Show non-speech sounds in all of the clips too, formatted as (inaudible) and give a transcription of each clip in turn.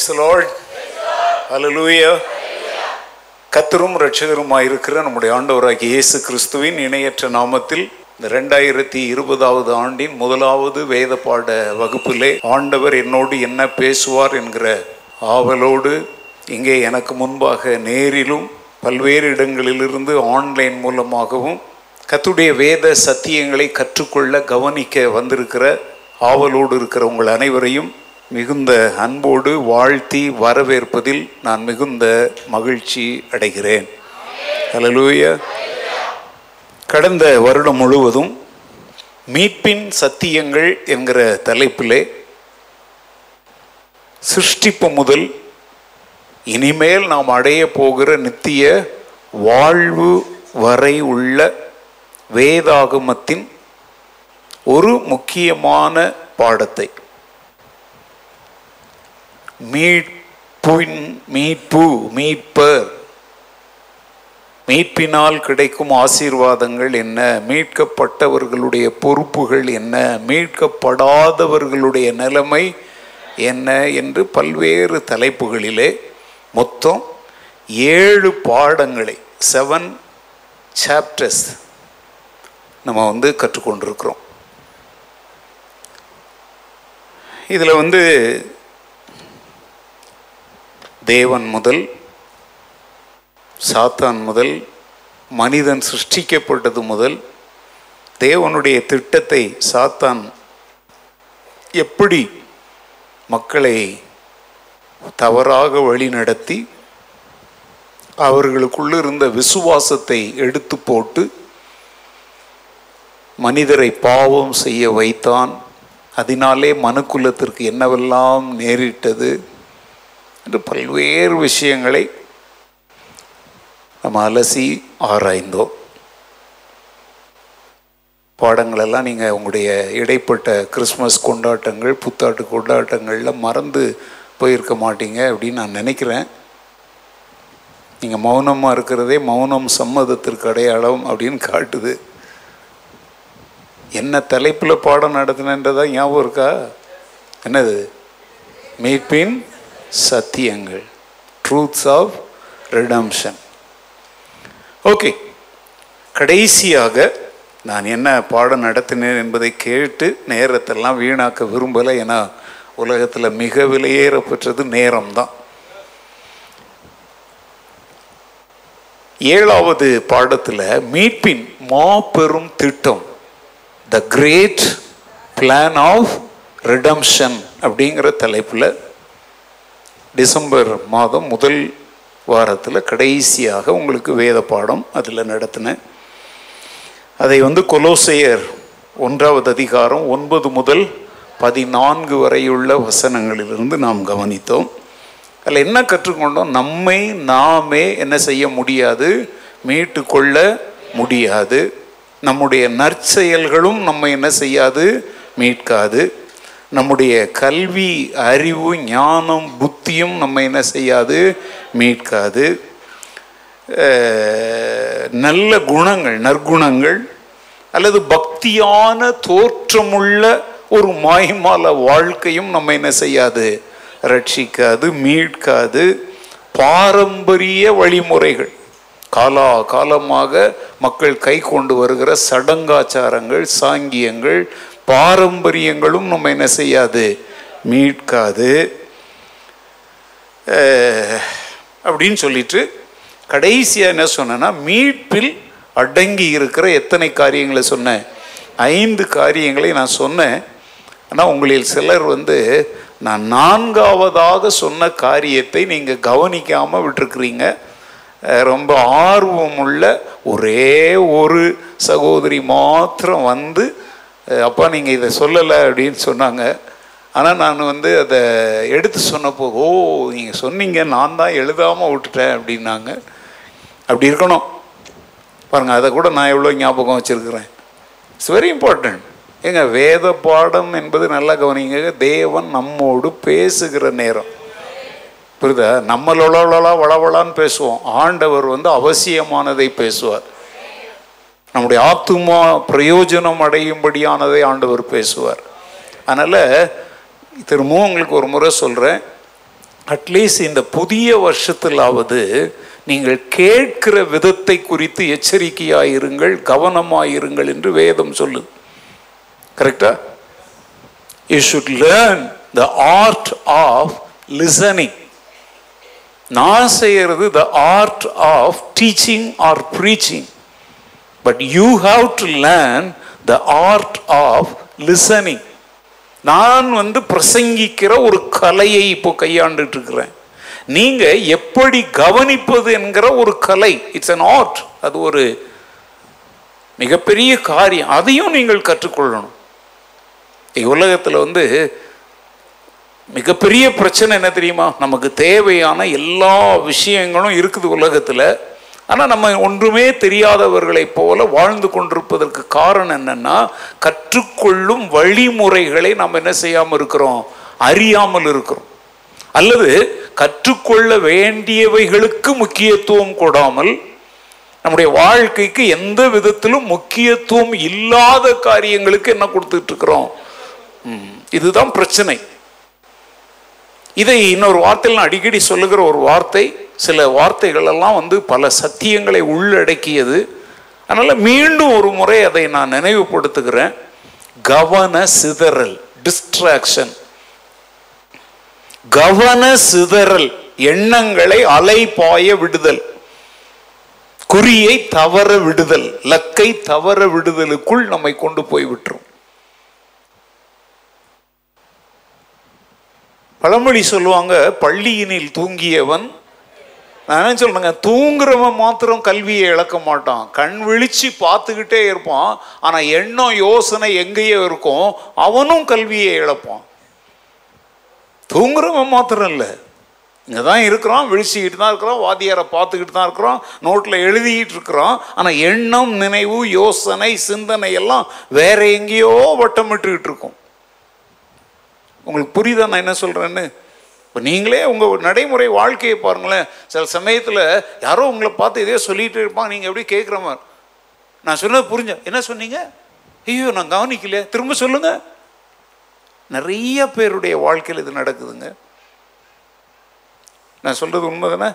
Price Lord ஹalleluya கத்தரும் இரட்சகருமாய் இருக்கிற நம்முடைய ஆண்டவராகிய இயேசு கிறிஸ்துவின் இணையற்ற நாமத்தில் இந்த ரெண்டாயிரத்தி இருபதாவது ஆண்டின் முதலாவது வேத பாட வகுப்பிலே ஆண்டவர் என்னோடு என்ன பேசுவார் என்கிற ஆவலோடு இங்கே எனக்கு முன்பாக நேரிலும் பல்வேறு இடங்களிலிருந்து ஆன்லைன் மூலமாகவும் கத்துடைய வேத சத்தியங்களை கற்றுக்கொள்ள கவனிக்க வந்திருக்கிற ஆவலோடு இருக்கிற உங்கள் அனைவரையும் மிகுந்த அன்போடு வாழ்த்தி வரவேற்பதில் நான் மிகுந்த மகிழ்ச்சி அடைகிறேன். ஹலலூய கடந்த வருடம் முழுவதும் மீட்பின் சத்தியங்கள் என்கிற தலைப்பிலே சிருஷ்டிப்பு முதல் இனிமேல் நாம் அடைய போகிற நித்திய வாழ்வு வரை உள்ள வேதாகமத்தின் ஒரு முக்கியமான பாடத்தை மீட்பின் மீட்பு மீட்பர் மீட்பினால் கிடைக்கும் ஆசீர்வாதங்கள் என்ன? மீட்கப்பட்டவர்களுடைய பொறுப்புகள் என்ன? மீட்கப்படாதவர்களுடைய நிலைமை என்ன? என்று பல்வேறு தலைப்புகளிலே மொத்தம் ஏழு பாடங்களை செவன் சாப்டர்ஸ் நம்ம வந்து கற்றுக்கொண்டிருக்கிறோம். இதில் வந்து தேவன் முதல் சாத்தான் முதல் மனிதன் சிருஷ்டிக்கப்பட்டது முதல் தேவனுடைய திட்டத்தை சாத்தான் எப்படி மக்களை தவறாக வழிநடத்தி அவர்களுக்குள்ள இருந்த விசுவாசத்தை எடுத்து போட்டு மனிதரை பாவம் செய்ய வைத்தான். அதனாலே மனுக்குலத்திற்கு என்னவெல்லாம் நேரிட்டது? என்று பல்வேறு விஷயங்களை நம்ம அலசி ஆராய்ந்தோம். பாடங்களெல்லாம் நீங்கள் உங்களுடைய இடைப்பட்ட கிறிஸ்மஸ் கொண்டாட்டங்கள் புத்தாட்டு கொண்டாட்டங்களில் மறந்து போயிருக்க மாட்டீங்க அப்படின்னு நான் நினைக்கிறேன். நீங்கள் மௌனமாக இருக்கிறதே மௌனம் சம்மதத்திற்கு அடையாளம் அப்படின்னு காட்டுது. என்ன தலைப்பில் பாடம் நடத்தினன்றதா ஞாபகம் இருக்கா? என்னது? மீட்பின் சத்தியங்கள். ட்ரூத்ஸ் ஆஃப் ரிடம்ஷன் ஓகே கடைசியாக நான் என்ன பாடம் நடத்தினேன் என்பதை கேட்டு நேரத்தெல்லாம் வீணாக்க விரும்பலை. ஏன்னா உலகத்தில் மிக விலையேறப்பெற்றது நேரம்தான். ஏழாவது பாடத்தில் மீட்பின் மாபெரும் திட்டம். The great plan of redemption அப்படிங்கிற தலைப்பில் டிசம்பர் மாதம் முதல் வாரத்தில் கடைசியாக உங்களுக்கு வேத பாடம் அதில் நடத்தினேன் அதை வந்து கொலோசையர் ஒன்றாவது அதிகாரம் ஒன்பது முதல் பதினான்கு வரையுள்ள வசனங்களிலிருந்து நாம் கவனித்தோம். அதில் என்ன கற்றுக்கொண்டோம்? நம்மை நாமே என்ன செய்ய முடியாது? மீட்டு கொள்ள முடியாது. நம்முடைய நற்செயல்களும் நம்ம என்ன செய்யாது? மீட்காது. நம்முடைய கல்வி அறிவு ஞானம் புத்தியும் நம்ம என்ன செய்யாது? மீட்காது. நல்ல குணங்கள் நற்குணங்கள் அல்லது பக்தியான தோற்றமுள்ள ஒரு மாய்மால வாழ்க்கையும் நம்ம என்ன செய்யாது? ரட்சிக்காது மீட்காது. பாரம்பரிய வழிமுறைகள். காலா காலமாக மக்கள் கை கொண்டு வருகிற சடங்காச்சாரங்கள் சாங்கியங்கள் பாரம்பரியங்களும் நம்ம என்ன செய்யாது? மீட்காது. அப்படின்னு சொல்லிட்டு கடைசியாக என்ன சொன்னேன்னா மீட்பில் அடங்கி இருக்கிற எத்தனை காரியங்களை சொன்னேன்? ஐந்து காரியங்களை நான் சொன்னேன். ஆனால் உங்களில் சிலர் வந்து நான் நான்காவதாக சொன்ன காரியத்தை நீங்கள் கவனிக்காமல் விட்டுருக்குறீங்க. ரொம்ப ஆர்வமுள்ள ஒரே ஒரு சகோதரி மாத்திரம் வந்து அப்பா நீங்கள் இதை சொல்லலை அப்படின்னு சொன்னாங்க. ஆனால் நான் வந்து அதை எடுத்து சொன்னப்போ ஓ நீங்கள் சொன்னீங்க நான் தான் எழுதாமல் விட்டுட்டேன் அப்படின்னாங்க. அப்படி இருக்கணும். பாருங்கள் அதை கூட நான் எவ்வளோ ஞாபகம் வச்சுருக்கிறேன். இட்ஸ் வெரி இம்பார்ட்டண்ட் ஏங்க வேத பாடம் என்பது நல்லா கவனிங்க. தேவன் நம்மோடு பேசுகிற நேரம். புரியுதா? நம்மளோளா வளவளான்னு பேசுவோம். ஆண்டவர் வந்து அவசியமானதை பேசுவார். நம்முடைய ஆத்துமா பிரயோஜனம் அடையும்படியானதை ஆண்டவர் பேசுவார். அதனால் திரும்பவும் உங்களுக்கு ஒரு முறை சொல்கிறேன் அட்லீஸ்ட் இந்த புதிய வருஷத்திலாவது நீங்கள் கேட்கிற விதத்தை குறித்து எச்சரிக்கையாயிருங்கள் கவனமாயிருங்கள் என்று வேதம் சொல்லுது. கரெக்டா you should learn the art of listening நான் செய்கிறது the art of teaching or preaching but you have to learn the art of listening நான் வந்து பிரசங்கிக்கிற ஒரு கலையை இப்போ கையாண்டுட்டு இருக்கிறேன் நீங்க எப்படி கவனிப்பது என்கிற ஒரு கலை இட்ஸ் அன் ஆர்ட் அது ஒரு மிகப்பெரிய காரியம். அதையும் நீங்கள் கற்றுக்கொள்ளணும். உலகத்தில் வந்து மிகப்பெரிய பிரச்சனை என்ன தெரியுமா? நமக்கு தேவையான எல்லா விஷயங்களும் இருக்குது உலகத்தில். ஆனால் நம்ம ஒன்றுமே தெரியாதவர்களைப் போல வாழ்ந்து கொண்டிருப்பதற்கு காரணம் என்னன்னா கற்றுக்கொள்ளும் வழிமுறைகளை நாம் என்ன செய்யாமல் இருக்கிறோம்? அறியாமல் இருக்கிறோம். அல்லது கற்றுக்கொள்ள வேண்டியவைகளுக்கு முக்கியத்துவம் கொடாமல் நம்முடைய வாழ்க்கைக்கு எந்த விதத்திலும் முக்கியத்துவம் இல்லாத காரியங்களுக்கு என்ன கொடுத்துட்டு இருக்கிறோம்? இதுதான் பிரச்சனை. இதை இன்னொரு வார்த்தையில் நான் அடிக்கடி சொல்லுகிற ஒரு வார்த்தை சில வார்த்தைகள் எல்லாம் வந்து பல சத்தியங்களை உள்ளடக்கியது. அதனால் மீண்டும் ஒரு முறை அதை நான் நினைவுபடுத்துகிறேன். கவன சிதறல் டிஸ்ட்ராக்ஷன் கவன சிதறல் எண்ணங்களை அலைபாய விடுதல். குறியை தவற விடுதல் லக்கை தவற விடுதலுக்குள் நம்மை கொண்டு போய் விட்டுரும். பழமொழி சொல்லுவாங்க பள்ளியினில் தூங்கியவன் நான் என்ன சொல்றேங்க தூங்குறவன் மாத்திரம் கல்வியை இழக்க மாட்டான். கண் விழிச்சு பார்த்துக்கிட்டே இருப்பான். ஆனா எண்ணம் யோசனை எங்கேயோ இருக்கும். அவனும் கல்வியை இழப்பான். தூங்குறவன் மாத்திரம் இல்லை. இங்கே தான் இருக்கிறோம் விழிச்சிக்கிட்டு தான் இருக்கிறோம் வாத்தியாரை பார்த்துக்கிட்டு தான் இருக்கிறோம் நோட்டில் எழுதிக்கிட்டு இருக்கிறோம் ஆனால் எண்ணம் நினைவு யோசனை சிந்தனை எல்லாம் வேற எங்கேயோ வட்டமிட்டுக்கிட்டு இருக்கும். உங்களுக்கு புரியுதா நான் என்ன சொல்கிறேன்னு இப்போ நீங்களே உங்கள் நடைமுறை வாழ்க்கையை பாருங்களேன். சில சமயத்தில் யாரோ உங்களை பார்த்து இதே சொல்லிகிட்டு இருப்பாங்க. நீங்கள் எப்படி கேட்குற மாதிரி. நான் சொன்னது புரிஞ்ச என்ன சொன்னீங்க? ஐயோ நான் கவனிக்கல திரும்ப சொல்லுங்கள் நிறைய பேருடைய வாழ்க்கையில் இது நடக்குதுங்க. நான் சொல்கிறது உண்மை தானே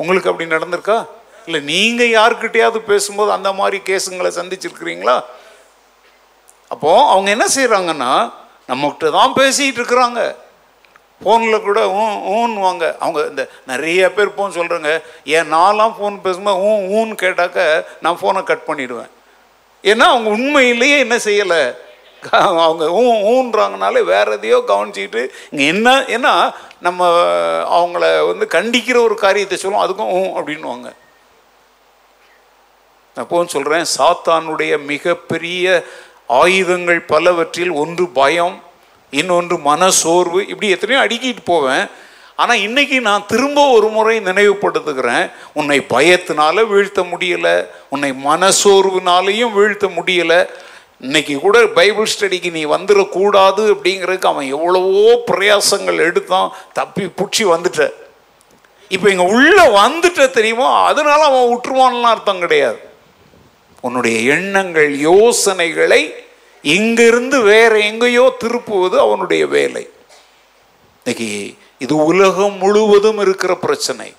உங்களுக்கு அப்படி நடந்திருக்கா? இல்லை நீங்கள் யாருக்கிட்டையாவது பேசும்போது அந்த மாதிரி கேஸுங்களை சந்திச்சிருக்கிறீங்களா? அப்போது அவங்க என்ன செய்கிறாங்கன்னா நம்மகிட்ட தான் பேசிகிட்டு இருக்கிறாங்க. ஃபோனில் கூட ஊ ஊன்னுவாங்க. அவங்க இந்த நிறைய பேர் ஃபோன் சொல்கிறாங்க ஏன் நான்லாம் ஃபோன் பேசும்போது ஊ ஊன்னு கேட்டாக்க நான் ஃபோனை கட் பண்ணிவிடுவேன் ஏன்னா அவங்க உண்மையிலேயே என்ன செய்யலை? அவங்க ஊ ஊன்றாங்கனாலே வேற எதையோ கவனிச்சிக்கிட்டு இங்கே என்ன ஏன்னா நம்ம அவங்கள வந்து கண்டிக்கிற ஒரு காரியத்தை சொல்லுவோம். அதுக்கும் ஊ அப்படின்வாங்க அப்போன்னு சொல்கிறேன் சாத்தானுடைய மிகப்பெரிய ஆயுதங்கள் பலவற்றில் ஒன்று பயம் இன்னொன்று மனசோர்வு இப்படி எத்தனையோ அடுக்கிட்டு போவேன். ஆனால் இன்னைக்கு நான் திரும்ப ஒரு முறை நினைவுபடுத்துகிறேன். உன்னை பயத்தினால வீழ்த்த முடியலை உன்னை மனசோர்வுனாலையும் வீழ்த்த முடியலை. இன்னைக்கு கூட பைபிள் ஸ்டடிக்கு நீ வந்துடக்கூடாது அப்படிங்கிறதுக்கு அவன் எவ்வளவோ பிரயாசங்கள் எடுத்தான் தப்பி பிடிச்சி வந்துட்ட. இப்போ இங்கே உள்ளே வந்துட்ட தெரியுமோ? அதனால அவன் விட்டுருவான்லாம் அர்த்தம் கிடையாது. உன்னுடைய எண்ணங்கள் யோசனைகளை இங்கிருந்து வேற எங்கேயோ திருப்புவது அவனுடைய வேலை. இன்னைக்கு இது உலகம் முழுவதும் இருக்கிற பிரச்சனை.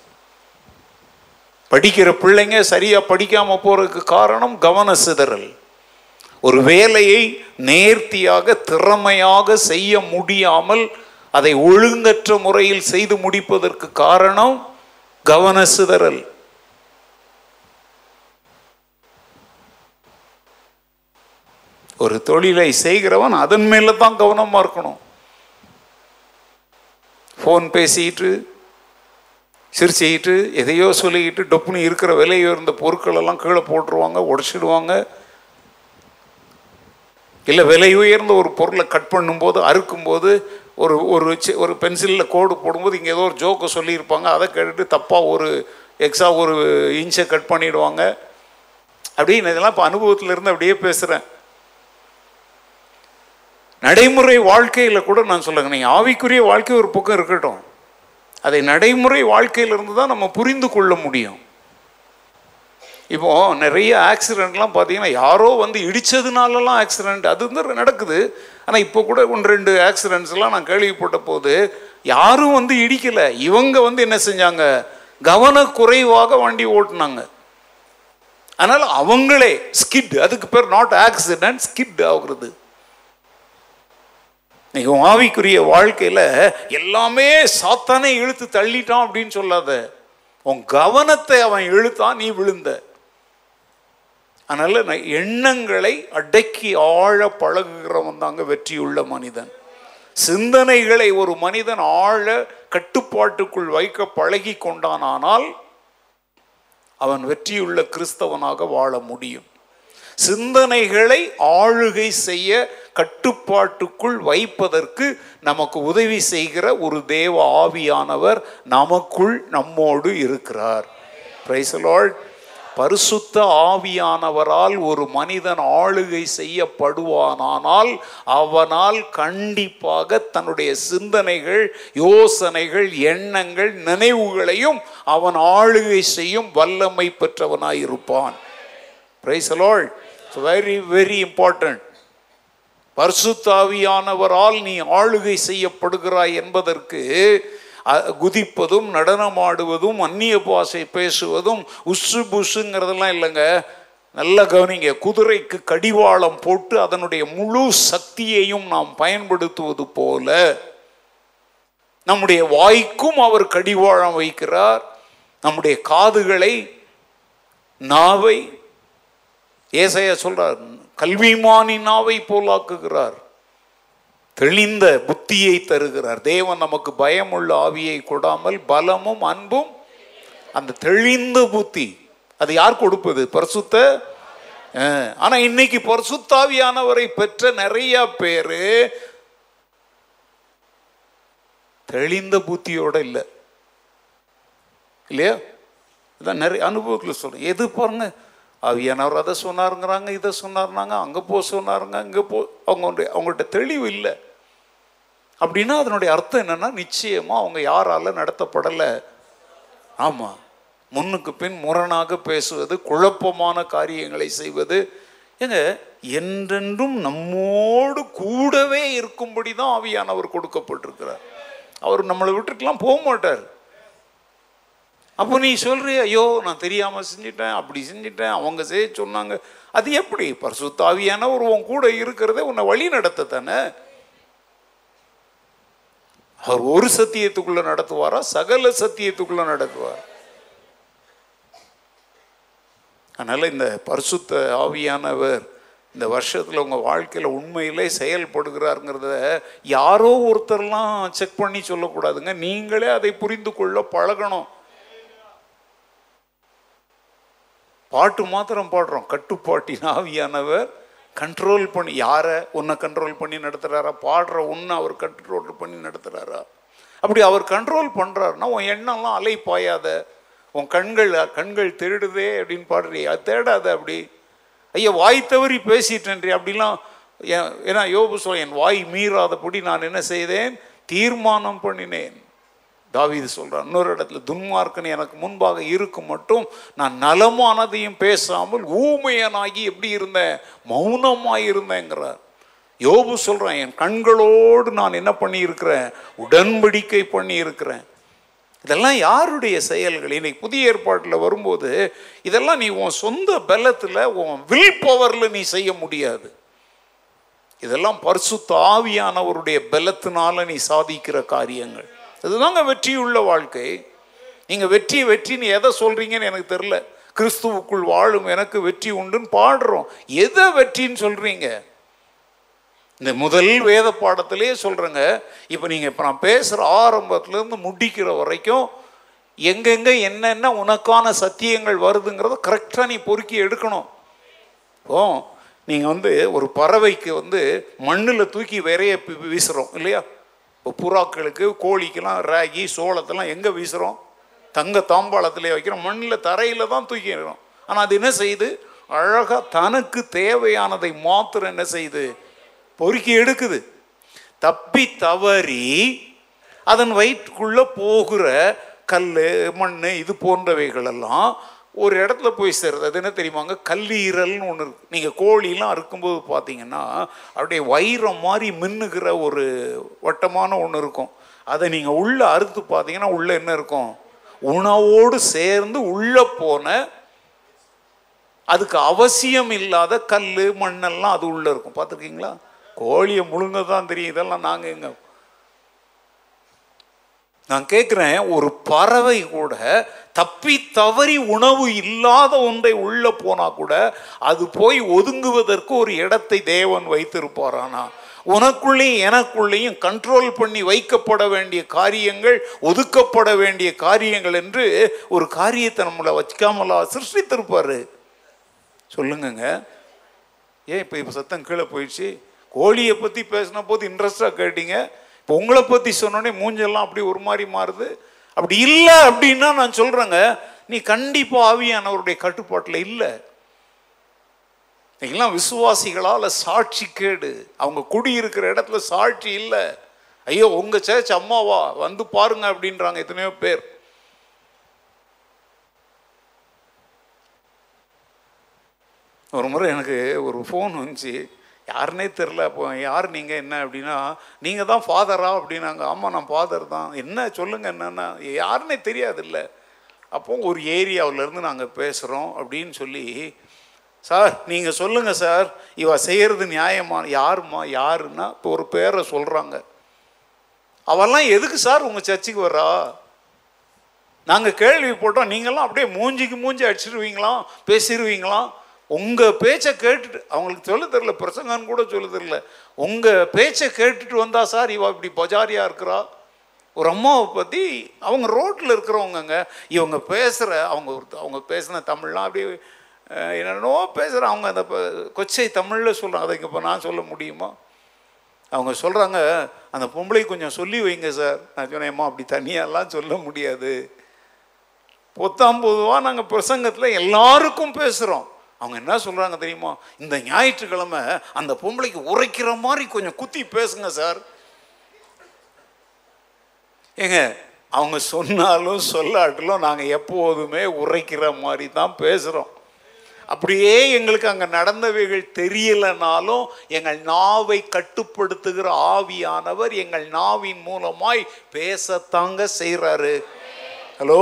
படிக்கிற பிள்ளைங்க சரியாக படிக்காம போறதுக்கு காரணம் கவன சிதறல். ஒரு வேலையை நேர்த்தியாக திறமையாக செய்ய முடியாமல் அதை ஒழுங்கற்ற முறையில் செய்து முடிப்பதற்கு காரணம் கவன சிதறல். ஒரு தொழிலை செய்கிறவன் அதன் மேல தான் கவனமா இருக்கணும். ஃபோன் பேசிட்டு சிரிச்சுக்கிட்டு எதையோ சொல்லிக்கிட்டு டொப்புன்னு இருக்கிற விலை உயர்ந்த பொருட்கள் எல்லாம் கீழே போட்டுருவாங்க உடச்சிடுவாங்க. இல்லை விலை உயர்ந்த ஒரு பொருளை கட் பண்ணும்போது அறுக்கும்போது ஒரு ஒரு ஒரு பென்சிலில் கோடு போடும்போது இங்கே ஏதோ ஒரு ஜோக்கை சொல்லியிருப்பாங்க அதை கேட்டுட்டு தப்பாக ஒரு எக்ஸ்ட்ரா ஒரு இன்ச்சை கட் பண்ணிடுவாங்க. அப்படின்னு இதெல்லாம் இப்போ அனுபவத்தில் இருந்து அப்படியே பேசுகிறேன் நடைமுறை வாழ்க்கையில் கூட நான் சொல்லுங்க நீங்கள் ஆவிக்குரிய வாழ்க்கை ஒரு பக்கம் இருக்கட்டும். அதை நடைமுறை வாழ்க்கையிலிருந்து தான் நம்ம புரிந்து கொள்ள முடியும். இப்போ நிறைய ஆக்சிடெண்ட்லாம் பார்த்தீங்கன்னா யாரோ வந்து இடித்ததுனாலலாம் ஆக்சிடெண்ட் அது வந்து நடக்குது. ஆனால் இப்போ கூட ஒன்று ரெண்டு ஆக்சிடெண்ட்ஸ்லாம் நான் கேள்விப்பட்ட போது யாரும் வந்து இடிக்கலை. இவங்க வந்து என்ன செஞ்சாங்க? கவனக்குறைவாக வண்டி ஓட்டினாங்க. அதனால் அவங்களே ஸ்கிட் அதுக்கு பேர் நாட் ஆக்சிடென்ட் ஸ்கிட் ஆகுறது. நீங்க ஆவிக்குரிய வாழ்க்கையில் எல்லாமே சாத்தானே இழுத்து தள்ளிட்டான் அப்படின்னு சொல்லாத. உன் கவனத்தை அவன் இழுத்தான் நீ விழுந்த. அதனால் நான் எண்ணங்களை அடக்கி ஆழ பழகுகிறவன் தாங்க வெற்றியுள்ள மனிதன். சிந்தனைகளை ஒரு மனிதன் ஆழ கட்டுப்பாட்டுக்குள் வைக்க பழகி கொண்டானானால் அவன் வெற்றியுள்ள கிறிஸ்தவனாக வாழ முடியும். சிந்தனைகளை ஆளுகை செய்ய கட்டுப்பாட்டுக்குள் வைப்பதற்கு நமக்கு உதவி செய்கிற ஒரு தேவ ஆவியானவர் நமக்குள் நம்மோடு இருக்கிறார். பிரைசலால் பரிசுத்த ஆவியானவரால் ஒரு மனிதன் ஆளுகை செய்யப்படுவானானால் அவனால் கண்டிப்பாக தன்னுடைய சிந்தனைகள் யோசனைகள் எண்ணங்கள் நினைவுகளையும் அவன் ஆளுகை செய்யும் வல்லமை பெற்றவனாய் இருப்பான் praise lord very very important பர்சுத்தாவியானவரால் நீ ஆளுகை செய்யப்படுகிறாய் என்பதற்கு குதிப்பதும் நடனமாடுவதும் அந்நிய பாசை பேசுவதும் உசு புஷுங்கிறதெல்லாம் இல்லைங்க. நல்ல கவனிங்க. குதிரைக்கு கடிவாளம் போட்டு அதனுடைய முழு சக்தியையும் நாம் பயன்படுத்துவது போல நம்முடைய வாய்க்கும் அவர் கடிவாளம் வைக்கிறார். நம்முடைய காதுகளை நாவை ஏசையா சொல்றார் கல்விமானினாவை போலாக்குகிறார். தெளிந்த புத்தியை தருகிறார். தேவன் நமக்கு பயமுள்ள ஆவியை கொடாமல் பலமும் அன்பும் அந்த தெளிந்த புத்தி. அது யார் கொடுப்பது? பரிசுத்த? அஹ், ஆனா இன்னைக்கு பரிசுத்தாவியானவரை பெற்ற நிறைய பேரு தெளிந்த புத்தியோட இல்லை. இல்லையா? இதான் நிறைய அனுபவத்தில் சொல்றேன். எது பாருங்க ஆவியானவர் அதை சொன்னாருங்கிறாங்க இதை சொன்னாருனாங்க அங்கே போ சொன்னாருங்க இங்கே போ. அவங்க அவங்கள்ட்ட தெளிவு இல்லை. அப்படின்னா அதனுடைய அர்த்தம் என்னென்னா நிச்சயமாக அவங்க யாரால நடத்தப்படலை. ஆமாம் முன்னுக்கு பின் முரணாக பேசுவது குழப்பமான காரியங்களை செய்வது. ஏங்க என்றென்றும் நம்மோடு கூடவே இருக்கும்படி தான் ஆவியானவர் கொடுக்கப்பட்டிருக்கிறார். அவர் நம்மளை விட்டுட்டுலாம் போக மாட்டார். அப்போ நீ சொல்றிய ஐயோ நான் தெரியாமல் செஞ்சிட்டேன் அப்படி செஞ்சிட்டேன் அவங்க செய்ய சொன்னாங்க. அது எப்படி? பரிசுத்தாவியானவர் உன் கூட இருக்கிறதே உன்னை வழி நடத்த தானே அவர் ஒரு சத்தியத்துக்குள்ள நடத்துவாரா? சகல சத்தியத்துக்குள்ள நடத்துவார்? அதனால இந்த பரிசுத்த ஆவியானவர் இந்த வருஷத்தில் உங்கள் வாழ்க்கையில் உண்மையிலே செயல்படுகிறாருங்கிறத யாரோ ஒருத்தர்லாம் செக் பண்ணி சொல்லக்கூடாதுங்க. நீங்களே அதை புரிந்து கொள்ள பழகணும். பாட்டு மாத்திரம் பாடுறோம். கட்டுப்பாட்டின் ஆவியானவர் கண்ட்ரோல் பண்ணி யாரை உன்னை கண்ட்ரோல் பண்ணி நடத்துகிறாரா பாடுற உன்னை அவர் கண்ட்ரோல் பண்ணி நடத்துகிறாரா அப்படி அவர் கண்ட்ரோல் பண்ணுறாருன்னா உன் எண்ணம்லாம் அலை பாயாத உன் கண்கள் கண்கள் திருடுதே அப்படின்னு பாடுறியா தேடாத அப்படி. ஐயா வாய் தவறி பேசிட்டேன்றி அப்படிலாம் ஏன்னா யோபு சொல்ல என் வாய் மீறாதபடி நான் என்ன செய்தேன்? தீர்மானம் பண்ணினேன். தாவீது சொல்றான் இன்னொரு இடத்துல துன்மார்க்கன் எனக்கு முன்பாக இருக்கும் மட்டும் நான் நலமானதையும் பேசாமல் ஊமையனாகி எப்படி இருந்தேன்? மௌனமாக இருந்தேங்கிறார். யோபு சொல்கிறேன் என் கண்களோடு நான் என்ன பண்ணியிருக்கிறேன்? உடன்படிக்கை பண்ணியிருக்கிறேன். இதெல்லாம் யாருடைய செயல்கள்? இன்னைக்கு புதிய ஏற்பாட்டில் வரும்போது இதெல்லாம் நீ உன் சொந்த பலத்தில் உன் வில் பவரில் நீ செய்ய முடியாது. இதெல்லாம் பரிசுத்த ஆவியானவருடைய பலத்தினால நீ சாதிக்கிற காரியங்கள். இதுதாங்க வெற்றியுள்ள வாழ்க்கை. நீங்கள் வெற்றி வெற்றின்னு எதை சொல்கிறீங்கன்னு எனக்கு தெரில கிறிஸ்துவுக்குள் வாழும் எனக்கு வெற்றி உண்டுன்னு பாடுறோம். எதை வெற்றின்னு சொல்கிறீங்க இந்த முதல் வேத பாடத்திலே சொல்கிறேங்க இப்போ நீங்கள் இப்போ நான் பேசுகிற ஆரம்பத்துலேருந்து முடிக்கிற வரைக்கும் எங்கெங்க என்னென்ன உனக்கான சத்தியங்கள் வருதுங்கிறத கரெக்டாக நீ பொறுக்கி எடுக்கணும். ஓ நீங்கள் வந்து ஒரு பறவைக்கு வந்து மண்ணில் தூக்கி விரைய வீசுகிறோம் இல்லையா? இப்போ புறாக்களுக்கு கோழிக்கெல்லாம் ராகி சோளத்தெல்லாம் எங்கே வீசுகிறோம் தங்க தாம்பாளத்திலே வைக்கிறோம். மண்ணில் தரையில் தான் தூக்கிடுறோம் ஆனால் அது என்ன செய்யுது? அழகாக தனக்கு தேவையானதை மாத்திரம் என்ன செய்யுது? பொறுக்கி எடுக்குது. தப்பி தவறி அதன் வயிற்றுக்குள்ளே போகிற கல் மண் இது போன்றவைகளெல்லாம் ஒரு இடத்துல போய் சேருது அது என்ன தெரியுமாங்க கல்லீரல்னு ஒன்று இருக்கு. நீங்கள் கோழிலாம் அறுக்கும்போது பார்த்தீங்கன்னா அப்படியே வைரம் மாதிரி மின்னுகிற ஒரு வட்டமான ஒன்று இருக்கும். அதை நீங்கள் உள்ளே அறுத்து பார்த்தீங்கன்னா உள்ளே என்ன இருக்கும்? உணவோடு சேர்ந்து உள்ளே போன அதுக்கு அவசியம் இல்லாத கல் மண்ணெல்லாம் அது உள்ளே இருக்கும். பார்த்துருக்கீங்களா கோழியை முழுங்க தான் தெரியும். இதெல்லாம் நாங்கள் எங்கள் நான் கேட்குறேன் ஒரு பறவை கூட தப்பி தவறி உணவு இல்லாத ஒன்றை உள்ள போனா கூட அது போய் ஒதுங்குவதற்கு ஒரு இடத்தை தேவன் வைத்திருப்பாரானா? உனக்குள்ளேயும் எனக்குள்ளேயும் கண்ட்ரோல் பண்ணி வைக்கப்பட வேண்டிய காரியங்கள் ஒதுக்கப்பட வேண்டிய காரியங்கள் என்று ஒரு காரியத்தை நம்மளை வச்சுக்காமலா சிருஷ்டித்திருப்பாரு. சொல்லுங்கங்க. ஏன் இப்போ இப்போ சத்தம் கீழே போயிடுச்சு? கோழியை பற்றி பேசின போது இன்ட்ரெஸ்டாக கேட்டீங்க. இப்போ உங்களை பற்றி சொன்னோடனே மூஞ்செல்லாம் அப்படி ஒரு மாதிரி மாறுது. அப்படி இல்லை அப்படின்னா நான் சொல்கிறேங்க நீ கண்டிப்பாக ஆவியானவருடைய கட்டுப்பாட்டில் இல்லை. நீங்களாம் விசுவாசிகளால் சாட்சி கேடு. அவங்க குடியிருக்கிற இடத்துல சாட்சி இல்லை. ஐயோ உங்கள் சேர்ச் அம்மாவா? வந்து பாருங்க அப்படின்றாங்க எத்தனையோ பேர். ஒரு முறை எனக்கு ஒரு ஃபோன் வந்துச்சு. யாருன்னே தெரில அப்போ யார் நீங்கள் என்ன அப்படின்னா நீங்கள் தான் ஃபாதரா அப்படின்னாங்க. ஆமாம் நான் ஃபாதர் தான். என்ன? சொல்லுங்கள் என்னென்னா? யாருன்னே தெரியாதுல்ல. அப்போ ஒரு ஏரியாவிலேருந்து நாங்கள் பேசுகிறோம் அப்படின்னு சொல்லி சார் நீங்கள் சொல்லுங்கள் சார். இவ செய்கிறது நியாயமா? யாருமா யாருன்னா? இப்போ ஒரு பேரை சொல்கிறாங்க அவெல்லாம் எதுக்கு சார் உங்கள் சர்ச்சுக்கு வர்றா? நாங்கள் கேள்வி போட்டோம். நீங்களாம் அப்படியே மூஞ்சிக்கு மூஞ்சி அடிச்சிருவீங்களாம் பேசிடுவீங்களாம் உங்கள் பேச்சை கேட்டுட்டு அவங்களுக்கு சொல்ல தெரில பிரசங்கன்னு கூட சொல்ல தெரில உங்கள் பேச்சை கேட்டுட்டு வந்தா சார் இவள் இப்படி பஜாரியாக இருக்கிறா? ஒரு அம்மாவை பற்றி அவங்க ரோட்டில் இருக்கிறவங்கங்க இவங்க பேசுகிற அவங்க ஒரு- அவங்க பேசின தமிழ்லாம் அப்படியே என்னென்னோ பேசுகிற அவங்க அந்த கொச்சை தமிழில் சொல்கிறாங்க அதை இப்போ நான் சொல்ல முடியுமா? அவங்க சொல்கிறாங்க அந்த பொம்பளை கொஞ்சம் சொல்லி வைங்க சார். நான் சொன்னேம்மா அப்படி தனியாலாம் சொல்ல முடியாது. பொத்தாம் பொதுவாக நாங்கள் பிரசங்கத்தில் எல்லாருக்கும் பேசுகிறோம் அவங்க என்ன சொல்கிறாங்க தெரியுமா? இந்த ஞாயிற்றுக்கிழமை அந்த பொம்பளைக்கு உரைக்கிற மாதிரி கொஞ்சம் குத்தி பேசுங்க சார். ஏங்க அவங்க சொன்னாலும் சொல்லாட்டிலும் நாங்கள் எப்போதுமே உரைக்கிற மாதிரி தான் பேசுகிறோம் அப்படியே எங்களுக்கு அங்கே நடந்தவைகள் தெரியலனாலும் எங்கள் நாவை கட்டுப்படுத்துகிற ஆவியானவர் எங்கள் நாவின் மூலமாய் பேசத்தாங்க செய்கிறாரு ஹலோ?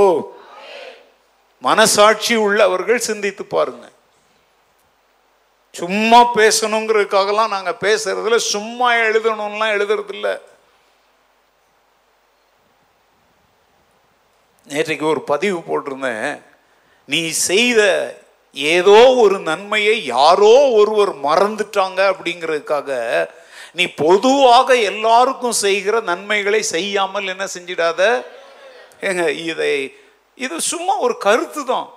மனசாட்சி உள்ளவர்கள் சிந்தித்து பாருங்க. சும்மா பேசணுங்கிறதுக்காகலாம் நாங்கள் பேசுறதுல சும்மா எழுதணும்லாம் எழுதுறதில்ல. நேற்றைக்கு ஒரு பதிவு போட்டிருந்தேன். நீ செய்த ஏதோ ஒரு நன்மையை யாரோ ஒருவர் மறந்துட்டாங்க அப்படிங்கிறதுக்காக நீ பொதுவாக எல்லாருக்கும் செய்கிற நன்மைகளை செய்யாமல் என்ன செஞ்சிடாத? ஏங்க இதை இது சும்மா ஒரு கருத்து தான்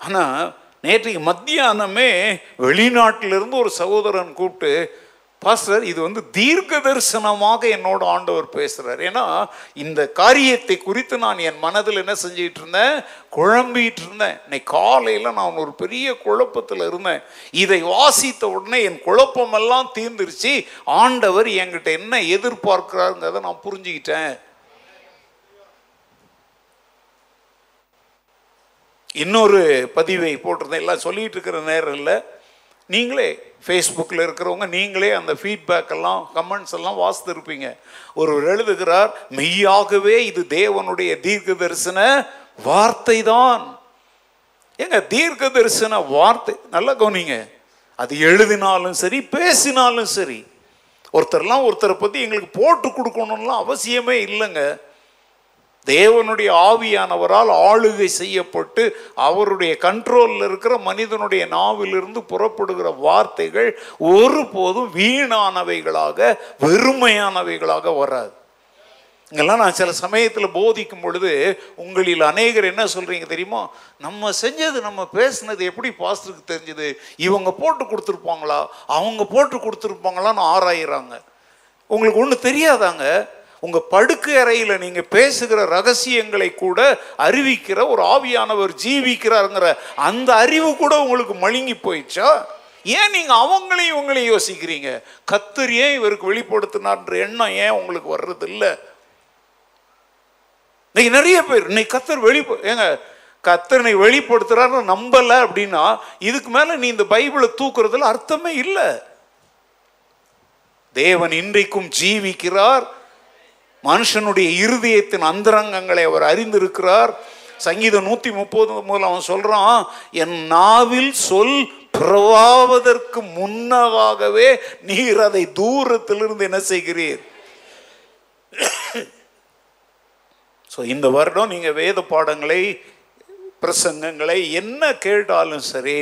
ஆனால் நேற்றைக்கு மத்தியானமே வெளிநாட்டிலிருந்து ஒரு சகோதரன் கூப்பிட்டு பாஸ்டர் இது வந்து தீர்க்க தரிசனமாக என்னோட ஆண்டவர் பேசுகிறார் ஏன்னா இந்த காரியத்தை குறித்து நான் என் மனதில் என்ன செஞ்சிட்டு இருந்தேன்? குழம்பிட்டு இருந்தேன். இன்னைக்கு காலையில் நான் ஒரு பெரிய குழப்பத்தில் இருந்தேன். இதை வாசித்த உடனே என் குழப்பமெல்லாம் தீர்ந்துருச்சு. ஆண்டவர் என்கிட்ட என்ன எதிர்பார்க்கிறாருங்கிறத நான் புரிஞ்சுக்கிட்டேன். இன்னொரு பதிவை போட்டிருந்தேன். எல்லாம் சொல்லிகிட்டு இருக்கிற நேரம் இல்லை நீங்களே ஃபேஸ்புக்கில் இருக்கிறவங்க நீங்களே அந்த ஃபீட்பேக் எல்லாம் கமெண்ட்ஸ் எல்லாம் வாசித்திருப்பீங்க. ஒருவர் எழுதுகிறார் மெய்யாகவே இது தேவனுடைய தீர்க்க தரிசன வார்த்தை தான். ஏங்க தீர்க்க தரிசன வார்த்தை நல்லா கவனிங்க. அது எழுதினாலும் சரி பேசினாலும் சரி. ஒருத்தர்லாம் ஒருத்தரை பற்றி எங்களுக்கு போட்டு கொடுக்கணும்லாம் அவசியமே இல்லைங்க. தேவனுடைய ஆவியானவரால் ஆளுகை செய்யப்பட்டு அவருடைய கண்ட்ரோலில் இருக்கிற மனிதனுடைய நாவிலிருந்து புறப்படுகிற வார்த்தைகள் ஒருபோதும் வீணானவைகளாக வெறுமையானவைகளாக வராது. இங்கெல்லாம் நான் சில சமயத்தில் போதிக்கும் பொழுது உங்களில் அநேகர் என்ன சொல்கிறீங்க தெரியுமா? நம்ம செஞ்சது நம்ம பேசுனது எப்படி பாஸ்டருக்கு தெரிஞ்சது? இவங்க போட்டு கொடுத்துருப்பாங்களா? அவங்க போட்டு கொடுத்துருப்பாங்களான்னு ஆராயிறாங்க. உங்களுக்கு ஒன்று தெரியாதாங்க? உங்க படுக்கை அறையில் நீங்க பேசுகிற ரகசியங்களை கூட அறிவிக்கிற ஒரு ஆவியானவர் ஜீவிக்கிறாருங்கிற அந்த அறிவு கூட உங்களுக்கு மழுங்கி போயிடுச்சா? ஏன் நீங்க அவங்களையும் இவங்களையும் யோசிக்கிறீங்க? கத்தர் ஏன் இவருக்கு வெளிப்படுத்தினார்ன்ற எண்ணம் ஏன் உங்களுக்கு வர்றது இல்லை இன்னைக்கு நிறைய பேர் இன்னைக்கு கத்தர் வெளி ஏங்க கத்தனை வெளிப்படுத்துறாரு நம்பல அப்படின்னா இதுக்கு மேல நீ இந்த பைபிளை தூக்குறதுல அர்த்தமே இல்லை. தேவன் இன்றைக்கும் ஜீவிக்கிறார் மனுஷனுடைய இருதயத்தின் அந்தரங்கங்களை அவர் அறிந்திருக்கிறார். சங்கீதம் நூத்தி முப்பது முதல் அவன் சொல்றான் என் நாவில் சொல் பிறவாவதற்கு முன்னதாகவே நீர் அதை தூரத்திலிருந்து என்ன செய்கிறீர்? ஸோ இந்த வருடம் நீங்க வேத பாடங்களை பிரசங்கங்களை என்ன கேட்டாலும் சரி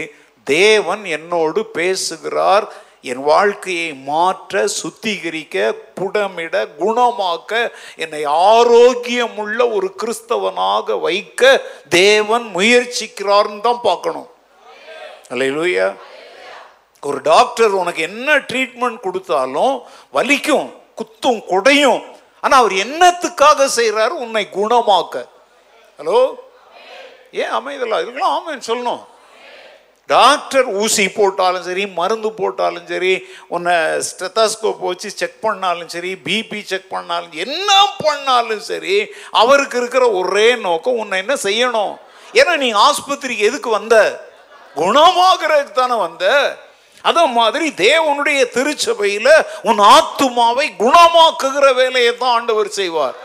தேவன் என்னோடு பேசுகிறார் என் வாழ்க்கையை மாற்ற சுத்திகரிக்க புடமிட குணமாக்க என்னை ஆரோக்கியமுள்ள ஒரு கிறிஸ்தவனாக வைக்க தேவன் முயற்சிக்கிறார்னு தான் பார்க்கணும். அல்லையா ஒரு டாக்டர் உனக்கு என்ன ட்ரீட்மெண்ட் கொடுத்தாலும் வலிக்கும் குத்தும் குடையும். ஆனால் அவர் என்னத்துக்காக செய்கிறாரு உன்னை குணமாக்க. ஹலோ? ஏன் அமைதலா? இதுக்கெல்லாம் ஆமாம் சொல்லணும். டாக்டர் ஊசி போட்டாலும் சரி மருந்து போட்டாலும் சரி உன்னை ஸ்டெத்தாஸ்கோப் வச்சு செக் பண்ணாலும் சரி பிபி செக் பண்ணாலும் என்ன பண்ணாலும் சரி அவருக்கு இருக்கிற ஒரே நோக்கம் உன்னை என்ன செய்யணும்? ஏன்னா நீ ஆஸ்பத்திரிக்கு எதுக்கு வந்த? குணமாகிறதுக்கு தானே வந்த. அதே மாதிரி தேவனுடைய திருச்சபையில உன் ஆத்துமாவை குணமாக்குகிற வேலையை தான் ஆண்டவர் செய்வார்.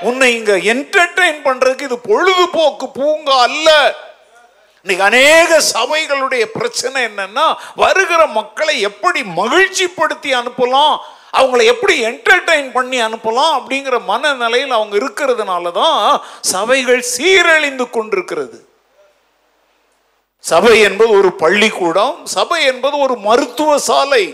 உன்னை இங்க என்டர்டெயின் பண்றதுக்கு இது பொழுதுபோக்கு பூங்கா அல்ல. இன்னைக்கு அநேக சபைகளுடைய பிரச்சனை என்னன்னா வருகிற மக்களை எப்படி மகிழ்ச்சிப்படுத்தி அனுப்பலாம் அவங்களை எப்படி என்டர்டெயின் பண்ணி அனுப்பலாம் அப்படிங்கிற மனநிலையில் அவங்க இருக்கிறதுனால தான் சபைகள் சீரழிந்து கொண்டிருக்கிறது. சபை என்பது ஒரு பள்ளிக்கூடம் சபை என்பது ஒரு மருத்துவ சாலை.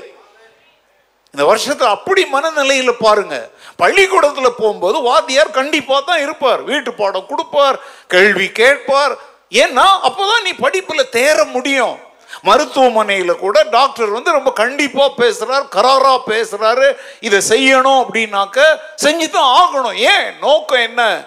இந்த வருஷத்தை அப்படி மனநிலையில் பாருங்க. பள்ளிக்கூடத்தில் போகும்போது வாத்தியார் கண்டிப்பாக தான் இருப்பார். வீட்டு பாடம் கொடுப்பார் கேள்வி கேட்பார் ஏன்னா அப்போதான் நீ படிப்பில் தேர முடியும். மருத்துவமனையில் கூட டாக்டர் வந்து ரொம்ப கண்டிப்பாக பேசுகிறார் கராராக பேசுகிறாரு இதை செய்யணும் அப்படின்னாக்க செஞ்சு தான் ஆகணும். ஏன்? நோக்கம் என்ன?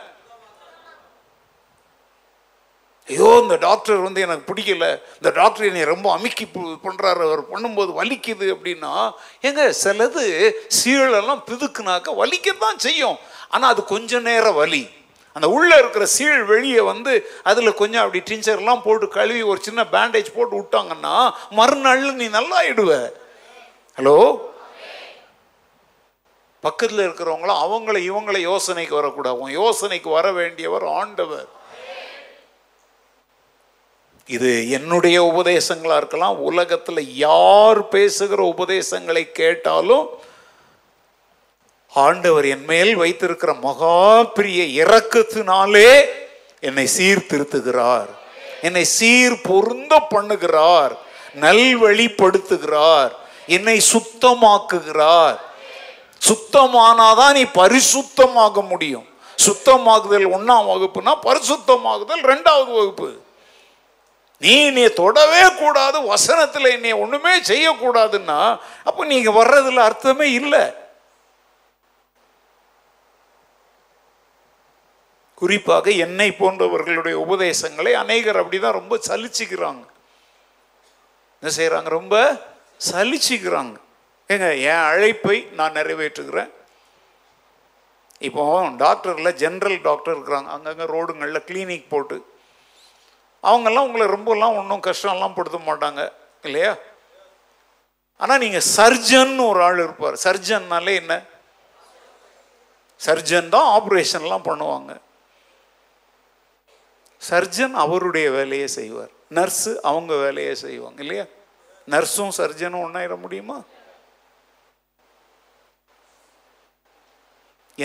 ஐயோ இந்த டாக்டர் வந்து எனக்கு பிடிக்கல. இந்த டாக்டர் என்னை ரொம்ப அமுக்கி பண்ணுறாரு அவர் பண்ணும்போது வலிக்குது அப்படின்னா எங்க சிலது சீழெல்லாம் பிதுக்குனாக்க வலிக்கத்தான் செய்யும். ஆனால் அது கொஞ்ச நேரம் வலி. அந்த உள்ளே இருக்கிற சீழ் வெளியே வந்து அதில் கொஞ்சம் அப்படி டிஞ்சர்லாம் போட்டு கழுவி ஒரு சின்ன பேண்டேஜ் போட்டு விட்டாங்கன்னா மறுநாள் நீ நல்லா ஆயிடுவ. ஹலோ பக்கத்தில் இருக்கிறவங்களும் அவங்கள இவங்கள யோசனைக்கு வரக்கூடாது. உன் யோசனைக்கு வர வேண்டியவர் ஆண்டவர். இது என்னுடைய உபதேசங்களா இருக்கலாம் உலகத்தில் யார் பேசுகிற உபதேசங்களை கேட்டாலும் ஆண்டவர் என் மேல் வைத்திருக்கிற மகா பிரிய இரக்கத்தினாலே என்னை சீர்திருத்துகிறார். என்னை சீர் பொருந்த பண்ணுகிறார். நல்வழிப்படுத்துகிறார். என்னை சுத்தமாக்குகிறார். சுத்தமானாதான் நீ பரிசுத்தமாக முடியும். சுத்தமாகுதல் ஒண்ணாம் வகுப்புனா பரிசுத்தமாகுதல் ரெண்டாவது வகுப்பு. நீ நீ தொடவே கூடாது வசனத்தில் நீ ஒண்ணுமே செய்யக்கூடாதுன்னா அப்போ நீங்க வர்றதுல அர்த்தமே இல்லை. குறிப்பாக என்னை போன்றவர்களுடைய உபதேசங்களை அநேகர் அப்படிதான் ரொம்ப சலிச்சுக்கிறாங்க. என்ன செய்கிறாங்க ரொம்ப சலிச்சுக்கிறாங்க. ஏங்க என் அழைப்பை நான் நிறைவேற்றுகிறேன். இப்போ டாக்டரில் ஜென்ரல் டாக்டர் இருக்கிறாங்க. அங்கங்கே ரோடுங்களில் கிளினிக் போட்டு. அவங்கெல்லாம் உங்களை ரொம்பலாம் ஒன்றும் கஷ்டம்லாம் படுத்த மாட்டாங்க. இல்லையா? ஆனால் நீங்கள் சர்ஜன் ஒரு ஆள் இருப்பார். சர்ஜன்னாலே என்ன? சர்ஜன் தான் ஆப்ரேஷன்லாம் பண்ணுவாங்க. சர்ஜன் அவருடைய வேலையை செய்வார். நர்ஸு அவங்க வேலையை செய்வாங்க இல்லையா? நர்ஸும் சர்ஜனும் ஒன்றாயிட முடியுமா?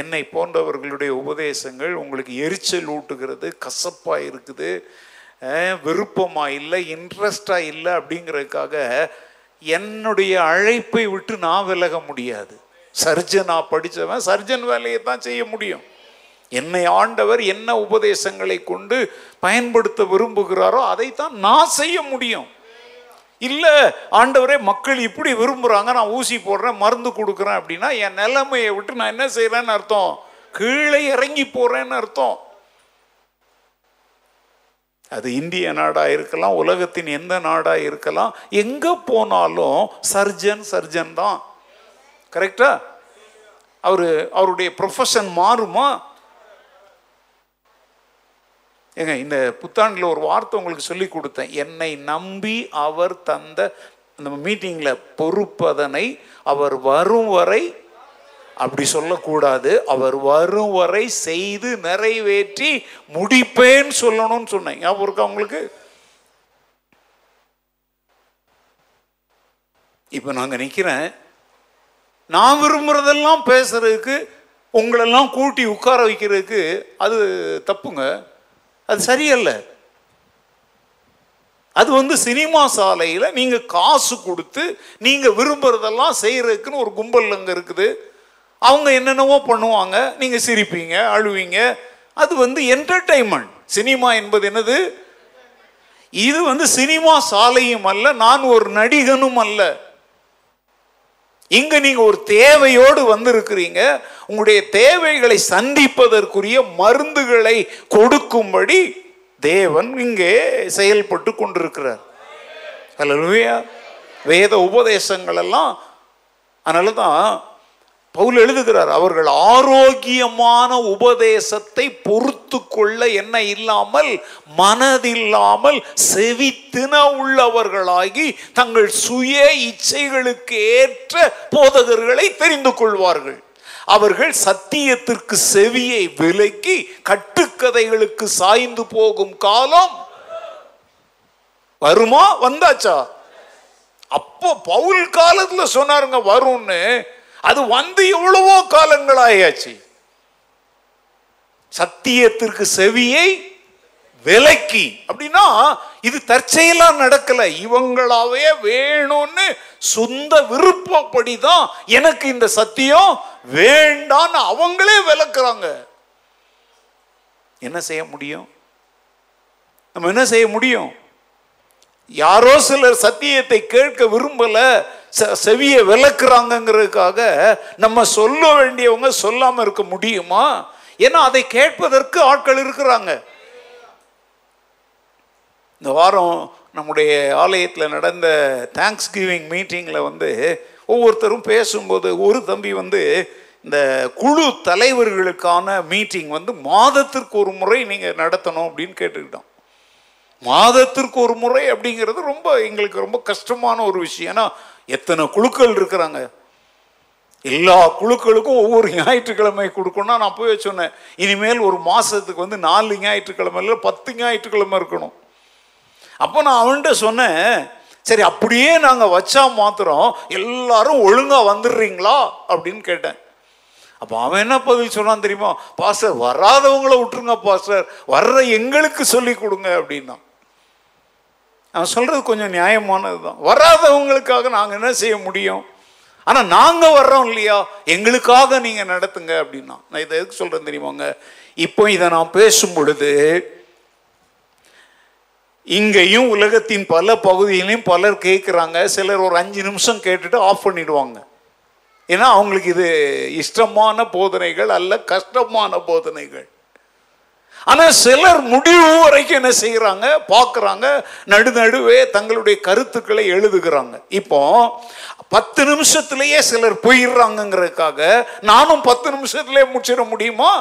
என்னை போன்றவர்களுடைய உபதேசங்கள் உங்களுக்கு எரிச்சல் ஊட்டுகிறது கசப்பாக இருக்குது விருப்பமாக இல்லை இன்ட்ரெஸ்டாக இல்லை அப்படிங்கிறதுக்காக என்னுடைய அழைப்பை விட்டு நான் விலக முடியாது. சர்ஜனாக படித்தவன் சர்ஜன் வேலையை தான் செய்ய முடியும். என்னை ஆண்டவர் என்ன உபதேசங்களை கொண்டு பயன்படுத்த விரும்புகிறாரோ அதைத்தான் நான் செய்ய முடியும். இல்லை ஆண்டவரே மக்கள் இப்படி விரும்புகிறாங்க நான் ஊசி போடுறேன் மருந்து கொடுக்குறேன் அப்படின்னா என் நிலைமையை விட்டு நான் என்ன செய்கிறேன்னு அர்த்தம்? கீழே இறங்கி போகிறேன்னு அர்த்தம். அது இந்திய நாடாக இருக்கலாம் உலகத்தின் எந்த நாடாக இருக்கலாம் எங்கே போனாலும் சர்ஜன் சர்ஜன் தான். கரெக்டா அவர் அவருடைய ப்ரொஃபஷன் மாறுமா? ஏங்க இந்த புத்தாண்டில் ஒரு வார்த்தை உங்களுக்கு சொல்லி கொடுத்தேன். என்னை நம்பி அவர் தந்த அந்த மீட்டிங்கில் பொறுப்பதனை அவர் வரும் வரை அப்படி சொல்லக்கூடாது. அவர் வரும் வரை செய்து நிறைவேற்றி முடிப்பேன்னு சொல்லணும்னு சொன்னேன். ஞாபகம் இருக்கா உங்களுக்கு? இப்போ நாங்கள் நிற்கிறேன் நான் விரும்புகிறதெல்லாம் பேசுறதுக்கு உங்களெல்லாம் கூட்டி உட்கார வைக்கிறதுக்கு அது தப்புங்க. அது சரியல்ல. அது வந்து சினிமா சாலையில் நீங்கள் காசு கொடுத்து நீங்கள் விரும்புகிறதெல்லாம் செய்கிறதுக்குன்னு ஒரு கும்பல் அங்கே இருக்குது. அவங்க என்னென்னவோ பண்ணுவாங்க. நீங்கள் சிரிப்பீங்க அழுவீங்க. அது வந்து என்டர்டைன்மெண்ட் சினிமா என்பது என்னது? இது வந்து சினிமா சாலையும் அல்ல நான் ஒரு நடிகனும் அல்ல. இங்க நீங்க ஒரு தேவையோடு வந்திருக்கிறீங்க. உங்களுடைய தேவைகளை சந்திப்பதற்குரிய மருந்துகளை கொடுக்கும்படி தேவன் இங்கே செயல்பட்டு கொண்டிருக்கிறார். அல்ல வேத உபதேசங்கள் எல்லாம் அதனால தான் பவுல் எழுதுகிறார் அவர்கள் ஆரோக்கியமான உபதேசத்தை பொறுத்து கொள்ள என்ன இல்லாமல் மனதில்லாமல் செவித்தின உள்ளவர்களாகி தங்கள் சுய இச்சைகளுக்கு ஏற்ற போதகர்களை தெரிந்து கொள்வார்கள். அவர்கள் சத்தியத்திற்கு செவியை விலக்கி கட்டுக்கதைகளுக்கு சாய்ந்து போகும் காலம் வருமா? வந்தாச்சா? அப்போ பவுல் காலத்தில் சொன்னாருங்க வரும்னு அது வந்து எவ்வளவோ காலங்களாயாச்சு. சத்தியத்திற்கு செவியை விலக்கி. அப்படின்னா இது தற்செயலா நடக்கல. இவங்களாவே வேணும்னு சொந்த விருப்பப்படிதான் எனக்கு இந்த சத்தியம் வேண்டான்னு அவங்களே விளக்குறாங்க. என்ன செய்ய முடியும்? நம்ம என்ன செய்ய முடியும்? யாரோ சிலர் சத்தியத்தை கேட்க விரும்பல. செவியை விளக்குறாங்கிறதுக்காக நம்ம சொல்ல வேண்டியவங்க சொல்லாமல் இருக்க முடியுமா? ஏன்னா அதை கேட்பதற்கு ஆட்கள் இருக்கிறாங்க. இந்த வாரம் நம்முடைய ஆலயத்தில் நடந்த தேங்க்ஸ் கிவிங் மீட்டிங்கில் வந்து ஒவ்வொருத்தரும் பேசும்போது ஒரு தம்பி வந்து இந்த குழு தலைவர்களுக்கான மீட்டிங் வந்து மாதத்திற்கு ஒரு முறை நீங்கள் நடத்தணும் அப்படின்னு கேட்டுக்கிட்டோம் மாதத்திற்கு ஒரு முறை அப்படிங்கிறது ரொம்ப எங்களுக்கு ரொம்ப கஷ்டமான ஒரு விஷயம். ஏன்னா எத்தனை குழுக்கள் இருக்கிறாங்க? எல்லா குழுக்களுக்கும் ஒவ்வொரு ஞாயிற்றுக்கிழமை கொடுக்கணும்னா நான் போய் சொன்னேன். இனிமேல் ஒரு மாதத்துக்கு வந்து நாலு ஞாயிற்றுக்கிழமை இல்லை பத்து ஞாயிற்றுக்கிழமை இருக்கணும். அப்போ நான் அவன்கிட்ட சொன்னேன் சரி அப்படியே நாங்கள் வச்சா மாத்திரம் எல்லாரும் ஒழுங்காக வந்துடுறீங்களா? அப்படின்னு கேட்டேன். அப்போ அவன் என்ன பதில் சொன்னான் தெரியுமா? பாஸ்டர் வராதவங்கள விட்டுருங்க பாஸ்டர். வர்ற எங்களுக்கு சொல்லி கொடுங்க அப்படின்னா அவன் சொல்கிறது கொஞ்சம் நியாயமானது தான். வராதவங்களுக்காக நாங்கள் என்ன செய்ய முடியும்? ஆனால் நாங்கள் வர்றோம் இல்லையா? எங்களுக்காக நீங்கள் நடத்துங்க அப்படின்னா. நான் இதை எதுக்கு சொல்கிறேன் தெரியுமாங்க இப்போ இதை நான் பேசும் பொழுது இங்கேயும் உலகத்தின் பல பகுதியிலையும் பலர் கேட்குறாங்க சிலர் ஒரு அஞ்சு நிமிஷம் கேட்டுட்டு ஆஃப் பண்ணிடுவாங்க. ஏன்னா அவங்களுக்கு இது இஷ்டமான போதனைகள் அல்ல கஷ்டமான போதனைகள். ஆனால் சிலர் முடிவு வரைக்கும் என்ன செய்கிறாங்க பார்க்குறாங்க. நடு நடுவே தங்களுடைய கருத்துக்களை எழுதுகிறாங்க. இப்போ பத்து நிமிஷத்துலேயே சிலர் போயிடுறாங்கங்கிறதுக்காக நானும் பத்து நிமிஷத்துலேயே முடிச்சிட முடியுமா?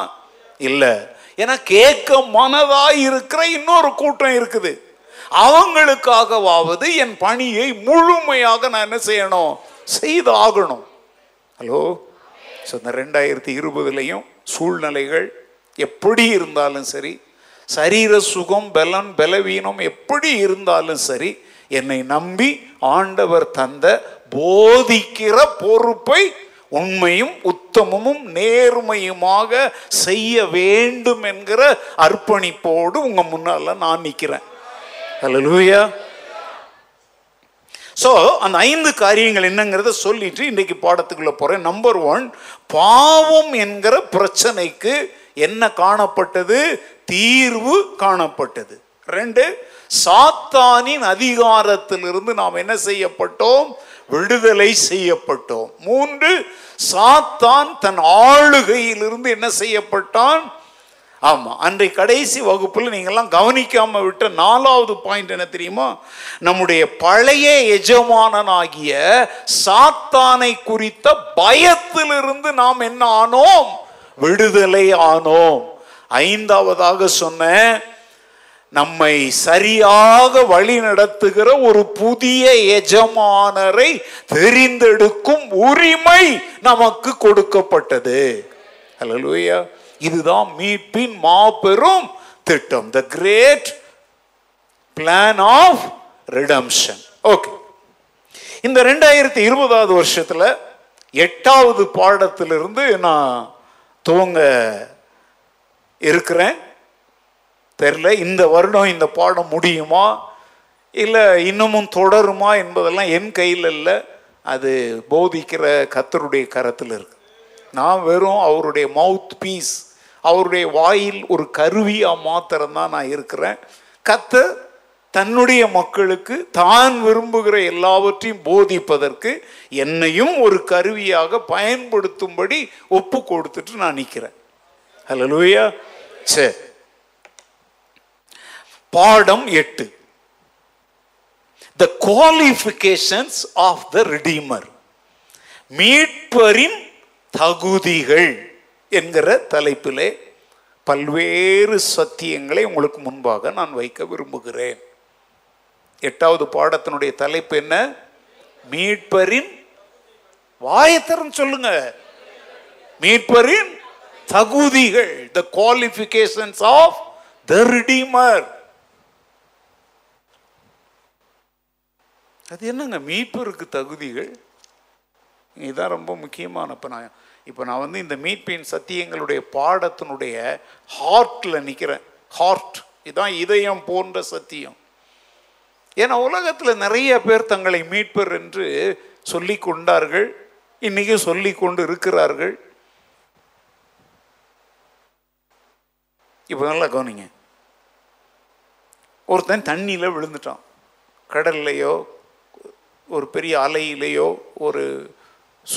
இல்லை. ஏன்னா கேட்க மனதாக இருக்கிற இன்னொரு கூட்டம் இருக்குது. அவங்களுக்காகவாவது என் பணியை முழுமையாக நான் என்ன செய்யணும்? செய்து ஆகணும் ஹலோ ஸோ இந்த ரெண்டாயிரத்தி இருபதுலையும் சூழ்நிலைகள் எப்படி இருந்தாலும் சரி சரீர சுகம் பலன் பலவீனம் எப்படி இருந்தாலும் சரி என்னை நம்பி ஆண்டவர் தந்த போதிக்கிற பொறுப்பை உண்மையும் உத்தமமும் நேர்மையுமாக செய்ய வேண்டும் என்கிற அர்ப்பணிப்போடு உங்க முன்னால நான் நிற்கிறேன் ஹலலூயா ஸோ அந்த ஐந்து காரியங்கள் என்னங்கிறத சொல்லிட்டு இன்றைக்கு பாடத்துக்குள்ள போகிறேன் நம்பர் ஒன் பாவம் என்கிற பிரச்சனைக்கு என்ன காணப்பட்டது? தீர்வு காணப்பட்டது. ரெண்டு சாத்தானின் அதிகாரத்திலிருந்து நாம் என்ன செய்யப்பட்டோம்? விடுதலை செய்யப்பட்டோம். மூன்று சாத்தான் தன் ஆளுகையிலிருந்து என்ன செய்யப்பட்டான்? ஆமாம் அன்றை கடைசி வகுப்பில் நீங்கள்லாம் கவனிக்காம விட்ட நாலாவது பாயிண்ட் என்ன தெரியுமா? நம்முடைய பழைய எஜமானனாகிய சாத்தானை குறித்த பயத்திலிருந்து நாம் என்ன ஆனோம்? விடுதலை ஆனோம். ஐந்தாவதாக சொன்ன நம்மை சரியாக வழி நடத்துகிற ஒரு புதிய எஜமானரை தெரிந்தெடுக்கும் உரிமை நமக்கு கொடுக்கப்பட்டது. அல்லேலூயா இதுதான் மீட்பின் மாபெரும் திட்டம். The great plan of redemption okay இந்த ரெண்டாயிரத்தி இருபதாவது வருஷத்துல எட்டாவது பாடத்திலிருந்து நான் துவங்க இருக்கிறேன். தெரில இந்த வருடம் இந்த பாடம் முடியுமா? இல்லை இன்னமும் தொடருமா என்பதெல்லாம் என் கையில் இல்லை. அது போதிக்கிற கத்தருடைய கரத்தில் இருக்கு. நான் வெறும் அவருடைய மவுத் பீஸ் அவருடைய வாயில் ஒரு கருவியாக மாத்திரம்தான் நான் இருக்கிறேன். கத்தர் தன்னுடைய மக்களுக்கு தான் விரும்புகிற எல்லாவற்றையும் போதிப்பதற்கு என்னையும் ஒரு கருவியாக பயன்படுத்தும்படி ஒப்பு கொடுத்துட்டு நான் நிற்கிறேன் ஹலோ சரி பாடம் எட்டு. The qualifications of the redeemer மீட்பரின் தகுதிகள் என்கிற தலைப்பிலே பல்வேறு சத்தியங்களை உங்களுக்கு முன்பாக நான் வைக்க விரும்புகிறேன். எட்டாவது பாடத்தினுடைய தலைப்பு என்ன? மீட்பரின் வாயத்திறன் சொல்லுங்க. மீட்பரின் தகுதிகள் the qualifications of the redeemer அது என்னங்க? மீட்பருக்கு தகுதிகள்? இதுதான் ரொம்ப முக்கியமான இப்போ நான் இப்போ நான் வந்து இந்த மீட்பின் சத்தியங்களுடைய பாடத்தினுடைய ஹார்ட்டில் நிற்கிறேன் ஹார்ட் இதுதான் இதயம் போன்ற சத்தியம். ஏன்னா உலகத்தில் நிறைய பேர் தங்களை மீட்பர் என்று சொல்லி கொண்டார்கள். இன்றைக்கும் சொல்லி கொண்டு இருக்கிறார்கள். இப்போ நல்லா கவனிங்க. ஒருத்தன் தண்ணியில் விழுந்துட்டான். கடல்லையோ ஒரு பெரிய அலையிலேயோ ஒரு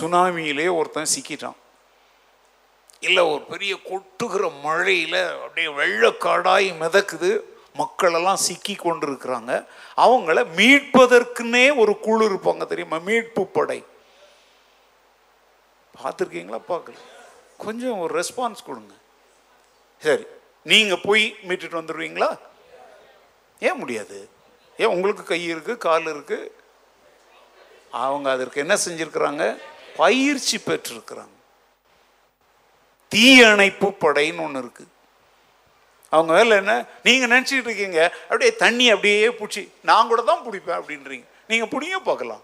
சுனாமியிலேயோ ஒருத்தன் சிக்கிட்டான். இல்லை ஒரு பெரிய கொட்டுகிற மழையில் அப்படியே வெள்ளக்காடாய் மிதக்குது. மக்களெல்லாம் சிக்கி கொண்டு இருக்கிறாங்க அவங்கள மீட்பதற்குன்னே ஒரு குழு இருப்பாங்க தெரியுமா? மீட்பு படை. பார்த்துருக்கீங்களா? பார்க்கல. கொஞ்சம் ஒரு ரெஸ்பான்ஸ் கொடுங்க. சரி நீங்கள் போய் மீட்டுட்டு வந்துடுவீங்களா? ஏன் முடியாது? ஏன் உங்களுக்கு கை இருக்குது கால் இருக்குது அவங்க அதற்கு என்ன செஞ்சுருக்குறாங்க? பயிற்சி பெற்றிருக்கிறாங்க. தீயணைப்பு படைன்னு ஒன்று இருக்குது அவங்க வேலை என்ன? நீங்கள் நினச்சிக்கிட்டு இருக்கீங்க. அப்படியே தண்ணி அப்படியே பிடிச்சி நான் கூட தான் பிடிப்பேன் அப்படின்றீங்க. நீங்கள் பிடிங்க பார்க்கலாம்.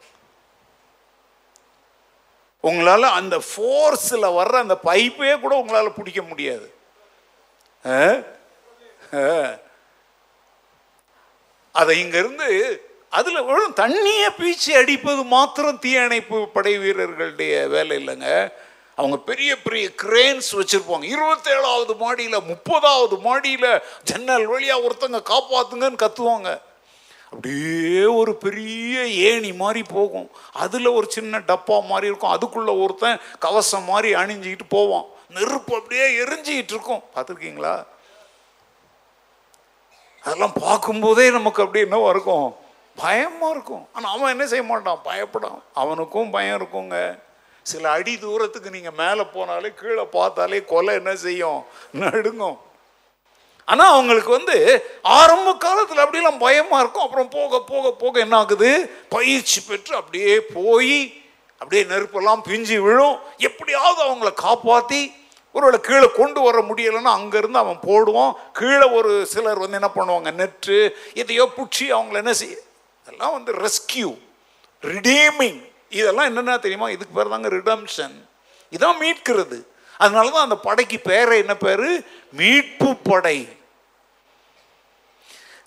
உங்களால் அந்த ஃபோர்ஸில் வர்ற அந்த பைப்பே கூட உங்களால் பிடிக்க முடியாது. ஆ? ஆ. அதை இங்கேருந்து அதில் வெறும் தண்ணியை பீச்சி அடிப்பது மாத்திரம் தீயணைப்பு படை வீரர்களுடைய வேலை இல்லைங்க. அவங்க பெரிய பெரிய கிரேன்ஸ் வச்சுருப்பாங்க. இருபத்தேழாவது மாடியில் முப்பதாவது மாடியில் ஜன்னல் வழியாக ஒருத்தங்க காப்பாத்துங்கன்னு கத்துவாங்க. அப்படியே ஒரு பெரிய ஏணி மாதிரி போகும். அதில் ஒரு சின்ன டப்பா மாதிரி இருக்கும். அதுக்குள்ளே ஒருத்தன் கவசம் மாதிரி அணிஞ்சிக்கிட்டு போவான். நெருப்பு அப்படியே எரிஞ்சிக்கிட்டு இருக்கும். பார்த்துருக்கீங்களா? அதெல்லாம் பார்க்கும்போதே நமக்கு அப்படி என்னவா இருக்கும்? பயமாக இருக்கும். ஆனால் அவன் என்ன செய்ய மாட்டான்? பயப்படான். அவனுக்கும் பயம் இருக்குங்க. சில அடி தூரத்துக்கு நீங்கள் மேலே போனாலே கீழே பார்த்தாலே கொலை என்ன செய்யும்? நடுங்கும். ஆனால் அவங்களுக்கு வந்து ஆரம்ப காலத்தில் அப்படிலாம் பயமாக இருக்கும். அப்புறம் போக போக போக என்ன ஆகுது? பயிற்சி பெற்று அப்படியே போய் அப்படியே நெருப்பெல்லாம் பிஞ்சு விழும். எப்படியாவது அவங்கள காப்பாற்றி ஒருவேளை கீழே கொண்டு வர முடியலைன்னா அங்கேருந்து அவன் போடுவான். கீழே ஒரு சிலர் வந்து என்ன பண்ணுவாங்க? நெற்று எதையோ பிடிச்சி அவங்கள என்ன செய்ய இதெல்லாம் வந்து ரெஸ்கியூ ரிடீமிங் இதெல்லாம் என்னென்ன தெரியுமா? இதுக்கு பேர் தாங்க ரிடம்ஷன் இதான் மீட்கிறது. அதனால தான் அந்த படைக்கு பேரை என்ன பேர்? மீட்பு படை.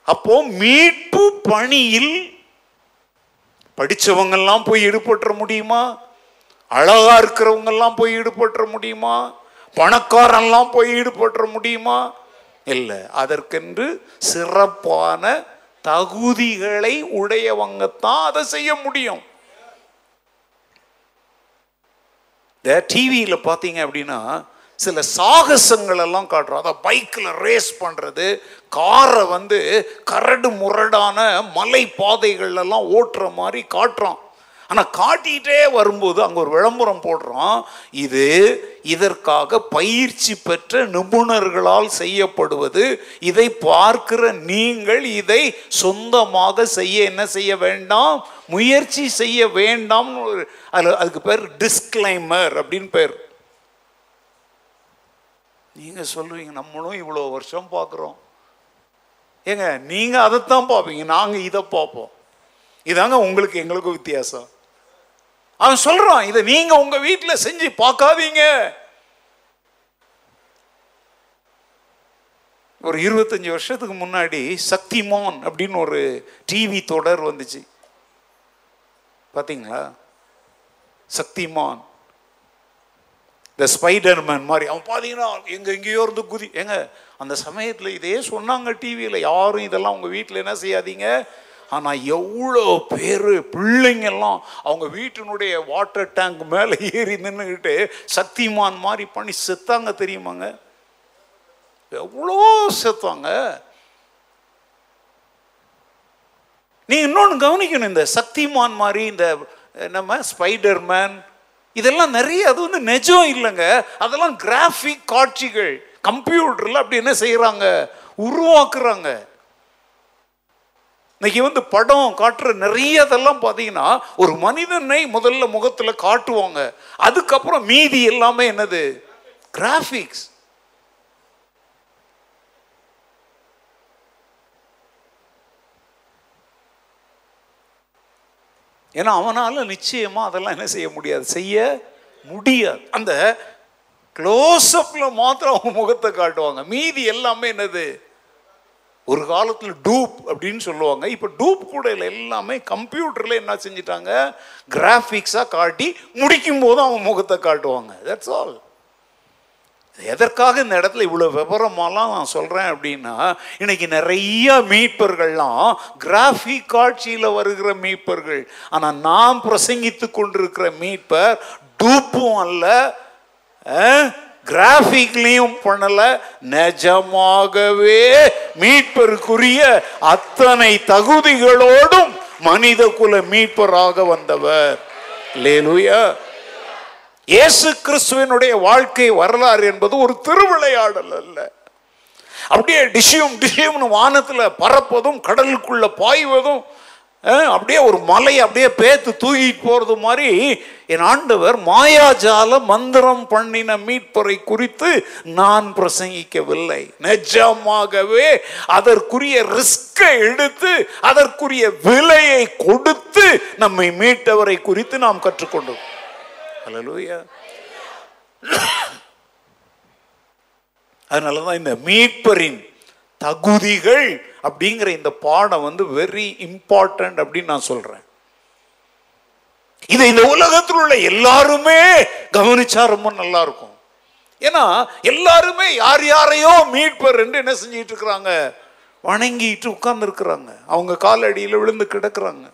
அப்போ மீட்பு பணியில் படிச்சவங்கெல்லாம் போய் ஈடுபட்டுற முடியுமா? அழகா இருக்கிறவங்கெல்லாம் போய் ஈடுபட்டுற முடியுமா? பணக்காரெல்லாம் போய் ஈடுபட்டுற முடியுமா? இல்லை. அதற்கென்று சிறப்பான தகுதிகளை உடையவங்கத்தான் அதை செய்ய முடியும். இந்த டிவியில் பார்த்தீங்க அப்படின்னா சில சாகசங்கள் எல்லாம் காட்டுறோம் அதான் பைக்கில் ரேஸ் பண்ணுறது காரை வந்து கரடு முரடான மலை பாதைகள்லாம் ஓட்டுற மாதிரி காட்டுறோம். ஆனால் காட்டிகிட்டே வரும்போது அங்கே ஒரு விளம்பரம் போடுறோம். இது இதற்காக பயிற்சி பெற்ற நிபுணர்களால் செய்யப்படுவது. இதை பார்க்கிற நீங்கள் இதை சொந்தமாக செய்ய என்ன செய்ய வேண்டாம்? முயற்சி செய்ய வேண்டாம்னு ஒரு அதில் அதுக்கு பேர் டிஸ்கிளைமர் அப்படின்னு பேர். நீங்கள் சொல்லுவீங்க நம்மளும் இவ்வளோ வருஷம் பார்க்குறோம். ஏங்க நீங்கள் அதைத்தான் பார்ப்பீங்க நாங்கள் இதை பார்ப்போம். இதாங்க உங்களுக்கு எங்களுக்கும் வித்தியாசம். அவன் சொல்கிறான் இதை நீங்கள் உங்கள் வீட்டில் செஞ்சு பார்க்காதீங்க. ஒரு இருபத்தஞ்சி வருஷத்துக்கு முன்னாடி சக்திமான் அப்படின்னு ஒரு டிவி தொடர் வந்துச்சு. பார்த்தீங்களா சக்திமான். இந்த ஸ்பைடர்மேன் மாதிரி அவன் பார்த்தீங்கன்னா எங்கே எங்கேயோ இருந்து குதி எங்க அந்த சமயத்தில் இதே சொன்னாங்க டிவியில் யாரும் இதெல்லாம் உங்கள் வீட்டில் என்ன செய்யாதீங்க? ஆனால் எவ்வளோ பேர் பிள்ளைங்கெல்லாம் அவங்க வீட்டினுடைய வாட்டர் டேங்க் மேலே ஏறி நின்றுக்கிட்டு சக்திமான் மாதிரி பண்ணி செத்தாங்க தெரியுமாங்க? எவ்வளோ செத்தாங்க? நீ இன்னொன்று கவனிக்கணும் இந்த சக்திமான் மாதிரி இந்த நம்ம ஸ்பைடர்மேன் இதெல்லாம் நிறைய அது வந்து நிஜம் இல்லைங்க. அதெல்லாம் கிராஃபிக் காட்சிகள் கம்ப்யூட்டரில் அப்படி என்ன செய்கிறாங்க உருவாக்குறாங்க. இன்னைக்கு வந்து படம் காட்டுற நிறைய இதெல்லாம் பார்த்தீங்கன்னா ஒரு மனிதனை முதல்ல முகத்தில் காட்டுவாங்க. அதுக்கப்புறம் மீதி எல்லாமே என்னது? கிராஃபிக்ஸ். ஏன்னா அவனால் நிச்சயமாக அதெல்லாம் என்ன செய்ய முடியாது. செய்ய முடியாது. அந்த க்ளோஸ்அப்பில் மாத்திரம் அவங்க முகத்தை காட்டுவாங்க. மீதி எல்லாமே என்னது? ஒரு காலத்தில் டூப் அப்படின்னு சொல்லுவாங்க. இப்போ டூப் கூட இல்லை. எல்லாமே கம்ப்யூட்டரில் என்ன செஞ்சிட்டாங்க? கிராஃபிக்ஸாக காட்டி முடிக்கும் போதும் அவன் முகத்தை காட்டுவாங்க. தட்ஸ் ஆல் எதற்காக இந்த இடத்துல இவ்வளோ விவரமாலாம் நான் சொல்கிறேன் அப்படின்னா இன்னைக்கு நிறைய மீட்பர்கள்லாம் கிராஃபிக் காட்சியில் வருகிற மீட்பர்கள். ஆனால் நாம் பிரசங்கித்து கொண்டிருக்கிற மீட்பர் டூப்பும் அல்ல கிராஃபிக்லையும் பண்ணல. நிஜமாகவே மீட்பருக்குரிய அத்தனை தகுதிகளோடும் மனித குல மீட்பராக வந்தவர். லேலுயா. இயேசு கிறிஸ்துவனுடைய வாழ்க்கை வரலாறு என்பது ஒரு திருவிளையாடல் அல்ல. அப்படியே டிஷியும் டிஷியும்னு வானத்தில் பறப்பதும் கடலுக்குள்ள பாய்வதும் அப்படியே ஒரு மலை அப்படியே பேத்து தூக்கிட்டு போறது மாதிரி என் ஆண்டவர் மாயாஜால மந்திரம் பண்ணின மீட்பரை குறித்து நான் பிரசங்கிக்கவில்லை. நிஜமாகவே அதற்குரிய ரிஸ்கை எடுத்து அதற்குரிய விலையை கொடுத்து நம்மை மீட்டவரை குறித்து நாம் கற்றுக்கொண்டோம். ஹலலூயா அதனால தான் இந்த மீட்பரின் தகுதிகள் அப்படிங்கிற இந்த பாடம் வந்து வெரி இம்பார்ட்டன்ட் அப்படின்னு நான் சொல்றேன். இதை இந்த உலகத்தில் உள்ள எல்லாருமே கவனிச்சா ரொம்ப நல்லா இருக்கும். ஏன்னா எல்லாருமே யார் யாரையோ மீட்பர் என்று என்ன செஞ்சிட்டு இருக்கிறாங்க? வணங்கிட்டு உட்கார்ந்து இருக்கிறாங்க அவங்க காலடியில் விழுந்து கிடக்குறாங்க.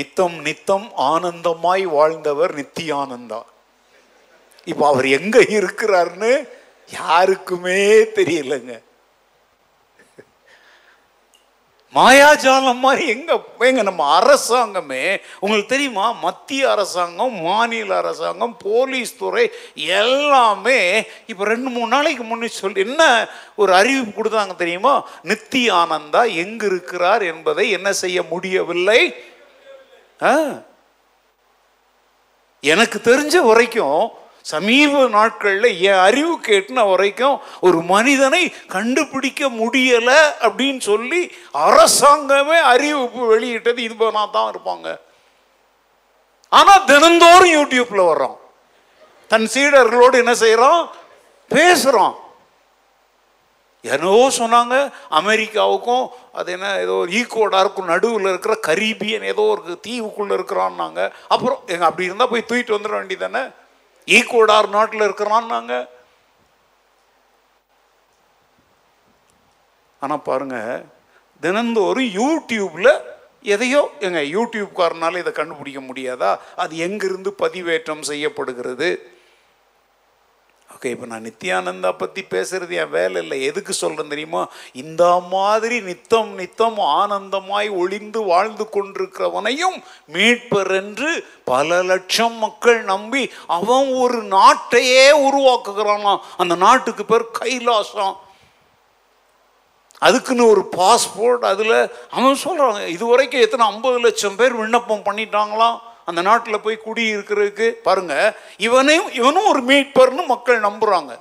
நித்தம் நித்தம் ஆனந்தமாய் வாழ்ந்தவர் நித்தியானந்தா. இப்போ அவர் எங்க இருக்கிறார்னு யாருக்குமே தெரியலங்க. மாயாஜாலம் மாதிரி எங்க எங்க நம்ம அரசாங்கமே உங்களுக்கு தெரியுமா? மத்திய அரசாங்கம் மாநில அரசாங்கம் போலீஸ் துறை எல்லாமே இப்போ ரெண்டு மூணு நாளைக்கு முன்னே சொல்லி என்ன ஒரு அறிவிப்பு கொடுத்தாங்க தெரியுமா? நித்தி ஆனந்தா எங்க இருக்கிறார் என்பதை என்ன செய்ய முடியவில்லை? எனக்கு தெரிஞ்ச வரைக்கும் சமீப நாட்களில் என் அறிவு கேட்டின வரைக்கும் ஒரு மனிதனை கண்டுபிடிக்க முடியலை அப்படின்னு சொல்லி அரசாங்கமே அறிவிப்பு வெளியிட்டது. இது தான் இருப்பாங்க. ஆனால் தினந்தோறும் யூடியூப்பில் வர்றோம் தன் சீடர்களோடு என்ன செய்கிறோம் பேசுகிறோம் என்னவோ சொன்னாங்க அமெரிக்காவுக்கும் அது என்ன ஏதோ ஒரு ஈக்குவடாருக்கும் நடுவில் இருக்கிற கரீபியன் ஏதோ ஒரு தீவுக்குள்ளே இருக்கிறான்னாங்க. அப்புறம் எங்கள் அப்படி இருந்தால் போய் தூக்கிட்டு வந்துட வேண்டியதானே ஈக்குவடார் நாட்டில் இருக்கிறான்னாங்க. ஆனால் பாருங்க தினந்தோறும் யூடியூப்பில் எதையோ எங்கள் யூடியூப்காரனால இதை கண்டுபிடிக்க முடியாதா? அது எங்கிருந்து பதிவேற்றம் செய்யப்படுகிறது? ஓகே இப்போ நான் நித்யானந்தா பற்றி பேசுறது என் வேலை இல்லை. எதுக்கு சொல்கிறேன் தெரியுமா? இந்த மாதிரி நித்தம் நித்தம் ஆனந்தமாய் ஒளிந்து வாழ்ந்து கொண்டிருக்கிறவனையும் மீட்பர் என்று பல லட்சம் மக்கள் நம்பி அவன் ஒரு நாட்டையே உருவாக்குகிறானாம் அந்த நாட்டுக்கு பேர் கைலாசம் அதுக்குன்னு ஒரு பாஸ்போர்ட் அதில். அவன் சொல்கிறாங்க இது வரைக்கும் எத்தனை ஐம்பது லட்சம் பேர் விண்ணப்பம் பண்ணிட்டாங்களாம்? அந்த நாட்டில் போய் குடி இருக்கிறதுக்கு பாருங்க இவனையும் இவனும் ஒரு மீட்பர்னு மக்கள் நம்புறாங்க.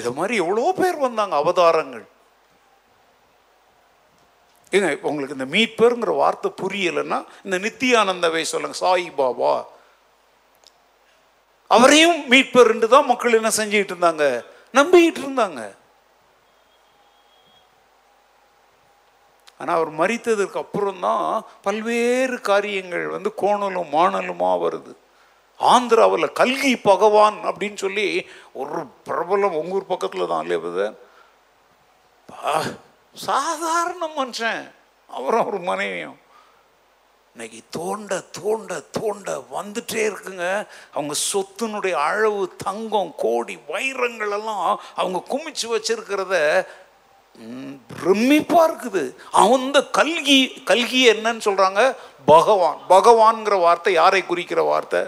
இதை மாதிரி எவ்வளோ பேர் வந்தாங்க அவதாரங்கள். ஏங்க உங்களுக்கு இந்த மீட்பருங்கிற வார்த்தை புரியலைன்னா இந்த நித்தியானந்தவை சொல்லுங்க சாய் பாபா அவரையும் மீட்பர் தான் மக்கள் என்ன செஞ்சுக்கிட்டு இருந்தாங்க? நம்பிக்கிட்டு இருந்தாங்க. ஆனால் அவர் மறித்ததுக்கு அப்புறம் தான் பல்வேறு காரியங்கள் வந்து கோணலும் மாணலுமாக வருது. ஆந்திராவில் கல்கி பகவான் அப்படின்னு சொல்லி ஒரு பிரபலம் உங்கூர் பக்கத்தில் தான் இல்லையா பா, சாதாரண மனுஷன். அவரும் அவர் மனைவியும். இன்னைக்கு தோண்ட தோண்ட தோண்ட வந்துட்டே இருக்குங்க. அவங்க சொத்தினுடைய அளவு தங்கம் கோடி வைரங்கள் எல்லாம் அவங்க குமிச்சு வச்சிருக்கிறத பிரமிப்பாக பிரமிப்பா இருக்குது. அந்த கல்கி கல்கி என்னன்னு சொல்றாங்க? பகவான். பகவான்ங்கிற வார்த்தை யாரை குறிக்கிற வார்த்தை?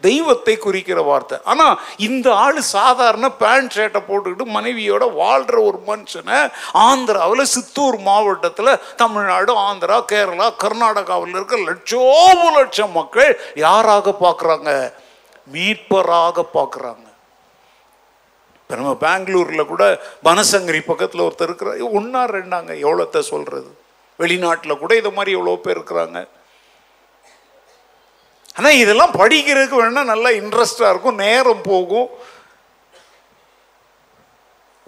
தெய்வத்தை குறிக்கிற வார்த்தை. ஆனா இந்த ஆள் சாதாரண பேண்ட் ஷர்ட்டை போட்டுக்கிட்டு மனைவியோட வாழ்ற ஒரு மனுஷனை ஆந்திராவில் சித்தூர் மாவட்டத்தில் தமிழ்நாடு ஆந்திரா கேரளா கர்நாடகாவில் இருக்க லட்சோப லட்சம் மக்கள் யாராக பார்க்குறாங்க? மீட்பராக பார்க்குறாங்க. இப்போ நம்ம பெங்களூரில் கூட பனசங்கரி பக்கத்தில் ஒருத்தர் இருக்கிறார். ஒன்றா ரெண்டாங்க. எவ்வளோத்த சொல்கிறது வெளிநாட்டில் கூட இது மாதிரி எவ்வளோ பேர் இருக்கிறாங்க. ஆனால் இதெல்லாம் படிக்கிறதுக்கு வேணா நல்லா இன்ட்ரெஸ்டாக இருக்கும். நேரம் போகும்.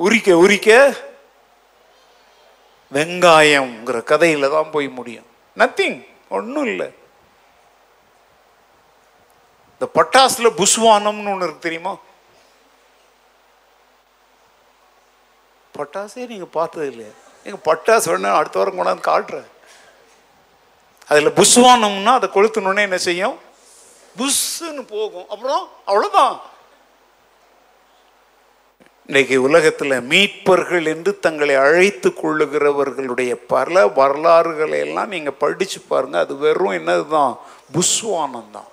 உரிக்க உரிக்க வெங்காயம்ங்கிற கதையில தான் போய் முடியும். நத்திங் ஒன்றும் இல்லை. இந்த பட்டாசுல புஸ்வானம்னு ஒன்று இருக்கு தெரியுமா? பட்டாசே நீங்கள் பார்த்தது இல்லையா. நீங்கள் பட்டாசு வேணா அடுத்த வாரம் கொண்டாந்து காட்டுறேன் அதில் புஷ்வானம்னா அதை கொளுத்தணுன்னே என்ன செய்யும்? புஷ்ஷுன்னு போகும். அப்புறம் அவ்வளோதான் இன்றைக்கு உலகத்தில் மீட்பர்கள் என்று தங்களை அழைத்து கொள்ளுகிறவர்களுடைய பல வரலாறுகளை எல்லாம் நீங்கள் படித்து பாருங்கள் அது வெறும் என்னதுதான்? புஸ்வானம் தான்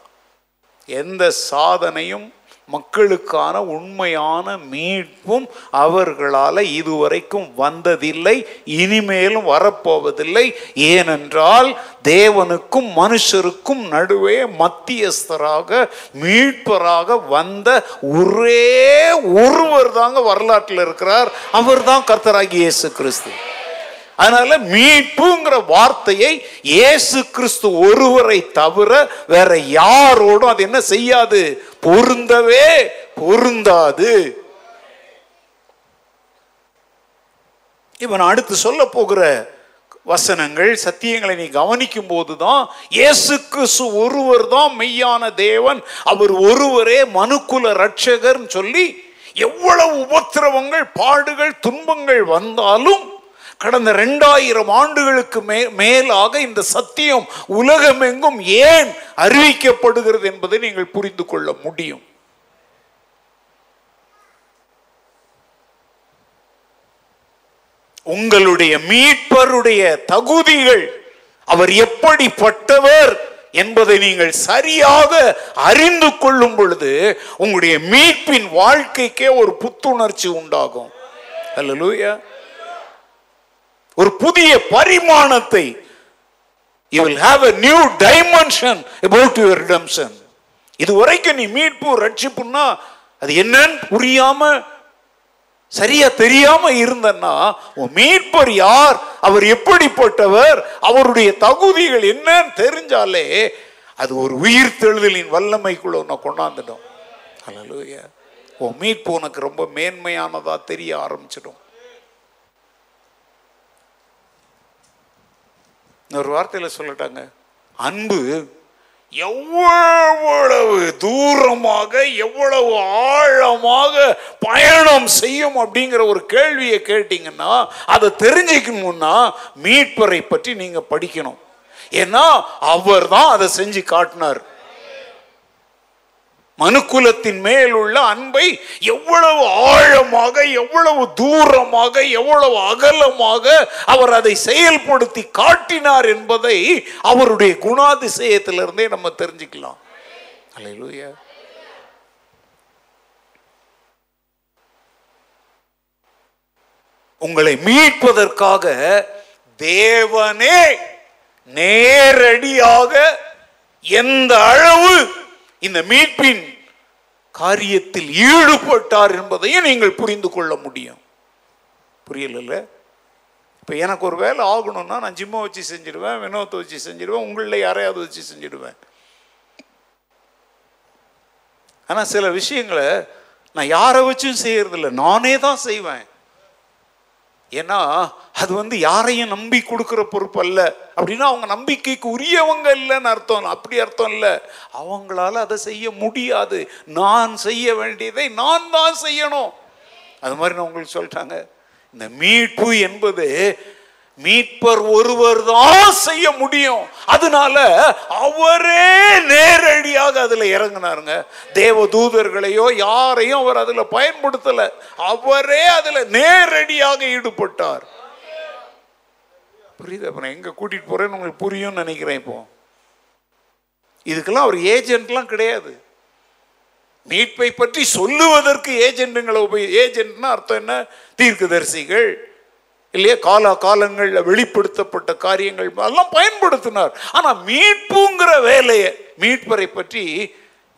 எந்த சாதனையும் மக்களுக்கான உண்மையான மீட்பும் அவர்களால் இதுவரைக்கும் வந்ததில்லை இனிமேலும் வரப்போவதில்லை. ஏனென்றால் தேவனுக்கும் மனுஷருக்கும் நடுவே மத்தியஸ்தராக மீட்பராக வந்த ஒரே ஒருவர் தாங்க வரலாற்றில் இருக்கிறார். அவர் தான் கர்த்தராகி இயேசு கிறிஸ்து. அதனால மீட்புங்கிற வார்த்தையை இயேசு கிறிஸ்து ஒருவரை தவிர வேற யாரோடும் அது என்ன செய்யாது? பொருந்தவே பொருந்தாது. இவன் அடுத்து சொல்ல போகிற வசனங்கள் சத்தியங்களை நீ கவனிக்கும் போதுதான் இயேசு கிறிஸ்து ஒருவர் தான் மெய்யான தேவன். அவர் ஒருவரே மனுக்குல ரட்சகர்னு சொல்லி எவ்வளவு உபத்திரவங்கள் பாடுகள் துன்பங்கள் வந்தாலும் கடந்த ரெண்டாயிரம் ஆண்டுகளுக்கு மே மேலாக இந்த சத்தியம் உலகமெங்கும் ஏன் அறிவிக்கப்படுகிறது என்பதை நீங்கள் புரிந்து கொள்ள முடியும். உங்களுடைய மீட்பருடைய தகுதிகள் அவர் எப்படிப்பட்டவர் என்பதை நீங்கள் சரியாக அறிந்து கொள்ளும் பொழுது உங்களுடைய மீட்பின் வாழ்க்கைக்கே ஒரு புத்துணர்ச்சி உண்டாகும். அல்லேலூயா ஒரு புதிய பரிமாணத்தை. You will have a new dimension about your redemption இது வரைக்கும் நீ மீட்பு ரட்சிப்புன்னா அது என்னன்னு புரியாம சரியா தெரியாம இருந்தன்னா உன் மீட்பர் யார் அவர் எப்படிப்பட்டவர் அவருடைய தகுதிகள் என்னன்னு தெரிஞ்சாலே அது ஒரு உயிர் தெழுதலின் வல்லமைக்குள்ள உன்னை கொண்டாந்துடும். அல்லேலூயா உன் மீட்பு உனக்கு ரொம்ப மேன்மையானதா தெரிய ஆரம்பிச்சிடும். ஒரு வார்த்தையில் சொல்லட்டாங்க. அன்பு எவ்வளவு தூரமாக எவ்வளவு ஆழமாக பயணம் செய்யும் அப்படிங்கிற ஒரு கேள்வியை கேட்டீங்கன்னா அதை தெரிஞ்சுக்கணும்னா மீட்பரை பற்றி நீங்கள் படிக்கணும். ஏன்னா அவர் தான் அதை செஞ்சு காட்டினார். மனுக்குலத்தின் மேல் உள்ள அன்பை எவ்வளவு ஆழமாக எவ்வளவு தூரமாக எவ்வளவு அகலமாக அவர் அதை செயல்படுத்தி காட்டினார் என்பதை அவருடைய குணாதிசயத்திலிருந்தே நம்ம தெரிஞ்சுக்கலாம். உங்களை மீட்பதற்காக தேவனே நேரடியாக எந்த அளவு இந்த மீட்பின் காரியத்தில் ஈடுபட்டார் என்பதையும் நீங்கள் புரிந்து கொள்ள முடியும். புரியல இப்போ எனக்கு ஒரு வேலை ஆகணும்னா நான் ஜிம்மை வச்சு செஞ்சிடுவேன் வினோத்தை வச்சு செஞ்சிடுவேன் உங்களில் யாரையாவது வச்சு செஞ்சிடுவேன். ஆனால் சில விஷயங்களை நான் யாரை வச்சும் செய்யறதில்ல நானே தான் செய்வேன். ஏன்னா அது வந்து யாரையும் நம்பி கொடுக்குற பொறுப்பு அல்ல. அப்படின்னா அவங்க நம்பிக்கைக்கு உரியவங்க இல்லைன்னு அர்த்தம் அப்படி அர்த்தம் இல்லை. அவங்களால அதை செய்ய முடியாது. நான் செய்ய வேண்டியதை நான் தான் செய்யணும். அது மாதிரி நான் உங்களுக்கு சொல்லிட்டாங்க. இந்த மீட்பு என்பது மீட்பர் ஒருவர் தான் செய்ய முடியும். அதனால அவரே நேரடியாக அதுல இறங்கினாருங்க. தேவ தூதர்களையோ யாரையும் அவர் அதுல பயன்படுத்தல. அவரே அதுல நேரடியாக ஈடுபட்டார். புரியுது? அப்புறம் எங்க கூட்டிட்டு போறேன்னு உங்களுக்கு புரியும்னு நினைக்கிறேன் இப்போ. இதுக்கெல்லாம் அவர் ஏஜென்ட்லாம் கிடையாது. மீட்பை பற்றி சொல்லுவதற்கு ஏஜென்ட்டுங்களை உபயோ ஏஜென்ட்னா அர்த்தம் என்ன? தீர்க்கதரிசிகள். இல்லையா? கால காலங்களில் வெளிப்படுத்தப்பட்ட காரியங்கள் எல்லாம் பயன்படுத்தினார். ஆனால் மீட்புங்கிற வேலையை மீட்பரை பற்றி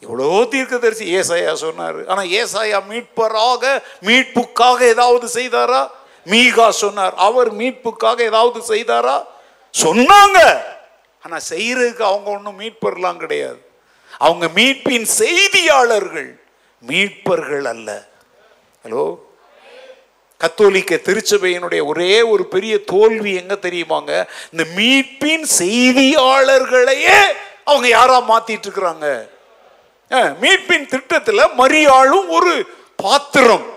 எவ்வளோ தீர்க்கதரிசி ஏசாயா சொன்னார். ஆனால் ஏசாயா மீட்பராக மீட்புக்காக ஏதாவது செய்தாரா? மீகா சொன்னார். அவர் மீட்புக்காக ஏதாவது செய்தாரா? சொன்னாங்க. ஆனால் செய்கிறதுக்கு அவங்க ஒன்றும் மீட்பர்லாம் கிடையாது. அவங்க மீட்பின் செய்தியாளர்கள் மீட்பர்கள் அல்ல. ஹலோ? கத்தோலிக்க திருச்சபையினுடைய ஒரே ஒரு பெரிய தோல்வி எங்க தெரியுமாங்க? இந்த மீட்பின் செய்தியாளர்களையே அவங்க யாரா மாத்திட்டு இருக்கிறாங்க? மீட்பின் திட்டத்தில் மரியாளும் ஒரு பாத்திரம்.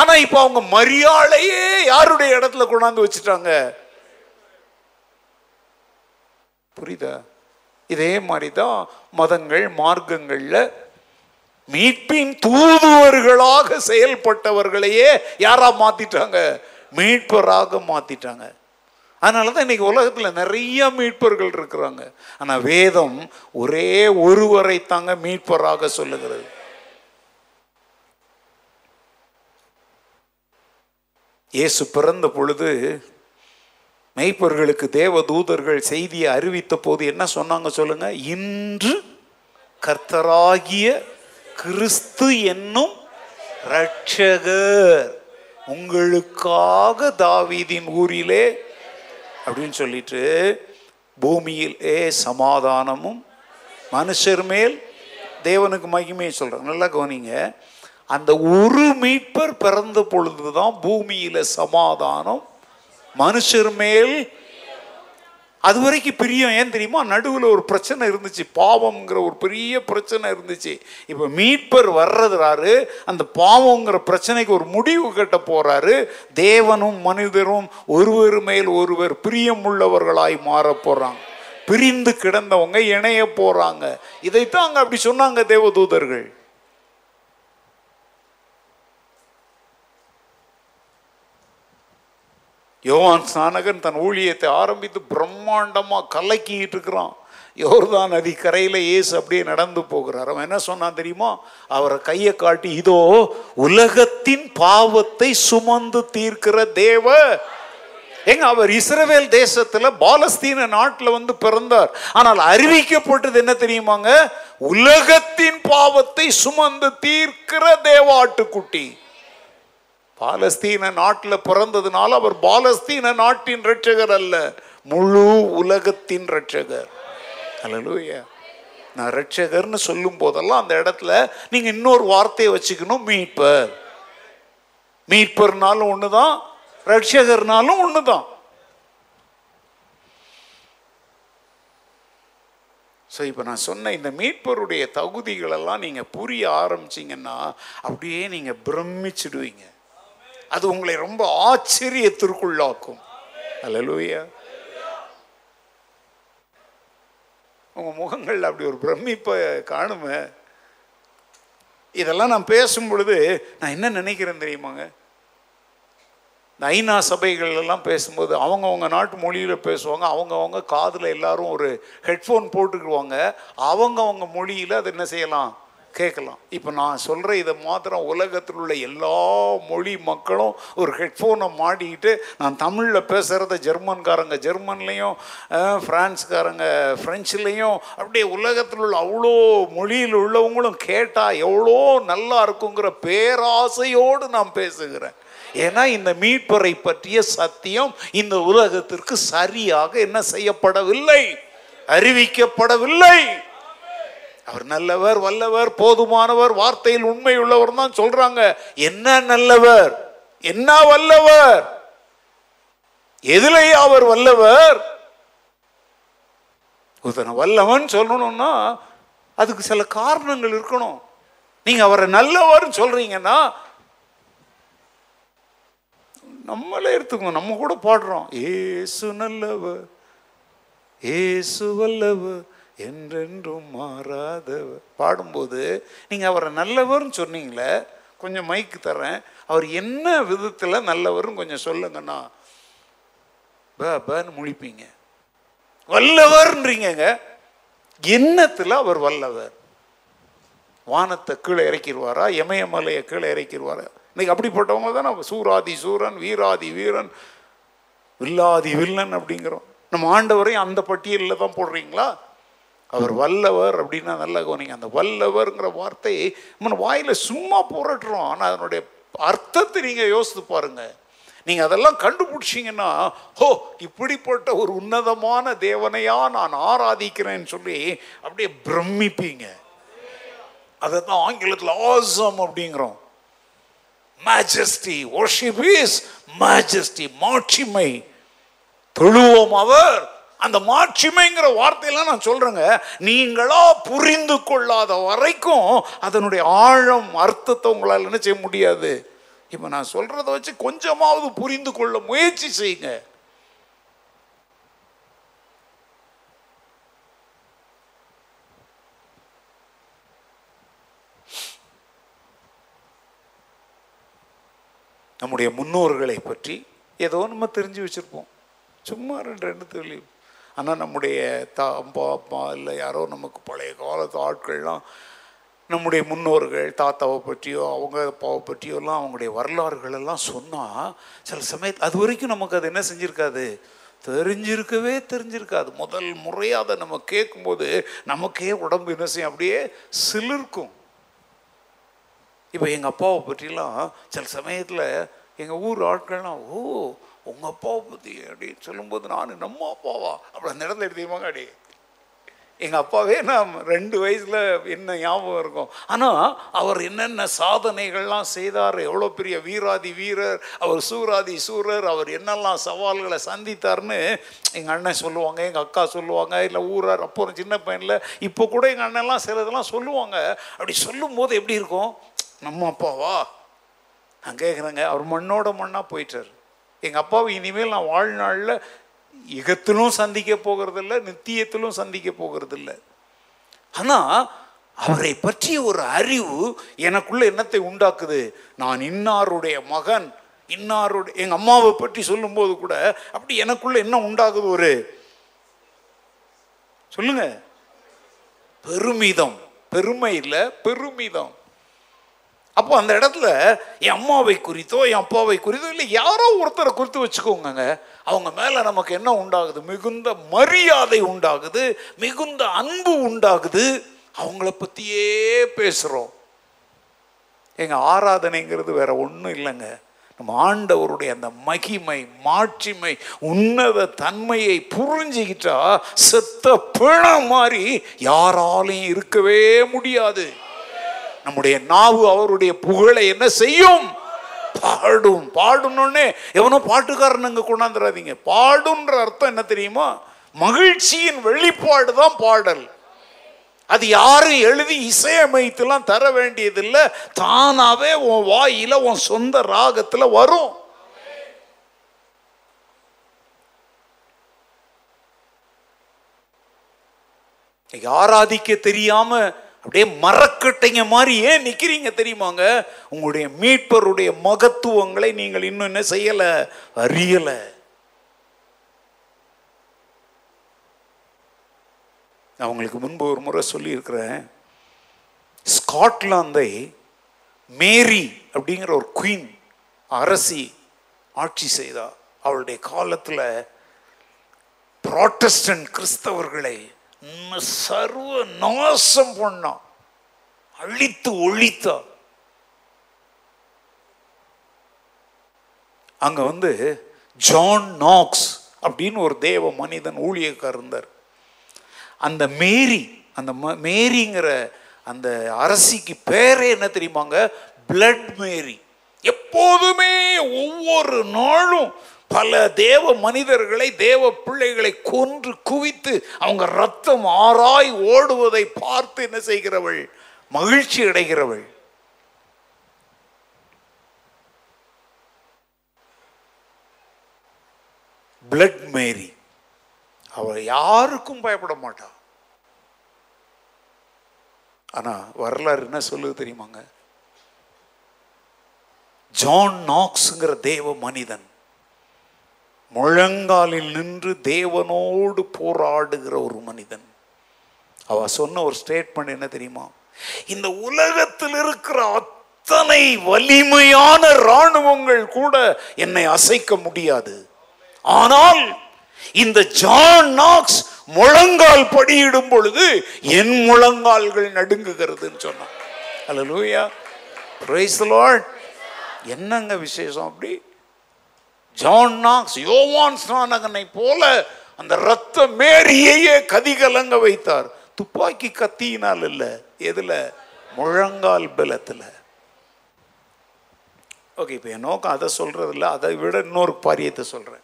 ஆனா இப்ப அவங்க மரியாளையே யாருடைய இடத்துல கொண்டாந்து வச்சுட்டாங்க? புரியுதா? இதே மாதிரி தான் மதங்கள் மார்க்கங்கள்ல மீட்பின் தூதுவர்களாக செயல்பட்டவர்களையே யாரா மாத்திட்டாங்க? மீட்பராக மாத்திட்டாங்க. அதனால தான் இன்னைக்கு உலகத்தில் நிறைய மீட்பர்கள் இருக்கிறாங்க. ஆனால் வேதம் ஒரே ஒருவரை தாங்க மீட்பராக சொல்லுகிறது. இயேசு பிறந்த பொழுது மெய்ப்பர்களுக்கு தேவ தூதர்கள் செய்தியை அறிவித்த போது என்ன சொன்னாங்க சொல்லுங்க? இன்று கர்த்தராகிய கிறிஸ்து என்னும் ரட்சகர் உங்களுக்காக தாவீதின் ஊரிலே அப்படின்னு சொல்லிட்டு பூமியிலே சமாதானமும் மனுஷர் மேல் தேவனுக்கு மகிமையை சொல்றாங்க. நல்லா கவனிங்க. அந்த ஒரு மீட்பர் பிறந்த பொழுதுதான் பூமியில சமாதானம் மனுஷர் மேல் அது வரைக்கும் பிரியம் ஏன் தெரியுமா? நடுவில் ஒரு பிரச்சனை இருந்துச்சு. பாவம்ங்கிற ஒரு பெரிய பிரச்சனை இருந்துச்சு. இப்போ மீட்பர் வர்றதுறாரு. அந்த பாவங்கிற பிரச்சனைக்கு ஒரு முடிவு கட்ட போறாரு. தேவனும் மனிதரும் ஒருவர் மேல் ஒருவர் பிரியமுள்ளவர்களாய் மாற போறாங்க. பிரிந்து கிடந்தவங்க இணைய போறாங்க. இதைத்தான் அங்கே அப்படி சொன்னாங்க தேவதூதர்கள். யோவான் ஸ்நானகன் தன் ஊழியத்தை ஆரம்பித்து பிரம்மாண்டமாக கலக்கிட்டு இருக்கிறான். யோர்தான் நதி கரையில் ஏசு அப்படியே நடந்து போகிறார். அவன் என்ன சொன்னான் தெரியுமா? அவரை கையை காட்டி இதோ உலகத்தின் பாவத்தை சுமந்து தீர்க்கிற தேவ எங்க அவர் இஸ்ரவேல் தேசத்துல பாலஸ்தீன நாட்டில் வந்து பிறந்தார். ஆனால் அறிவிக்கப்பட்டது என்ன தெரியுமாங்க? உலகத்தின் பாவத்தை சுமந்து தீர்க்கிற தேவாட்டுக்குட்டி. பாலஸ்தீன நாட்டில் பிறந்ததுனால அவர் பாலஸ்தீன நாட்டின் ரட்சகர் அல்ல முழு உலகத்தின் ரட்சகர் அல்லூயா நான் ரட்சகர்னு சொல்லும் போதெல்லாம் அந்த இடத்துல நீங்க இன்னொரு வார்த்தையை வச்சுக்கணும் மீட்பர். மீட்பர்னாலும் ஒண்ணுதான் ரட்சகர்னாலும் ஒண்ணுதான். ஸோ இப்போ நான் சொன்ன இந்த மீட்பருடைய தகுதிகளெல்லாம் நீங்கள் புரிய ஆரம்பிச்சிங்கன்னா அப்படியே நீங்கள் பிரமிச்சிடுவீங்க. அது உங்களை ரொம்ப ஆச்சரியத்திற்குள்ளாக்கும். அலலூயா உங்க முகங்கள் அப்படி ஒரு பிரமிப்பை காணுமே. இதெல்லாம் நான் பேசும் பொழுது நான் என்ன நினைக்கிறேன் தெரியுமாங்க? இந்த ஐநா சபைகள்லாம் பேசும்போது அவங்கவுங்க நாட்டு மொழியில் பேசுவாங்க அவங்கவுங்க காதில் எல்லாரும் ஒரு ஹெட்ஃபோன் போட்டுக்குவாங்க அவங்கவுங்க மொழியில் அதை என்ன செய்யலாம்? கேட்கலாம். இப்போ நான் சொல்கிற இதை மாத்திரம் உலகத்தில் உள்ள எல்லா மொழி மக்களும் ஒரு ஹெட்ஃபோனை மாட்டிக்கிட்டு நான் தமிழில் பேசுகிறத ஜெர்மன்காரங்க ஜெர்மன்லேயும் ஃப்ரான்ஸ்காரங்க ஃப்ரெஞ்சுலேயும் அப்படியே உலகத்தில் உள்ள அவ்வளோ மொழியில் உள்ளவங்களும் கேட்டால் எவ்வளோ நல்லா இருக்குங்கிற பேராசையோடு நான் பேசுகிறேன். ஏன்னா இந்த மீட்பரை பற்றிய சத்தியம் இந்த உலகத்திற்கு சரியாக என்ன செய்யப்படவில்லை? அறிவிக்கப்படவில்லை. அவர் நல்லவர் வல்லவர் போதுமானவர் வார்த்தையில் உண்மை உள்ளவர் தான் சொல்றாங்க. என்ன நல்லவர்? என்ன வல்லவர்? எதிலேயே அவர் வல்லவர்? ஒருத்தனை வல்லவன் சொல்லணும்னா அதுக்கு சில காரணங்கள் இருக்கணும். நீங்க அவரை நல்லவர் சொல்றீங்கன்னா நம்மளே எடுத்துக்கோங்க நம்ம கூட பாடுறோம். ஏசு நல்லவர் ஏசு வல்லவர் என்றென்றும் மாறாதவர். பாடும்போது நீங்கள் அவரை நல்லவர்னு சொன்னீங்களே கொஞ்சம் மைக்கு தரேன் அவர் என்ன விதத்தில் நல்லவர்னு கொஞ்சம் சொல்லுங்கண்ணா. பே பேன்னு முழிப்பீங்க. வல்லவர்ன்றீங்க எண்ணத்தில் அவர் வல்லவர்? வானத்தை கீழே இறக்கிடுவாரா இமயமலையை கீழே இறக்கிடுவாரா இன்னைக்கு அப்படிப்பட்டவங்க தான். சூராதி சூரன் வீராதி வீரன் வில்லாதி வில்லன் அப்படிங்கிறோம். நம்ம ஆண்டவரையும் அந்த பட்டியலில் தான் போடுறீங்களா? அவர் வல்லவர் அப்படின்னா நல்லா கவனிங்க அந்த வல்லவர்ங்கிற வார்த்தையை நம்ம வாயில் சும்மா புரட்டுறோம். ஆனால் அதனுடைய அர்த்தத்தை நீங்கள் யோசித்து பாருங்க. நீங்கள் அதெல்லாம் கண்டுபிடிச்சிங்கன்னா ஹோ இப்படிப்பட்ட ஒரு உன்னதமான தேவனையா நான் ஆராதிக்கிறேன்னு சொல்லி அப்படியே பிரமிப்பீங்க. அதை தான் ஆங்கிலத்தில் ஆசம் அப்படிங்கிறோம். மேஜஸ்டி worship இஸ் மேஜஸ்டி மாட்சிமை. தொழுவோம் அவர் அந்த மாட்சிமைங்கிற வார்த்தையெல்லாம் நான் சொல்றேங்க. நீங்களா புரிந்து கொள்ளாத வரைக்கும் அதனுடைய ஆழம் அர்த்தத்தை உங்களால் என்ன செய்ய முடியாது. இப்போ நான் சொல்றத வச்சு கொஞ்சமாவது புரிந்து கொள்ள முயற்சி செய்யுங்க. நம்முடைய முன்னோர்களை பற்றி ஏதோ நம்ம தெரிஞ்சு வச்சுருப்போம். சும்மா ரெண்டு ரெண்டு தெளிவு. ஆனால் நம்முடைய தா அப்பா அப்பா இல்லை யாரோ நமக்கு பழைய காலத்து ஆட்கள்லாம் நம்முடைய முன்னோர்கள் தாத்தாவை பற்றியோ அவங்க அப்பாவை பற்றியோலாம் அவங்களுடைய வரலாறுகள் எல்லாம் சொன்னால் சில சமயத்து அது வரைக்கும் நமக்கு அது என்ன செஞ்சுருக்காது? தெரிஞ்சிருக்கவே தெரிஞ்சிருக்காது. முதல் முறையாக அதை நம்ம கேட்கும்போது நமக்கே உடம்பு என்ன செய்யும்? அப்படியே சிலிர்க்கும். இப்போ எங்கள் அப்பாவை பற்றிலாம் சில சமயத்தில் எங்கள் ஊர் ஆட்கள்லாம் ஓ உங்கள் அப்பாவை பற்றி அப்படின்னு சொல்லும்போது நான் நம்ம அப்பாவா? அப்படி அந்த இடத்துல எடுத்தீங்கமாங்க அடி? எங்கள் அப்பாவே நான் ரெண்டு வயசில் என்ன ஞாபகம் இருக்கும். ஆனால் அவர் என்னென்ன சாதனைகள்லாம் செய்தார் எவ்வளோ பெரிய வீராதி வீரர் அவர் சூராதி சூரர் அவர் என்னெல்லாம் சவால்களை சந்தித்தார்னு எங்கள் அண்ணன் சொல்லுவாங்க எங்கள் அக்கா சொல்லுவாங்க இல்லை ஊரார் அப்போ ஒரு சின்ன பையனில் இப்போ கூட எங்கள் அண்ணன்லாம் சிலதெல்லாம் சொல்லுவாங்க. அப்படி சொல்லும்போது எப்படி இருக்கும்? நம்ம அப்பாவா? நான் கேட்குறேங்க அவர் மண்ணோட மண்ணாக போயிட்டார். எங்கள் அப்பாவை இனிமேல் நான் வாழ்நாளில் யுகத்திலும் சந்திக்க போகிறதில்ல நித்தியத்திலும் சந்திக்க போகிறதில்ல. ஆனால் அவரை பற்றிய ஒரு அறிவு எனக்குள்ள என்னத்தை உண்டாக்குது? நான் இன்னாருடைய மகன் இன்னாருடைய எங்கள் அம்மாவை பற்றி சொல்லும்போது கூட அப்படி எனக்குள்ள என்ன உண்டாகுது ஒரு? சொல்லுங்க. பெருமிதம். பெருமை இல்லை பெருமிதம். அப்போ அந்த இடத்துல என் அம்மாவை குறித்தோ என் அப்பாவை குறித்தோ இல்லை யாரோ ஒருத்தரை குறித்து வச்சுக்கோங்க அவங்க மேலே நமக்கு என்ன உண்டாகுது? மிகுந்த மரியாதை உண்டாகுது. மிகுந்த அன்பு உண்டாகுது. அவங்கள பற்றியே பேசுகிறோம் எங்கள் ஆராதனைங்கிறது வேற ஒன்றும் இல்லைங்க. நம்ம ஆண்டவருடைய அந்த மகிமை மாட்சிமை உன்னத தன்மையை புரிஞ்சுக்கிட்டா செத்த பிணம் மாதிரி யாராலையும் இருக்கவே முடியாது. நம்முடைய நாவு அவருடைய புகழை என்ன செய்யும்? பாடும். பாடணுன்னே எவனோ பாட்டுக்காரன் அங்கே கொண்டாந்துடாதீங்க பாடுன்ற அர்த்தம் என்ன தெரியுமா? மகிழ்ச்சியின் வெளிப்பாடு தான் பாடல். அது யாரும் எழுதி இசையமைத்துலாம் தர வேண்டியதில்லை. தானாவே உன் வாயில உன் சொந்த ராகத்துல வரும். ஆராதிக்க தெரியாம அப்படியே மரக்கட்டைங்க மாதிரி ஏன் நிற்கிறீங்க தெரியுமாங்க? உங்களுடைய மீட்பருடைய மகத்துவங்களை நீங்கள் இன்னும் என்ன செய்யலை? அறியலை. நான் உங்களுக்கு முன்பு ஒரு முறை சொல்லியிருக்கிறேன். ஸ்காட்லாந்தை மேரி அப்படிங்கிற ஒரு குயின் அரசி ஆட்சி செய்தா. அவளுடைய காலத்தில் ப்ராட்டஸ்டன்ட் கிறிஸ்தவர்களை சர்வ நாசம் பண்ணான் அழித்து ஒழித்தா. அங்க வந்து ஜான் நாக்ஸ் அப்படின்னு ஒரு தேவ மனிதன் ஊழியக்கார் இருந்தார். அந்த மேரி அந்த ம- மேரிங்கிற அந்த அரசிக்கு பேரே என்ன தெரியுமாங்க? பிளட் மேரி எப்போதுமே ஒவ்வொரு நாளும் பல தேவ மனிதர்களை தேவ பிள்ளைகளை கொன்று குவித்து அவங்க ரத்தம் ஆராய் ஓடுவதை பார்த்து என்ன செய்கிறவள்? மகிழ்ச்சி அடைகிறவள். பிளட் மேரி அவள் யாருக்கும் பயப்பட மாட்டா. ஆனா வரலாறு என்ன சொல்லுது தெரியுமாங்க? ஜான் நாக்ஸ்ங்கிற தேவ மனிதன் முழங்காலில் நின்று தேவனோடு போராடுகிற ஒரு மனிதன். அவ சொன்ன ஒரு ஸ்டேட்மெண்ட் என்ன தெரியுமா? இந்த உலகத்தில் இருக்கிற அத்தனை வலிமையான இராணுவங்கள் கூட என்னை அசைக்க முடியாது. ஆனால் இந்த ஜான் நாக்ஸ் முழங்கால் படியிடும் பொழுது என் முழங்கால்கள் நடுங்குகிறதுன்னு சொன்னான். அல்லேலூயா பிரைஸ் லார்ட் என்னங்க விசேஷம் அப்படி? ஜான் நாக்ஸ் யோவான் ஸ்நானகனை போல அந்த ரத்த மேரியையே கதிகலங்க வைத்தார். துப்பாக்கி கத்தியினால் இல்லை எதில்? முழங்கால் பலத்தில் ஓகே இப்போ என் நோக்கம் அதை சொல்கிறதில்ல அதை விட இன்னொரு பாரியத்தை சொல்கிறேன்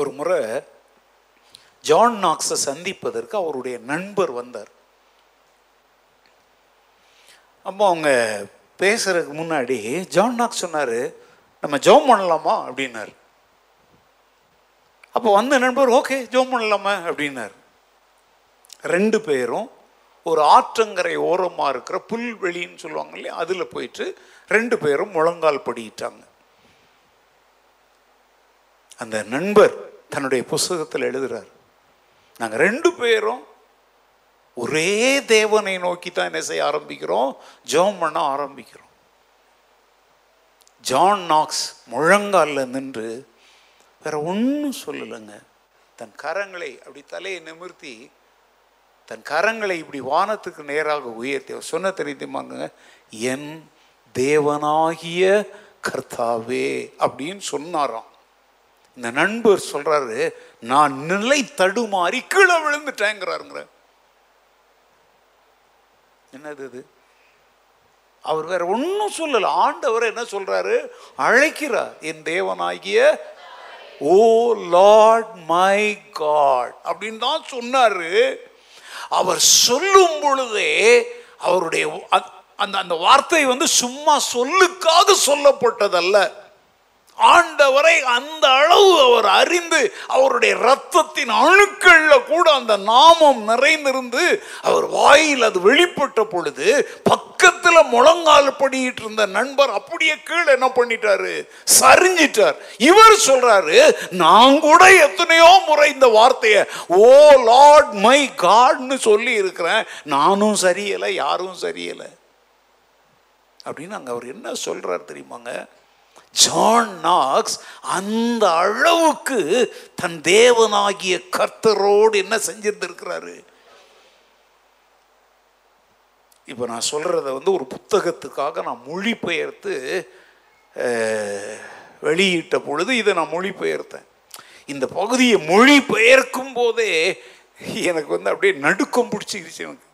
ஒரு முறை ஜான் நாக்ஸை சந்திப்பதற்கு அவருடைய நண்பர் வந்தார். அப்போ அவங்க பேசுறதுக்கு முன்னாடி ஜான் நாக் சொன்னார் நம்ம ஜோம் பண்ணலாமா? அப்படின்னாரு. அப்போ வந்த நண்பர் ஓகே ஜோம் பண்ணலாமா அப்படின்னார். ரெண்டு பேரும் ஒரு ஆற்றங்கரை ஓரமாக இருக்கிற புல்வெளின்னு சொல்லுவாங்க இல்லையா அதில் போயிட்டு ரெண்டு பேரும் முழங்கால் படியிட்டாங்க அந்த நண்பர் தன்னுடைய புஸ்தகத்தில் எழுதுறார். நாங்கள் ரெண்டு பேரும் ஒரே தேவனை நோக்கி தான் என்ன செய்ய ஆரம்பிக்கிறோம்? ஜோம் பண்ண ஆரம்பிக்கிறோம். ஜான் நாக்ஸ் முழங்காலில் நின்று வேற ஒன்றும் சொல்லலைங்க. தன் கரங்களை அப்படி தலையை நிமிர்த்தி தன் கரங்களை இப்படி வானத்துக்கு நேராக உயர்த்தி அவர் சொன்ன தெரியுமாங்க என் தேவனாகிய கர்த்தாவே அப்படின்னு சொன்னாராம். இந்த நண்பர் சொல்றாரு நான் நிலை தடுமாறி கீழே விழுந்துட்டேங்கிறாருங்கிற என்னது இது? அவர் வேற ஒன்றும் சொல்லல. ஆண்டவர் என்ன சொல்றாரு? அழைக்கிறார் என் தேவனாகிய ஓ லார்ட் மை காட். அப்படின்னு தான் சொன்னாரு. அவர் சொல்லும் பொழுதே அவருடைய அந்த அந்த வார்த்தை வந்து சும்மா சொல்லுக்காக சொல்லப்பட்டதல்ல. ஆண்டவரை அந்த அளவு அவர் அறிந்து அவருடைய ரத்தத்தின் அணுக்கள்ல கூட அந்த நாமம் நிறைந்திருந்து அவர் வாயில் அது வெளிப்பட்ட பொழுது பக்கத்துல முழங்கால் படியிட்டு இருந்த நண்பர் அப்படியே கீழே என்ன பண்ணிட்டாரு? சரிஞ்சிட்டார். இவர் சொல்றாரு நான் கூட எத்தனையோ முறை இந்த வார்த்தையை ஓ லார்ட் மை காட்னு சொல்லி இருக்கிறேன். நானும் சரியில்லை யாரும் சரியில்லை அப்படின்னு அங்க அவர் என்ன சொல்றார் தெரியுமாங்க? ஜான் நாக்ஸ் அந்த அளவுக்கு தன் தேவனாகிய கர்த்தரோடு என்ன செஞ்சிருந்திருக்கிறாரு? இப்போ நான் சொல்கிறத வந்து ஒரு புத்தகத்துக்காக நான் மொழிபெயர்த்து வெளியிட்ட பொழுது இதை நான் மொழிபெயர்த்தேன். இந்த பகுதியை மொழிபெயர்க்கும் போதே எனக்கு வந்து அப்படியே நடுக்கம் பிடிச்சிருச்சு எனக்கு.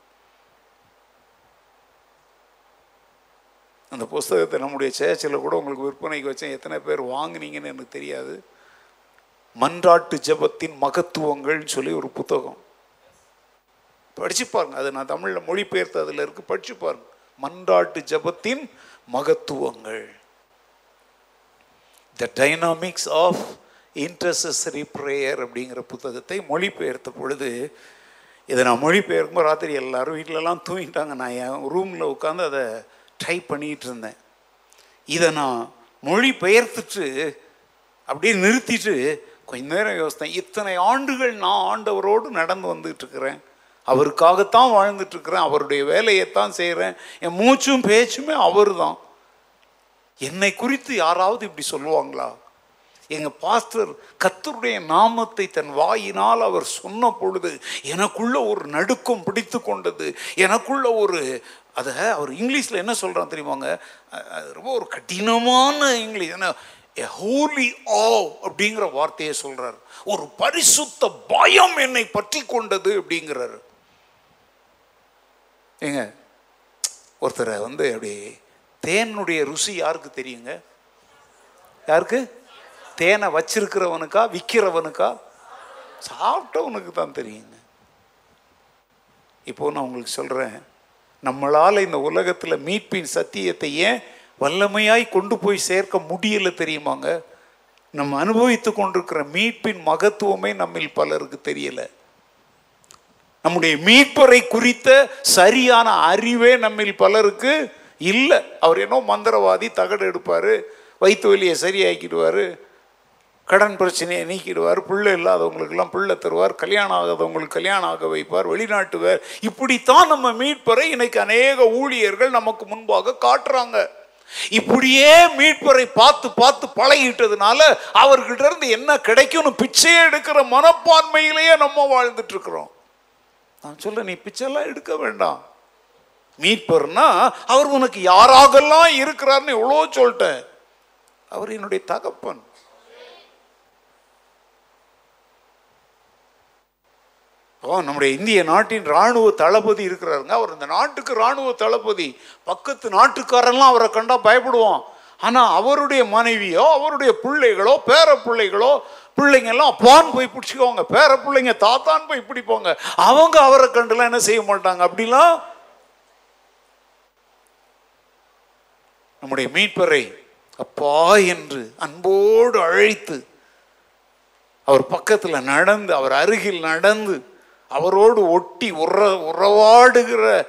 அந்த புஸ்தகத்தை நம்முடைய சேர்ச்சில் கூட உங்களுக்கு விற்பனைக்கு வச்சேன். எத்தனை பேர் வாங்கினீங்கன்னு எனக்கு தெரியாது. மன்றாட்டு ஜெபத்தின் மகத்துவங்கள்னு சொல்லி ஒரு புத்தகம். படிச்சு பாருங்க. அது நான் தமிழில் மொழிபெயர்த்து அதில் இருக்கு. படிச்சு பாருங்க. மன்றாட்டு ஜெபத்தின் மகத்துவங்கள். The dynamics of intercessory prayer அப்படிங்கிற புத்தகத்தை மொழிபெயர்த்த பொழுது இதை நான் மொழிபெயர்க்கும்போது ராத்திரி எல்லாரும் வீட்டிலலாம் தூங்கிட்டாங்க. நான் என் ரூமில் உட்காந்து அதை ட்ரை பண்ணிகிட்டு இருந்தேன் இதை நான் மொழி பெயர்த்துட்டு அப்படியே நிறுத்திட்டு கொஞ்ச நேரம் யோசித்தேன். இத்தனை ஆண்டுகள் நான் ஆண்டவரோடு நடந்து வந்துட்டுருக்கிறேன் அவருக்காகத்தான் வாழ்ந்துட்டுருக்கிறேன் அவருடைய வேலையைத்தான் செய்கிறேன். என் மூச்சும் பேச்சுமே அவர் தான் என்னை குறித்து யாராவது இப்படி சொல்லுவாங்களா? எங்கள் பாஸ்டர் கத்தருடைய நாமத்தை தன் வாயினால் அவர் சொன்ன பொழுது எனக்குள்ள ஒரு நடுக்கம் பிடித்து கொண்டது. எனக்குள்ள ஒரு அதை அவர் இங்கிலீஷில் என்ன சொல்கிறான் தெரியுமாங்க? அது ரொம்ப ஒரு கடினமான இங்கிலீஷ். என்ன ஹோலி ஆ அப்படிங்கிற வார்த்தையை சொல்கிறார் ஒரு பரிசுத்த பயம் என்னை பற்றி கொண்டது அப்படிங்கிறாரு. ஏங்க ஒருத்தரை வந்து அப்படி தேனுடைய ருசி யாருக்கு தெரியுங்க? யாருக்கு? தேனை வச்சிருக்கிறவனுக்கா விற்கிறவனுக்கா சாப்பிட்டவனுக்கு தான் தெரியுங்க. இப்போ நான் உங்களுக்கு சொல்கிறேன் நம்மளால் இந்த உலகத்தில் மீட்பின் சத்தியத்தை ஏன் வல்லமையாய் கொண்டு போய் சேர்க்க முடியல தெரியுமாங்க? நம்ம அனுபவித்து கொண்டிருக்கிற மீட்பின் மகத்துவமே நம்மில் பலருக்கு தெரியலை. நம்முடைய மீட்பரை குறித்த சரியான அறிவே நம்மில் பலருக்கு இல்லை. அவர் என்னோ மந்திரவாதி தகடு எடுப்பார் வயிற்று வலியை சரியாக்கிடுவார் கடன் பிரச்சனையை நீக்கிடுவார் பிள்ளை இல்லாதவங்களுக்கெல்லாம் பிள்ளை தருவார் கல்யாணம் ஆகாதவங்களுக்கு கல்யாணம் ஆக வைப்பார் வெளிநாட்டுவர். இப்படித்தான் நம்ம மீட்பரை இன்னைக்கு அநேக ஊழியர்கள் நமக்கு முன்பாக காட்டுறாங்க. இப்படியே மீட்பரை பார்த்து பார்த்து பழகிட்டதுனால அவர்கிட்ட இருந்து என்ன கிடைக்கும்னு பிச்சையே எடுக்கிற மனப்பான்மையிலேயே நம்ம வாழ்ந்துட்டு இருக்கிறோம் நான் சொல்ல நீ பிச்சைலாம் எடுக்க வேண்டாம். மீட்பர்னா அவர் உனக்கு யாராகலாம் இருக்கிறார்னு எவ்வளோ சொல்லிட்டேன். அவர் என்னுடைய தகப்பன். ஓ நம்முடைய இந்திய நாட்டின் ராணுவ தளபதி இருக்கிறாருங்க. அவர் இந்த நாட்டுக்கு ராணுவ தளபதி. பக்கத்து நாட்டுக்காரெல்லாம் அவரை கண்டா பயப்படுவோம் ஆனால் அவருடைய மனைவியோ அவருடைய பிள்ளைகளோ பேர பிள்ளைகளோ பிள்ளைங்க எல்லாம் அப்பான்னு போய் பிடிச்சிக்குவாங்க. பேர பிள்ளைங்க தாத்தான்னு போய் பிடிப்பாங்க. அவங்க அவரை கண்டுலாம் என்ன செய்ய மாட்டாங்க? அப்படிலாம் நம்முடைய மீட்பரை அப்பா என்று அன்போடு அழைத்து அவர் பக்கத்தில் நடந்து அவர் அருகில் நடந்து அவரோடு ஒட்டி உற உறவாடுகிற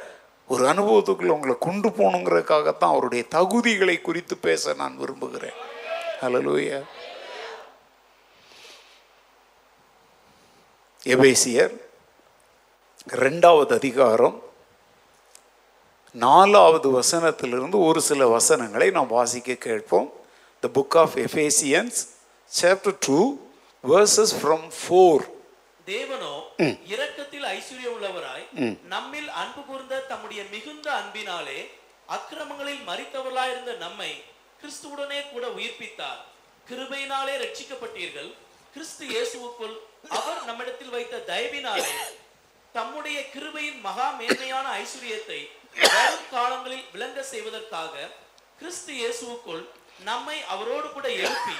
ஒரு அனுபவத்துக்குள்ள உங்களை கொண்டு போகணுங்கிறதுக்காகத்தான் அவருடைய தகுதிகளை குறித்து பேச நான் விரும்புகிறேன். ஹalleluya எபேசியர் ரெண்டாவது அதிகாரம் நாலாவது வசனத்திலிருந்து ஒரு சில வசனங்களை நாம் வாசிக்க கேட்போம். The book of Ephesians chapter two verses from four தேவனோ இரக்கத்தில் ஐஸ்வர்யம் உள்ளவராய் நம்மில் அன்பு கூர்ந்த தம்முடைய மிகுந்த அன்பினாலே அக்கிரமங்களில் மறித்தவர்களாயிருந்த நம்மை கிறிஸ்துவுடனே கூட உயிர்ப்பித்தார். கிருபையினாலே ரட்சிக்கப்பட்டீர்கள் கிறிஸ்து இயேசுவுக்குள் அவர் நம்மிடத்தில் வைத்த தயவினாலே தம்முடைய கிருபையின் மகா மேன்மையான ஐஸ்வர்யத்தை வரும் காலங்களில் விளங்க செய்வதற்காக கிறிஸ்து இயேசுவுக்குள் நம்மை அவரோடு கூட எழுப்பி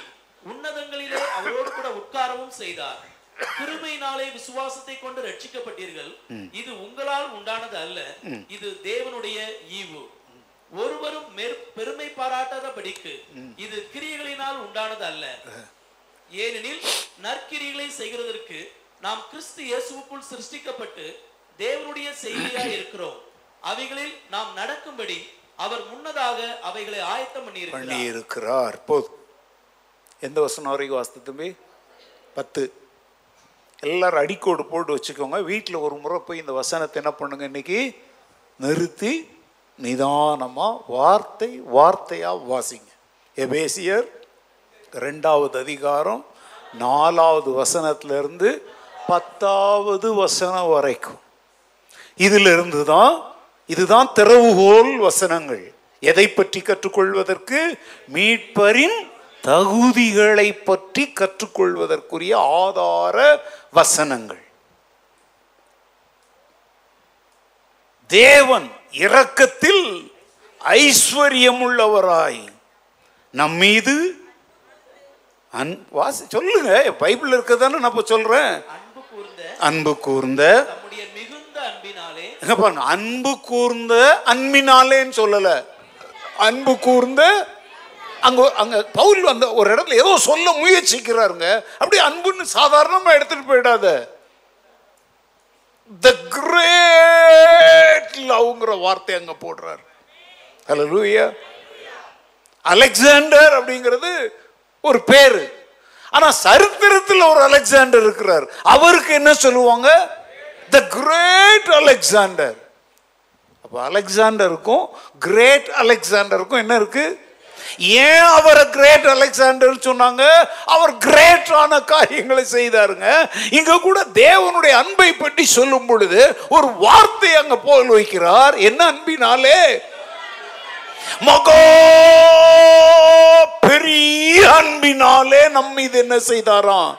உன்னதங்களிலே அவரோடு கூட உட்காரவும் செய்தார். கிருபையினாலே விசுவாசத்தை கொண்டு ரட்சிக்கப்பட்டீர்கள். இது உங்களால் உண்டானது அல்ல. இது தேவனுடைய ஈவு. ஒருவரும் பெருமை பாராட்டாதபடிக்கு இது கிரியைகளினால் உண்டானது அல்ல. ஏனெனில் நற்கிரிகளை செய்கிறதற்கு நாம் கிறிஸ்து இயேசுவுக்குள் சிருஷ்டிக்கப்பட்டு தேவனுடைய செய்தியாய் (coughs) இருக்கிறோம். அவைகளில் நாம் நடக்கும்படி அவர் முன்னதாக அவைகளை ஆயத்தம் பண்ணி இருக்கிறார் போதும் எந்த வசனம் வரைக்கும் வாசித்து தம்பி? பத்து. எல்லாரும் அடிக்கோடு போட்டு வச்சுக்கோங்க. வீட்டில் ஒரு முறை போய் இந்த வசனத்தை என்ன பண்ணுங்க இன்னைக்கு? நிறுத்தி நிதானமாக வார்த்தை வார்த்தையாக வாசிங்க. எபேசியர் ரெண்டாவது அதிகாரம் நாலாவது வசனத்திலிருந்து பத்தாவது வசனம் வரைக்கும். இதிலிருந்து தான் இதுதான் திறவுகோல் வசனங்கள். எதை பற்றி கற்றுக்கொள்வதற்கு? மீட்பரின் தகுதிகளை பற்றி கற்றுக்கொள்வதற்குரிய ஆதார வசனங்கள். தேவன் இரக்கத்தில் ஐஸ்வர்யமுள்ளவராய் நம் மீது அன் வாசி சொல்லுங்க. பைபிள் இருக்கதானே நான் இப்ப சொல்றேன். அன்பு கூர்ந்த அன்பு கூர்ந்த தம்முடைய மிகுந்த அன்பினாலே எங்க பாருங்க அன்பு கூர்ந்த அன்பினாலேன்னு சொல்லல. அன்பு கூர்ந்த அங்கே அங்கே பவுல் அந்த ஒரு இடத்துல ஏதோ சொல்ல முயற்சிக்கிறாருங்க. அப்படியே அன்புன்னு சாதாரணமாக எடுத்துகிட்டு போயிடாத. த கிரேட் லவ்ங்கிற வார்த்தை அங்க போடுறாரு. லூயா அலெக்சாண்டர் அப்படிங்கிறது ஒரு பேர். ஆனால் சரித்திரத்தில் ஒரு அலெக்சாண்டர் இருக்கிறார். அவருக்கு என்ன சொல்லுவாங்க? த கிரேட் அலெக்சாண்டர் அப்போ அலெக்சாண்டருக்கும் கிரேட் அலெக்சாண்டருக்கும் என்ன இருக்குது ஏன் அவரை கிரேட் அலெக்சாண்டர் சொன்னாங்க? அவர் கிரேட்டான காரியங்களை செய்தாருங்க. இங்க கூட தேவனுடைய அன்பை பற்றி சொல்லும் பொழுது ஒரு வார்த்தை அங்க போல் வைக்கிறார். என்ன அன்பினாலே? மகோ பெரிய அன்பினாலே நம்ம இது என்ன செய்தாராம்?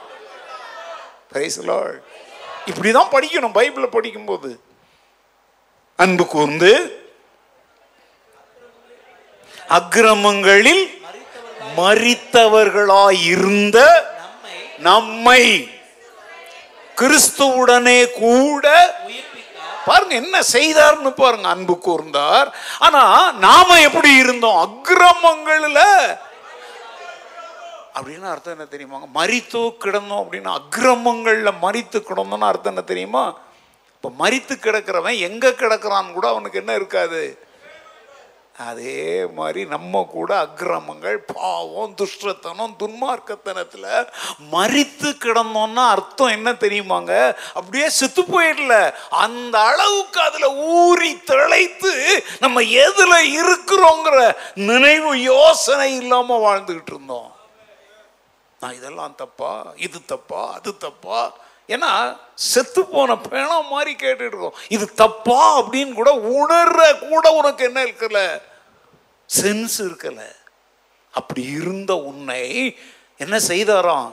இப்படிதான் படிக்கணும் பைபிளை படிக்கும்போது. அன்பு கூர்ந்து அக்கிரமங்களில் மறித்தவர்களாயிருந்த நம்மை நம்மை கிறிஸ்துவுடனே கூட பாருங்க என்ன செய்தார்னு பாருங்க அன்பு கூர்ந்தார். ஆனா நாம எப்படி இருந்தோம்? அக்கிரமங்கள்ல. அப்படின்னு அர்த்தம் என்ன தெரியுமாங்க மறித்தோ கிடந்தோம் அப்படின்னா அக்கிரமங்கள்ல மறித்து கிடந்தோம்னு அர்த்தம் என்ன தெரியுமா? இப்ப மறித்து கிடக்கிறவன் எங்க கிடக்குறான்னு கூட அவனுக்கு என்ன இருக்காது? அதே மாதிரி நம்ம கூட அக்கிரமங்கள் பாவம் துஷ்டத்தனம் துன்மார்க்கத்தனத்தில் மறித்து கிடந்தோம்னா அர்த்தம் என்ன தெரியுமாங்க? அப்படியே செத்து போயிடல. அந்த அளவுக்கு அதில் ஊறி திளைத்து நம்ம எதில் இருக்கிறோங்கிற நினைவு யோசனை இல்லாமல் வாழ்ந்துக்கிட்டு இருந்தோம். நான் இதெல்லாம் தப்பா? இது தப்பா? அது தப்பா? ஏன்னா செத்து போன பேனா மாதிரி கேட்டுட்டு இருக்கோம். இது தப்பா அப்படின்னு கூட உணர்ற கூட உனக்கு என்ன இருக்குல்ல? சென்ஸ் இருக்கல. அப்படி இருந்த உன்னை என்ன செய்தாராம்?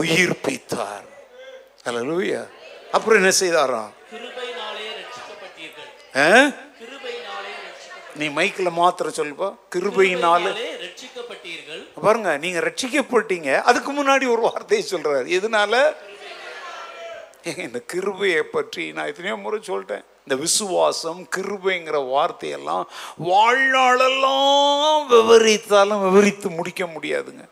உயிர்ப்பித்தார் அல்லேலூயா அப்புறம் என்ன செய்தாராம்? நீ மைக்கில் மாத்திர சொல்லுப்பா. கிருபையினால பாருங்க நீங்க ரட்சிக்கப்பட்டீங்க. அதுக்கு முன்னாடி ஒரு வார்த்தையை சொல்றாரு. எதனால? இந்த கிருபையை பற்றி நான் எத்தனையோ முறை சொல்லிட்டேன். இந்த விசுவாசம் கிருபைங்கிற வார்த்தையெல்லாம் வாழ்நாளெல்லாம் விவரித்தாலும் விவரித்து முடிக்க முடியாதுங்க.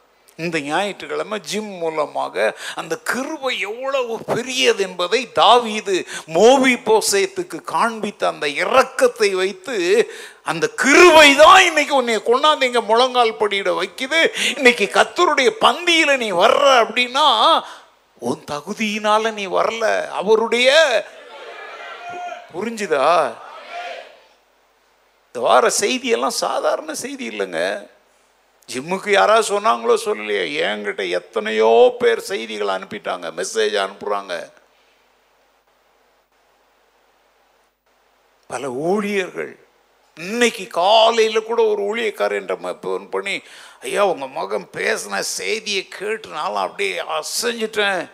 இந்த ஞாயிற்றுக்கிழமை ஜிம் மூலமாக அந்த கிருபை எவ்வளவு பெரியது என்பதை தாவீது மோவி போசேத்துக்கு காண்பித்த அந்த இரக்கத்தை வைத்து அந்த கிருபை தான் இன்னைக்கு உன்னை கொண்டாந்து இங்க முழங்கால் படியிட வைக்குது. இன்னைக்கு கத்தருடைய பந்தியில நீ வர்ற அப்படின்னா உன் தகுதியினால நீ வரல. அவருடைய புரிஞ்சுதா? இந்த வார செய்தியெல்லாம் சாதாரண செய்தி இல்லைங்க. ஜிம்முக்கு யாராவது சொன்னாங்களோ சொல்லலையே. என்கிட்ட எத்தனையோ பேர் செய்திகள் அனுப்பிட்டாங்க. மெசேஜ் அனுப்புறாங்க. பல ஊழியர்கள். இன்னைக்கு காலையில் கூட ஒரு ஊழியக்காரன் ஃபோன் பண்ணி ஐயா உங்கள் மகன் பேசின செய்தியை கேட்டு நானும் அப்படியே அசைஞ்சிட்டேன்.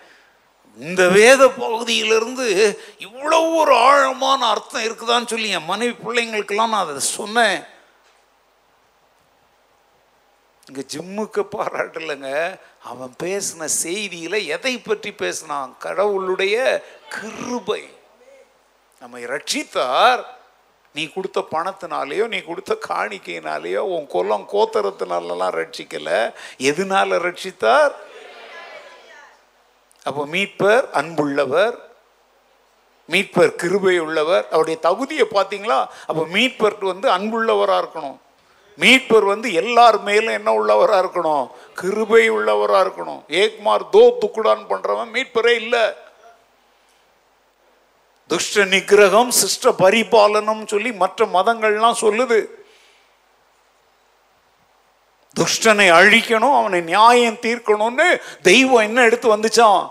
இந்த வேத பகுதியிலிருந்து இவ்வளோ ஒரு ஆழமான அர்த்தம் இருக்குதான்னு சொல்லி என் மனைவி பிள்ளைங்களுக்கெல்லாம் நான் அதை சொன்னேன். இங்கே ஜிம்முக்கு பாராட்டலைங்க. அவன் பேசின செய்தியில் எதை பற்றி பேசினான்? கடவுளுடைய கிருபை. நம்மை ரட்சித்தார் நீ கொடுத்த பணத்தினாலேயோ நீ கொடுத்த காணிக்கையினாலேயோ உன் குளம் கோத்தரத்தினாலலாம் ரட்சிக்கலை. எதனால ரட்சித்தார்? அப்போ மீட்பர் அன்புள்ளவர் மீட்பர் கிருபை உள்ளவர் அவருடைய தகுதியை பார்த்தீங்களா? அப்போ மீட்பர் வந்து அன்புள்ளவராக இருக்கணும். மீட்பர் வந்து எல்லார் மேலும் என்ன உள்ளவராக இருக்கணும்? கிருபை உள்ளவராக இருக்கணும். ஏக்மார் தோ துக்குடான் பண்ணுறவன் மீட்பரே இல்லை. துஷ்ட நிகிரகம் சிஷ்ட பரிபாலனம் சொல்லி மற்ற மதங்கள்லாம் சொல்லுது. துஷ்டனை அழிக்கணும் அவனை நியாயம் தீர்க்கணும்னு தெய்வம் என்ன எடுத்து வந்துச்சான்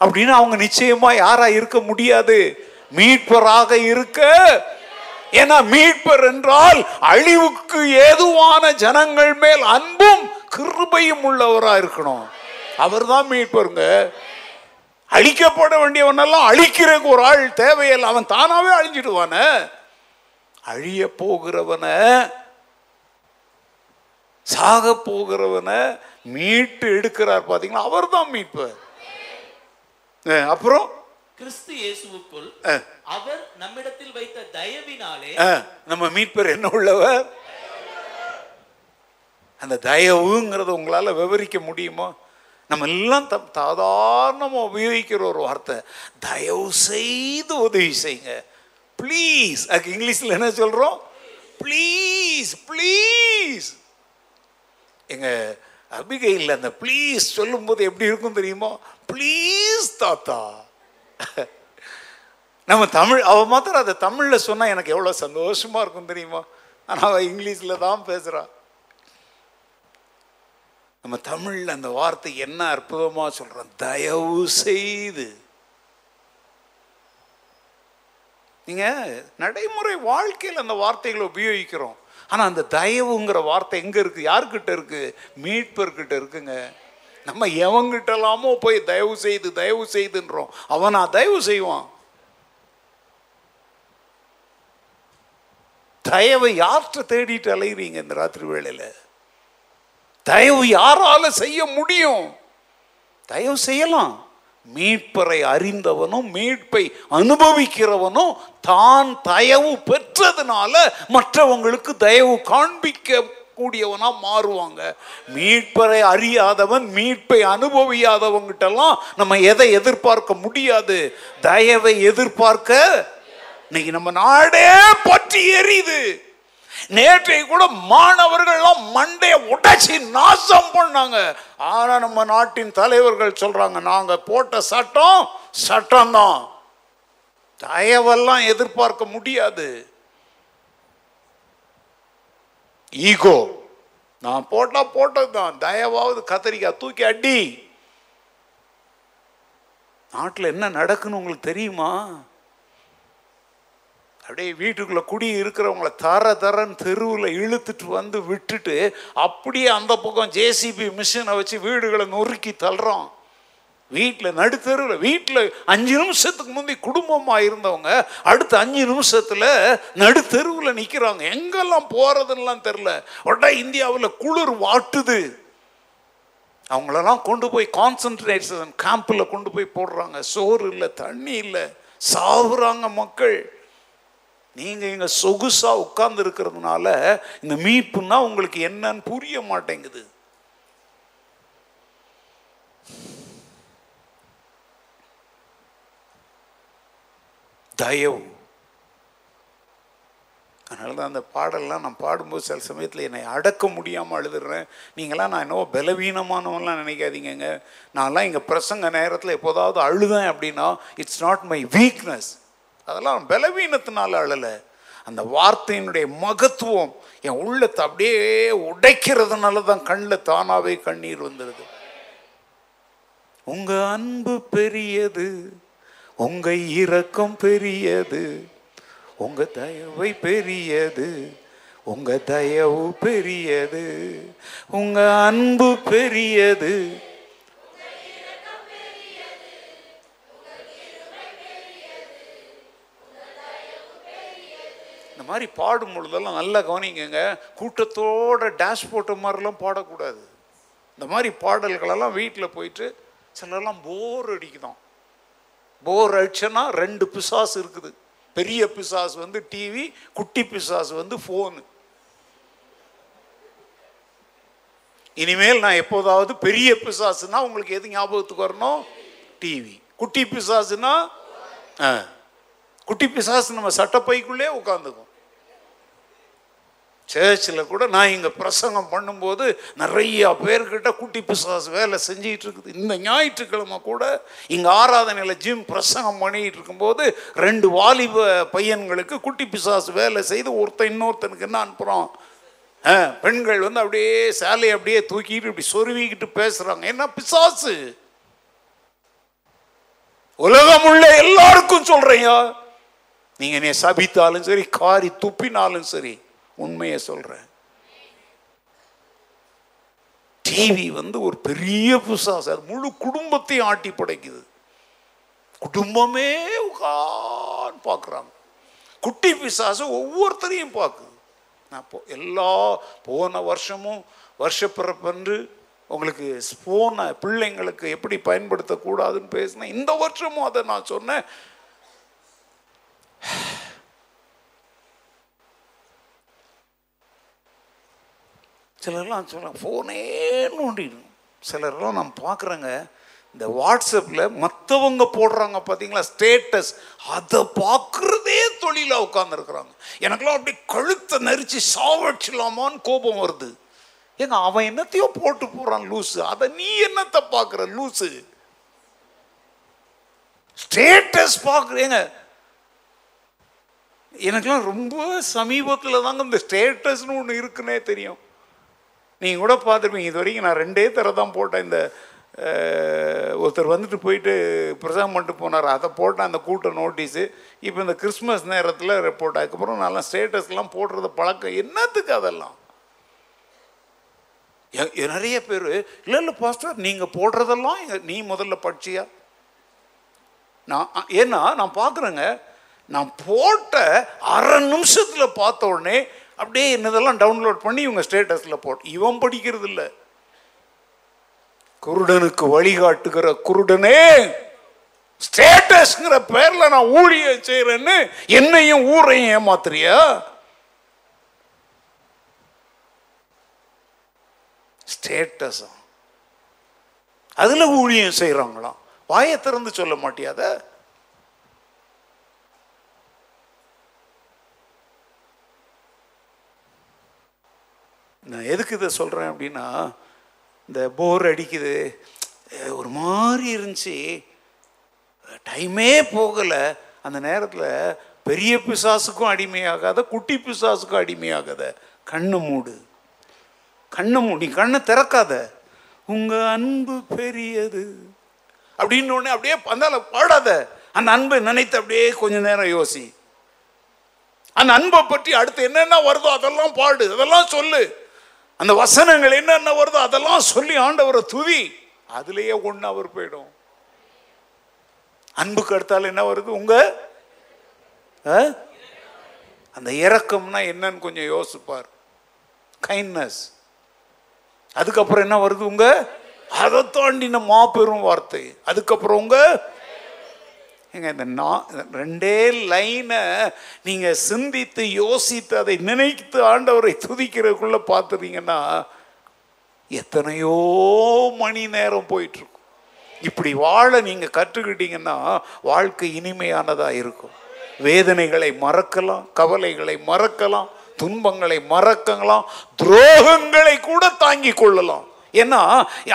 அப்படின்னு அவங்க நிச்சயமா யாரா இருக்க முடியாது. மீட்பராக இருக்க. ஏன்னா மீட்பர் என்றால் அழிவுக்கு ஏதுவான ஜனங்கள் மேல் அன்பும் கிருபையும் உள்ளவரா இருக்கணும். அவர்தான் மீட்பருங்க. அழிக்கப்பட வேண்டியவனெல்லாம் அழிக்கிறதுக்கு ஒரு ஆள் தேவையில்லை. அவன் தானாவே அழிஞ்சிடுவான. அழிய போகிறவனை சாக போகிறவனை மீட்டு எடுக்கிறார் பாத்தீங்களா? அவர் தான் மீட்பர் அப்புறம்? கிறிஸ்து இயேசுவுக்குள் அவர் நம்மிடத்தில் வைத்த தயவினாலே நம்ம மீட்பர் என்ன உள்ளவர்? அந்த தயவுங்கிறத உங்களால் விவரிக்க முடியுமா? நம்ம எல்லாம் த சாதாரணமாக உபயோகிக்கிற ஒரு வார்த்தை. தயவு செய்து உதவி செய்யுங்க. ப்ளீஸ் அதுக்கு இங்கிலீஷில் என்ன சொல்கிறோம் ப்ளீஸ் ப்ளீஸ் எங்கள் அபிகையில் அந்த ப்ளீஸ் சொல்லும்போது எப்படி இருக்கும் தெரியுமா? ப்ளீஸ் தாத்தா. நம்ம தமிழ் அவள் மாத்திரம் அதை தமிழில் சொன்னால் எனக்கு எவ்வளோ சந்தோஷமாக இருக்கும் தெரியுமா? ஆனால் அவள் இங்கிலீஷில் தான் பேசுகிறான் நம்ம தமிழில் அந்த வார்த்தை என்ன அற்புதமாக சொல்கிறோம் தயவு செய்து. நீங்கள் நடைமுறை வாழ்க்கையில் அந்த வார்த்தைகளை உபயோகிக்கிறோம். ஆனால் அந்த தயவுங்கிற வார்த்தை எங்கே இருக்குது யார்கிட்ட இருக்குது மீட்பர்கிட்ட இருக்குங்க. நம்ம எவங்கிட்டலாமோ போய் தயவு செய்து தயவு செய்துன்றோம். அவனா தயவு செய்வான். தயவை யார்கிட்ட தேடிட்டு அலைகிறீங்க இந்த ராத்திரி வேளையில்? தயவு யாரால செய்ய முடியும்? தயவு செய்யலாம். மீட்பரை அறிந்தவனும் மீட்பை அனுபவிக்கிறவனும் தான் தயவு பெற்றதுனால மற்றவங்களுக்கு தயவு காண்பிக்க கூடியவனா மாறுவாங்க. மீட்பரை அறியாதவன் மீட்பை அனுபவியாதவங்கிட்டலாம் நம்ம எதை எதிர்பார்க்க முடியாது. தயவை எதிர்பார்க்க இன்னைக்கு நம்ம நாடே பற்றி எரியுது. நேற்றை கூட மாணவர்கள்லாம் மண்டைய உடைச்சி நாசம் பண்ணாங்க. ஆனா நம்ம நாட்டின் தலைவர்கள் சொல்றாங்க நாங்க போட்ட சட்டம் சட்டம்தான். தயவெல்லாம் எதிர்பார்க்க முடியாது. ஈகோ நான் போட்டா போட்டது தான் தயவாவது கத்திரிக்காய் தூக்கி அடி. நாட்டில் என்ன நடக்குன்னு உங்களுக்கு தெரியுமா? அப்படியே வீட்டுக்குள்ள குடி இருக்கிறவங்கள தர தரன்னு தெருவில் இழுத்துட்டு வந்து விட்டுட்டு அப்படியே அந்த பக்கம் ஜேசிபி மிஷினை வச்சு வீடுகளை நொறுக்கி தள்ளுறோம் வீட்டில் நடுத்தருவில் வீட்டில் அஞ்சு நிமிஷத்துக்கு முந்தி குடும்பமாக இருந்தவங்க அடுத்த அஞ்சு நிமிஷத்தில் நடுத்தெருவில் நிற்கிறாங்க எங்கெல்லாம் போகிறதுலாம் தெரில உடனே இந்தியாவில் குளிர் வாட்டுது. அவங்களெல்லாம் கொண்டு போய் கான்சன்ட்ரேஷன் கேம்பில் கொண்டு போய் போடுறாங்க. சோறு இல்லை தண்ணி இல்லை. சாகுறாங்க மக்கள். நீங்க இங்க சொகுசா உட்கார்ந்து இருக்கிறதுனால இந்த மீட்புன்னா உங்களுக்கு என்னன்னு புரிய மாட்டேங்குது. தயவு. அதனால தான் அந்த பாடல்லாம் நான் பாடும்போது சில சமயத்தில் என்னை அடக்க முடியாமல் அழுதுடுறேன் நீங்களாம் நான் என்னவோ பலவீனமானவன்லாம் நினைக்காதீங்கங்க. நான்லாம் இங்கே பிரசங்க நேரத்தில் எப்போதாவது அழுதேன் அப்படின்னா இட்ஸ் நாட் மை வீக்னஸ் அதெல்லாம் பலவீனத்தினால அழலை. அந்த வார்த்தையினுடைய மகத்துவம் என் உள்ளத்தை அப்படியே உடைக்கிறதுனால தான் கண்ணில் தானாவே கண்ணீர் வந்துடுது உங்க அன்பு பெரியது உங்க இரக்கம் பெரியது உங்க தயவை பெரியது உங்க தயவு பெரியது உங்க அன்பு பெரியது இந்த மாதிரி பாடும் பொழுதெல்லாம் நல்லா கவனிங்கங்க. கூட்டத்தோட டேஷ் போட்ட மாதிரிலாம் பாடக்கூடாது. இந்த மாதிரி பாடல்களெல்லாம் வீட்டில் போயிட்டு சிலர்லாம் போர் அடிக்குதான். போர் அடிச்சனா ரெண்டு பிசாசு இருக்குது. பெரிய பிசாஸ் வந்து டிவி குட்டி பிசாசு வந்து ஃபோனு இனிமேல் நான் எப்போதாவது பெரிய பிசாசுனா உங்களுக்கு எது ஞாபகத்துக்கு வரணும்? டிவி குட்டி பிசாசுனா குட்டி பிசாசு நம்ம சட்டப்பைக்குள்ளே உட்காந்துக்கும். சேர்ச்சில் கூட நான் இங்கே பிரசங்கம் பண்ணும்போது நிறையா பேர்கிட்ட குட்டி பிசாசு வேலை செஞ்சிட்டு இருக்குது. இந்த ஞாயிற்றுக்கிழமை கூட இங்கே ஆராதனையில் ஜிம் பிரசங்கம் பண்ணிகிட்டு இருக்கும்போது ரெண்டு வாலிப பையன்களுக்கு குட்டி பிசாசு வேலை செய்து ஒருத்தன் இன்னொருத்தனுக்கு என்ன அனுப்புகிறோம் ஆ, பெண்கள் வந்து அப்படியே சேலையை அப்படியே தூக்கிட்டு இப்படி சொருவிக்கிட்டு பேசுகிறாங்க என்ன பிசாசு? உலகம் உள்ள எல்லாருக்கும் சொல்றேயா நீங்கள் என்னை சபித்தாலும் சரி காரி துப்பினாலும் சரி உண்மையை சொல்றேன். டிவி வந்து ஒரு பெரிய பிசாசு. அது முழு குடும்பத்தையும் ஆட்டி படைக்குது. குடும்பமே உகான் பார்க்குறாங்க குட்டி பிசாசு ஒவ்வொருத்தரையும் பார்க்குது நான் போ எல்லா போன வருஷமும் வருஷப்பிறப்பன்று உங்களுக்கு போன பிள்ளைங்களுக்கு எப்படி பயன்படுத்தக்கூடாதுன்னு பேசினேன் இந்த வருஷமும் அதை நான் சொன்னேன். சிலர்லாம் சொல்கிறாங்க ஃபோனே நோண்டிடும் சிலர்லாம் நான் பார்க்குறேங்க இந்த வாட்ஸ்அப்பில் மற்றவங்க போடுறாங்க பார்த்தீங்களா ஸ்டேட்டஸ் அதை பார்க்குறதே தொழிலாக உட்காந்துருக்குறாங்க எனக்குலாம் அப்படி கழுத்தை நெரிச்சு சாவடிச்சிடலாமான்னு கோபம் வருது. ஏங்க அவன் என்னத்தையோ போட்டு போகிறான் லூஸு அதை நீ என்னத்தை பார்க்குற லூஸு ஸ்டேட்டஸ் பார்க்குறேங்க எனக்குலாம் ரொம்ப சமீபத்தில் தாங்க இந்த ஸ்டேட்டஸ்னு ஒன்று இருக்குன்னே தெரியும். நீங்கள் கூட பார்த்துருப்பீங்க. இது வரைக்கும் நான் ரெண்டே தர தான் போட்டேன். இந்த ஒருத்தர் வந்துட்டு போயிட்டு பிரசவம் பண்ணிட்டு போனார். அதை போட்டேன் அந்த கூட்ட நோட்டீஸு இப்போ இந்த கிறிஸ்மஸ் நேரத்தில் ரிப்போர்ட் அதுக்கப்புறம் நல்லா ஸ்டேட்டஸ்லாம் போடுறது பழக்கம். என்னத்துக்கு அதெல்லாம்? எ- நிறைய பேர் இல்லை இல்லை பாஸ்டர் நீங்கள் போடுறதெல்லாம் நீ முதல்ல படிச்சியா? நான் ஏன்னா நான் பார்க்குறேங்க. நான் போட்ட அரை நிமிஷத்தில் பார்த்த உடனே அப்படியே என்னதெல்லாம் டவுன்லோட் பண்ணி இவங்க ஸ்டேட்டஸில் போட்டு இவன் படிக்கிறது இல்லை. குருடனுக்கு வழிகாட்டுகிற குருடனே ஸ்டேட்டஸ்ங்கிற பேரில் நான் ஊழியம் செய்கிறேன்னு என்னையும் ஊரையும் ஏமாத்துறியா? ஸ்டேட்டஸா அதில் ஊழியம் செய்கிறாங்களாம் வாயை திறந்து சொல்ல மாட்டியாத நான் எதுக்கு இதை சொல்கிறேன் அப்படின்னா இந்த போர் அடிக்குது. ஒரு மாதிரி இருந்துச்சு. டைமே போகலை. அந்த நேரத்தில் பெரிய பிசாசுக்கும் அடிமையாகாத குட்டி பிசாசுக்கும் அடிமையாகாத. கண்ணை மூடு. கண்ணை மூடி கண்ணை திறக்காத. உங்கள் அன்பு பெரியது. அப்படின்னு ஒன்று அப்படியே பந்தால பாடாத. அந்த அன்பை நினைத்து அப்படியே கொஞ்ச நேரம் யோசி. அந்த அன்பை பற்றி அடுத்து என்னென்ன வருதோ அதெல்லாம் பாடு. அதெல்லாம் சொல்லு. அந்த வசனங்கள் என்னென்ன வருதோ அதெல்லாம் சொல்லி ஆண்டவரை துதி. அதுலேயே ஒன்று அவர் போயிடும். அன்புக்கு அடுத்தால் என்ன வருது? உங்க ஆ? அந்த இறக்கம்னா என்னன்னு கொஞ்சம் யோசிப்பார். கைண்ட்னஸ் அதுக்கப்புறம் என்ன வருது உங்க? அதை தாண்டின மாபெரும் வார்த்தை. அதுக்கப்புறம் உங்க ஏங்க இந்த நா- ரெண்டே லைனை நீங்கள் சிந்தித்து யோசித்து அதை நினைத்து ஆண்டவரை துதிக்கிறதுக்குள்ள பார்த்துறீங்கன்னா எத்தனையோ மணி நேரம் போயிட்டுருக்கும். இப்படி வாழ நீங்கள் கற்றுக்கிட்டீங்கன்னா வாழ்க்கை இனிமையானதாக இருக்கும். வேதனைகளை மறக்கலாம் கவலைகளை மறக்கலாம் துன்பங்களை மறக்கலாம் துரோகங்களை கூட தாங்கிக் கொள்ளலாம். ஏன்னா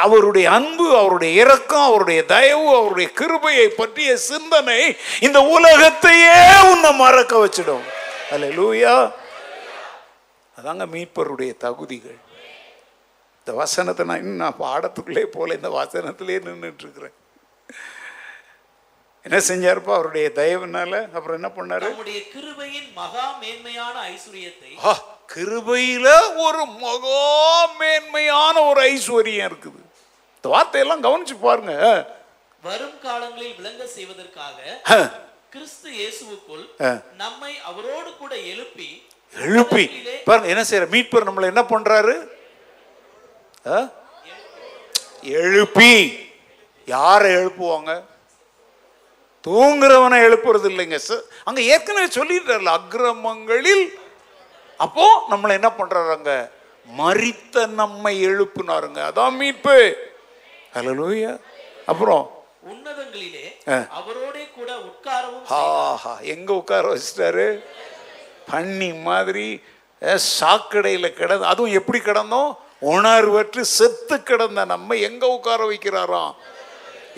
அவருடைய அன்பு அவருடைய இரக்கம் அவருடைய தயவு அவருடைய கிருபையை பற்றிய சிந்தனை இந்த உலகத்தையே உன்னை மறக்க வச்சிடும். அல்ல லூயா அதாங்க மீட்பருடைய தகுதிகள். இந்த வசனத்தை நான் இன்னும் நான் பாடத்துக்குள்ளே போல இந்த வசனத்திலே நின்றுட்டு இருக்கிறேன். என்ன செஞ்சாருப்பா? அவருடைய தயவுனால அப்புறம் என்ன பண்ணாரு? நம்முடைய கிருபையின் மகா மேன்மையான ஐஸ்வர்யத்தை கிருபையில ஒரு மகா மேன்மையான ஒரு ஐஸ்வர்யம் இருக்குது. இந்த வார்த்தையெல்லாம் கவனிச்சு பாருங்க. வரும் காலங்களில் விளங்க செய்வதற்காக கிறிஸ்து இயேசுவுக்குள். நம்மை அவரோடு கூட எழுப்பி எழுப்பி. பாருங்க என்ன செய்யற மீட்பர் நம்மளை என்ன பண்றாரு? எழுப்பி. யாரை எழுப்புவாங்க? தூங்குறவனை எழுப்புறது இல்லைங்க சார் அங்க ஏற்கனவே சொல்லிட்டார்ல அக்கிரமங்களில். அப்போ நம்மளை என்ன பண்றாருங்க? மரித்த நம்மை எழுப்புனாருங்க. அதான் மீட்பு. ஹalleluya அப்புறம்? உன்னதங்களிலே. அவரோடே கூட உட்காரவும் ஆஹா எங்க உட்கார வச்சிட்டாரு? பண்ணி மாதிரி சாக்கடையில் கிடந்து அதுவும் எப்படி கிடந்தோம்? உணர்வற்று செத்து கிடந்த நம்ம எங்க உட்கார வைக்கிறாராம்?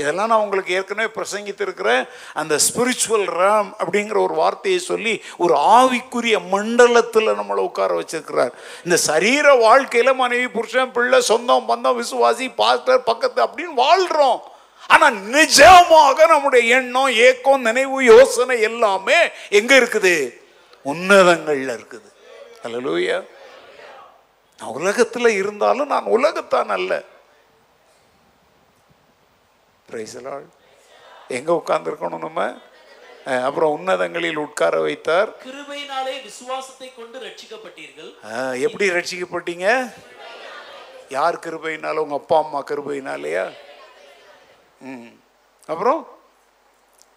இதெல்லாம் நான் உங்களுக்கு ஏற்கனவே பிரசங்கித்திருக்கிறேன். அந்த ஸ்பிரிச்சுவல் ரேம் அப்படிங்கிற ஒரு வார்த்தையை சொல்லி ஒரு ஆவிக்குரிய மண்டலத்தில் நம்மளை உட்கார வச்சிருக்கிறார். இந்த சரீர வாழ்க்கையில் மனைவி புருஷன் பிள்ளை சொந்தம் பந்தம் விசுவாசி பாஸ்டர் பக்கத்து அப்படின்னு வாழ்கிறோம் ஆனால் நிஜமாக நம்முடைய எண்ணம் ஏக்கம் நினைவு யோசனை எல்லாமே எங்கே இருக்குது? உன்னதங்களில் இருக்குது. அல்லலூயா நான் உலகத்தில் இருந்தாலும் நான் உலகத்தான் அல்ல. Lord. எங்க உட்கார்ந்துருக்கணும் நம்ம? அப்புறம் உன்னதங்களில் உட்கார வைத்தார். கிருபையினாலே விசுவாசத்தை கொண்டு ரட்சிக்கப்பட்டீர்கள். எப்படி ரட்சிக்கப்பட்டீங்க? யார் கிருபையினால? உங்க அப்பா அம்மா கிருபையினாலயா ம். அப்புறம்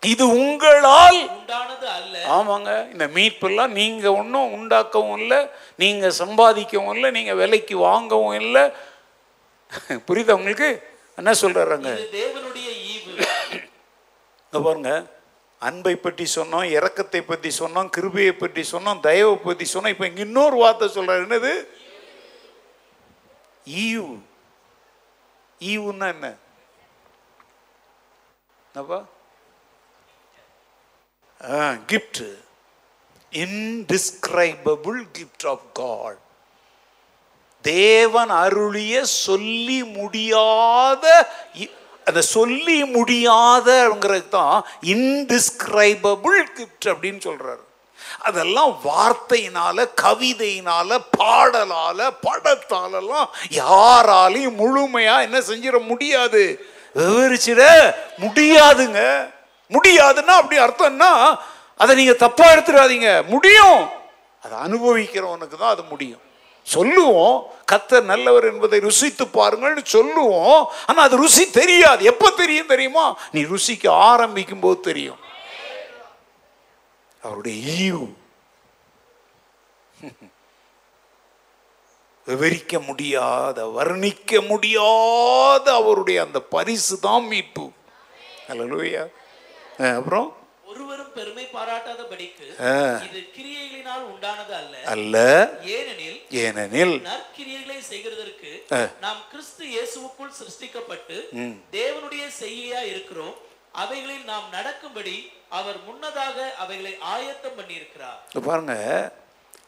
இது உங்களால். உண்டானது அல்ல. ஆமாங்க. இந்த மீட்பெல்லாம் நீங்க ஒன்றும் உண்டாக்கவும் இல்லை. நீங்க சம்பாதிக்கவும் இல்லை. நீங்க விலைக்கு வாங்கவும் இல்லை. புரியுதா உங்களுக்கு? என்ன சொல்றாருங்க? இது தேவனுடைய ஈவு. பாருங்க. அன்பை பற்றி சொன்னோம் இரக்கத்தை பற்றி சொன்னோம் கிருபையை பற்றி சொன்னோம் தயவை பற்றி சொன்னோம். இப்போ இங்க இன்னொரு வார்த்தை சொல்றாரு. என்னது? ஈவு. ஈவுன்னா என்ன? என்னப்பா? Gift indescribable gift of God தேவன் அருளிய சொல்லி முடியாத இ- அந்த சொல்லி முடியாதங்கிறது தான் இன்டிஸ்கிரைபபிள் கிஃப்ட் அப்படின்னு சொல்கிறாரு அதெல்லாம் வார்த்தையினால கவிதையினால பாடலால படத்தாலெல்லாம் யாராலையும் முழுமையா என்ன செஞ்சிட முடியாது. விவரிச்சிட முடியாதுங்க. முடியாதுன்னா அப்படி அர்த்தம்னா அதை நீங்க தப்பா எடுத்துடாதீங்க. முடியும். அதை அனுபவிக்கிறவனுக்கு தான் அது முடியும். சொல்லுவோம். கத்தர் நல்லவர் என்பதை ருசித்து பாருங்கள்னு சொல்லுவோம். ஆனால் அது ருசி தெரியாது. எப்போ தெரியும் தெரியுமா? நீ ருசிக்க ஆரம்பிக்கும் போது தெரியும். அவருடைய ஈவு. (laughs) விவரிக்க முடியாத வர்ணிக்க முடியாத அவருடைய அந்த பரிசு தான் மீட்பு அல்லேலூயா அப்புறம்? பெருமை பாராட்டாதபடிக்கு. இது கிரியைகளினால் உண்டானது அல்ல. அல்ல. ஏனெனில் ஏனெனில் நற்கிரியைகளை செய்கிறதற்கு. நாம் கிறிஸ்து இயேசுவுக்குள் சிருஷ்டிக்கப்பட்டு தேவனுடைய செய்கையா இருக்கிறோம். அவைகளில் நாம் நடக்கும்படி அவர் முன்னதாக அவைகளை ஆயத்தம் பண்ணியிருக்கிறார். இங்க பாருங்க.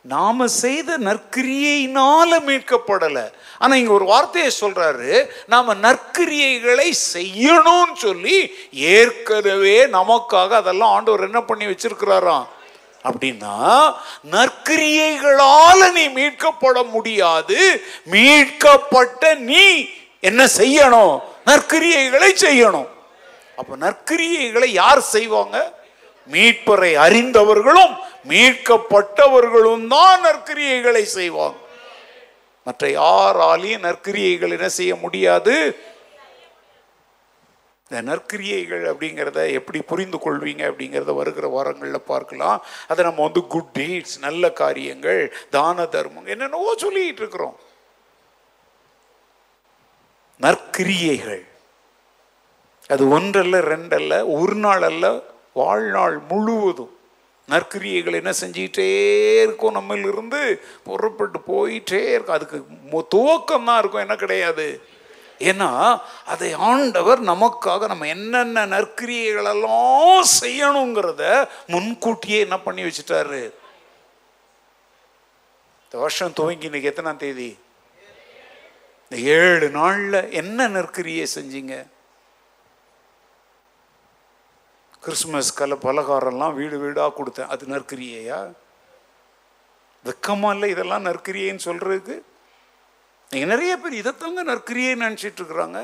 நாம செய்த நற்கிரியையினால் மீட்கப்படல. ஆனா இங்க ஒரு வார்த்தையை சொல்றாரு நாம நற்கிரியைகளை செய்யணும்னு சொல்லி ஏற்கனவே நமக்காக அதெல்லாம் ஆண்டவர் என்ன பண்ணி வச்சிருக்கிறாராம்? அப்படின்னா நற்கிரியைகளால நீ மீட்கப்பட முடியாது மீட்கப்பட்ட நீ என்ன செய்யணும்? நற்கிரியைகளை செய்யணும். அப்ப நற்கிரியைகளை யார் செய்வாங்க? மீட்பரை அறிந்தவர்களும் மீட்கப்பட்டவர்களும் தான் நற்கிரியைகளை செய்வாங்க. மற்ற யாராலையும் நற்கிரியைகள் என்ன செய்ய முடியாது? இந்த நற்கிரியைகள் அப்படிங்கிறத எப்படி புரிந்து கொள்வீங்க அப்படிங்கிறத வருகிற வாரங்களில் பார்க்கலாம். அதை நம்ம வந்து குட் டீட்ஸ் நல்ல காரியங்கள் தான தர்மம் என்னென்னவோ சொல்லிட்டு இருக்கிறோம். நற்கிரியைகள். அது ஒன்றல்ல ரெண்டல்ல ஒரு நாள் அல்ல வாழ்நாள் முழுவதும் நற்கிரியைகள் என்ன செஞ்சிட்டே இருக்கும். நம்மில் இருந்து புறப்பட்டு போயிட்டே இருக்கும். அதுக்கு மு- துவக்கம் தான் இருக்கும். என்ன கிடையாது. ஏன்னா அதை ஆண்டவர் நமக்காக நம்ம என்னென்ன நற்கிரியைகளெல்லாம் செய்யணுங்கிறத முன்கூட்டியே என்ன பண்ணி வச்சுட்டாரு. இந்த வருஷம் துவங்கி இன்னைக்கு எத்தனாம் தேதி? இந்த ஏழு நாளில் என்ன நற்கிரியை செஞ்சீங்க? கிறிஸ்மஸ் கல பலகாரம்லாம் வீடு வீடாக கொடுத்தேன். அது நற்கிரியையா? வெக்கமாக இல்லை இதெல்லாம் நற்கிரியைன்னு சொல்கிறதுக்கு நீங்கள் நிறைய பேர் இதைத்தாங்க நற்கிரியை நினச்சிட்டு இருக்கிறாங்க.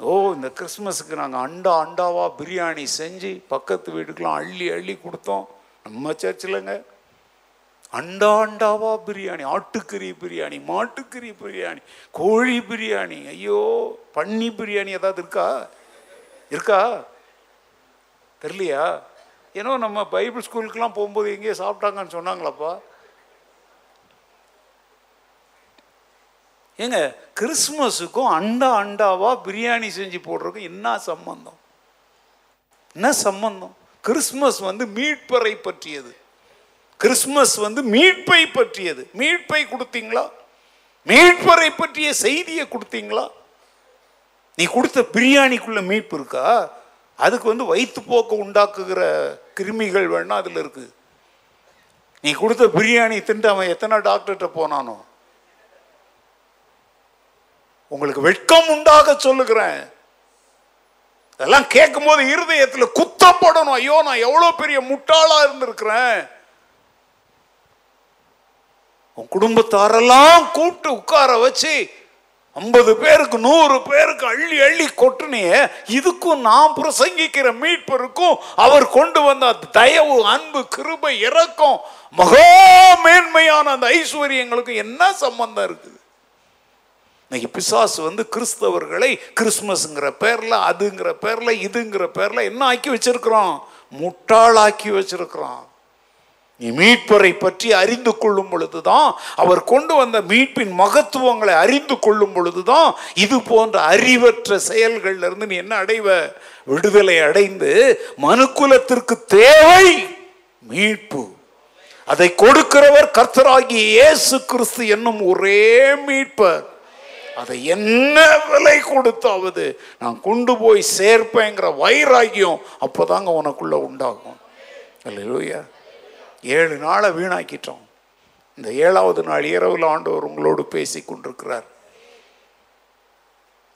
ஓ இந்த கிறிஸ்மஸுக்கு நாங்கள் அண்டா அண்டாவாக பிரியாணி செஞ்சு பக்கத்து வீட்டுக்கெலாம் அள்ளி அள்ளி கொடுத்தோம். நம்ம சர்ச்சில்ங்க அண்டா அண்டாவா பிரியாணி ஆட்டுக்கறி பிரியாணி மாட்டுக்கறி பிரியாணி கோழி பிரியாணி. ஐயோ பன்னி பிரியாணி ஏதாவது இருக்கா? இருக்கா? தெரியலையா? ஏன்னோ நம்ம பைபிள் ஸ்கூலுக்கெலாம் போகும்போது எங்கேயோ சாப்பிட்டாங்கன்னு சொன்னாங்களாப்பா. ஏங்க கிறிஸ்மஸுக்கும் அண்டா அண்டாவாக பிரியாணி செஞ்சு போடுறதுக்கும் என்ன சம்பந்தம்? என்ன சம்பந்தம்? கிறிஸ்மஸ் வந்து மீட்பரை பற்றியது. கிறிஸ்மஸ் வந்து மீட்பை பற்றியது. மீட்பை கொடுத்தீங்களா? மீட்பரை பற்றிய செய்தியை கொடுத்தீங்களா? நீ கொடுத்த பிரியாணிக்குள்ள மீட்பு இருக்கா? அதுக்கு வந்து வயிற்றுப்போக்கு உண்டாக்குகிற கிருமிகள் வேணா அதில் இருக்குது நீ கொடுத்த பிரியாணி தின்று அவன் எத்தனை டாக்டர்கிட்ட போனானோ? உங்களுக்கு வெட்கம் உண்டாக சொல்லுகிறேன். அதெல்லாம் கேட்கும்போது இருதயத்தில் குத்தப்படணும் ஐயோ நான் எவ்வளோ பெரிய முட்டாளா இருந்திருக்கிறேன். உன் குடும்பத்தாரெல்லாம் கூப்பிட்டு உட்கார வச்சு ஐம்பது பேருக்கு நூறு பேருக்கு அள்ளி அள்ளி கொட்டுனியே. இதுக்கும் நான் பிரசங்கிக்கிற மீட்பருக்கும் அவர் கொண்டு வந்த தயவு அன்பு கிருபை இரக்கம் மகா மேன்மையான அந்த ஐஸ்வர்யங்களுக்கும் என்ன சம்பந்தம் இருக்குது? இன்னைக்கு பிசாசு வந்து கிறிஸ்தவர்களை கிறிஸ்மஸ்ங்கிற பேர்ல அதுங்கிற பேர்ல இதுங்கிற பேர்ல என்ன ஆக்கி வச்சிருக்கிறோம் முட்டாளாக்கி வச்சிருக்கிறோம் நீ மீட்பரை பற்றி அறிந்து கொள்ளும் பொழுதுதான் அவர் கொண்டு வந்த மீட்பின் மகத்துவங்களை அறிந்து கொள்ளும் பொழுதுதான் இது போன்ற அறிவற்ற செயல்கள்ல இருந்து நீ என்ன அடைவ? விடுதலை அடைந்து மனுக்குலத்திற்கு தேவை மீட்பு. அதை கொடுக்கிறவர் கர்த்தராகிய இயேசு கிறிஸ்து என்னும் ஒரே மீட்பர். அதை என்ன விலை கொடுத்தாவது? நான் கொண்டு போய் சேர்ப்பேங்கிற வைராகியம் அப்போதாங்க உனக்குள்ள உண்டாகும். இல்லையா ஏழு நாளை வீணாக்கிட்டோம். இந்த ஏழாவது நாள் இரவில் ஆண்டவர் உங்களோடு பேசி கொண்டிருக்கிறார்.